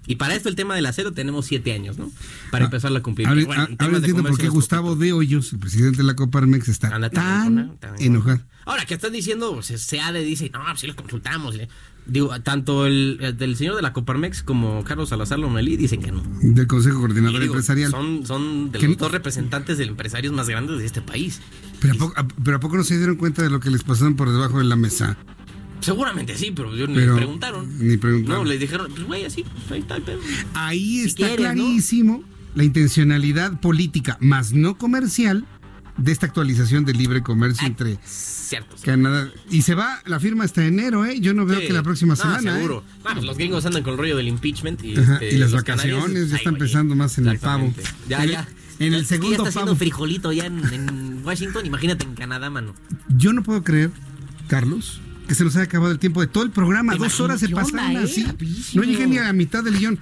Y para esto el tema del acero tenemos siete años, ¿no? Para empezar a cumplir. Ah, Ahora, Bueno, entiendo por qué Gustavo de Hoyos, el presidente de la Coparmex, está tan tan enojado, tan enojado. Ahora, que están diciendo, se, se ha de dice, no, pues sí los consultamos. le- Digo, tanto el, el del señor de la Coparmex como Carlos Salazar Lomelí dicen que no. Del Consejo Coordinador digo, Empresarial. Son, son de los dos representantes de empresarios más grandes de este país. Pero ¿a, poco, a- pero ¿a poco no se dieron cuenta de lo que les pasaron por debajo de la mesa? Seguramente sí, pero yo ni Pero les preguntaron. ni preguntaron. No, les dijeron, pues güey, así, pues ahí está el pedo. Ahí Si está quieres, ¿no? clarísimo la intencionalidad política, más no comercial, de esta actualización del libre comercio entre Cierto. sí. Canadá. Y se va la firma hasta enero, ¿eh? Yo no veo Sí. que la próxima No, semana. seguro. ¿eh? Vamos, los gringos andan con el rollo del impeachment y, Ajá, este, y las vacaciones ya ay, están güey, pensando más en el pavo. Ya, En el- ya. en el segundo ya está haciendo frijolito ya en, en Washington, imagínate en Canadá, mano. Yo no puedo creer, Carlos, que se nos haya acabado el tiempo de todo el programa. ¿Te Dos horas se ¿Qué onda, pasaron eh? así. Rapidísimo. No llegué ni a la mitad del guion.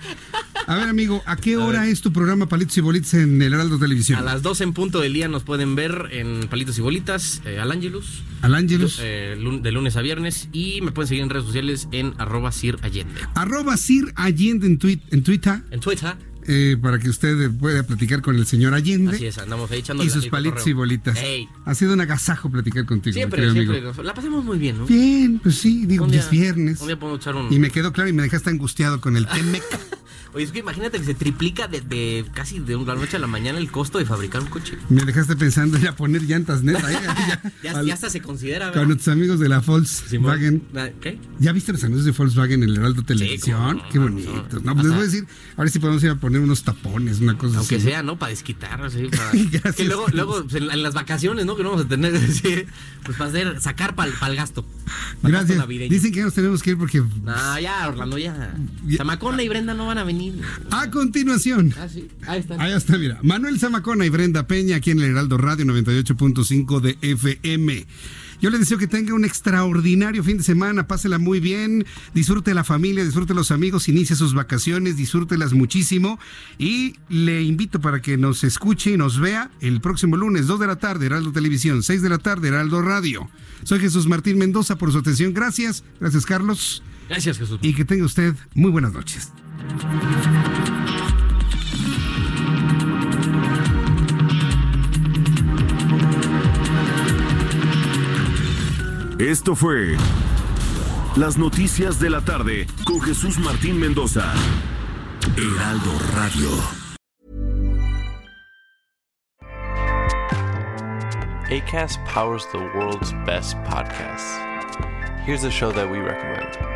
A ver, amigo, ¿a qué hora es tu programa Palitos y Bolitas en el Heraldo Televisión? A las 12 en punto del día nos pueden ver en Palitos y Bolitas, eh, al Angelus, Al Ángelus. eh, de lunes a viernes. Y me pueden seguir en redes sociales en arroba Sir Allende. Arroba Sir Allende en, en Twitter. En Twitter. Eh, para que usted pueda platicar con el señor Allende. Así es, andamos ahí echando Y sus palitos y bolitas. Ey. Ha sido un agasajo platicar contigo, Siempre, siempre. amigo. La pasamos muy bien, ¿no? Bien, pues sí, digo, día- es viernes. Un día podemos echar un... Y me quedó claro y me dejaste angustiado con el Temec. Oye, es que imagínate que se triplica de, de casi de la noche a la mañana el costo de fabricar un coche. me dejaste pensando ya poner llantas neta. ¿eh? Ya, Ya, al- ya hasta se considera, con ¿verdad? nuestros amigos de la Volkswagen. Ah, ¿Qué? ¿Ya viste los anuncios de Volkswagen en el Heraldo Televisión? Qué bonitos. No, pues les voy a decir, ahora sí podemos ir a poner unos tapones, una cosa Aunque así. sea, ¿no? Para desquitar, así, para... Que luego, luego pues, en, las vacaciones, ¿no? Que no vamos a tener, sí, pues para hacer, sacar para el gasto. Gracias. Dicen que ya nos tenemos que ir porque No, ya, Orlando, ya. Zamacona y Brenda no van a venir. a continuación. Ah, sí. Ahí están. Ahí está, mira. Manuel Zamacona y Brenda Peña aquí en el Heraldo Radio 98.5 de FM. Yo le deseo que tenga un extraordinario fin de semana, pásela muy bien, disfrute la familia, disfrute los amigos, inicie sus vacaciones, disfrútelas muchísimo y le invito para que nos escuche y nos vea el próximo lunes, 2 de la tarde, Heraldo Televisión, 6 de la tarde, Heraldo Radio. Soy Jesús Martín Mendoza por su atención, gracias, gracias Carlos Gracias, Jesús. y que tenga usted muy buenas noches. Esto fue Las Noticias de la Tarde con Jesús Martín Mendoza. Heraldo Radio. ACAST powers the world's best podcasts. Here's a show that we recommend.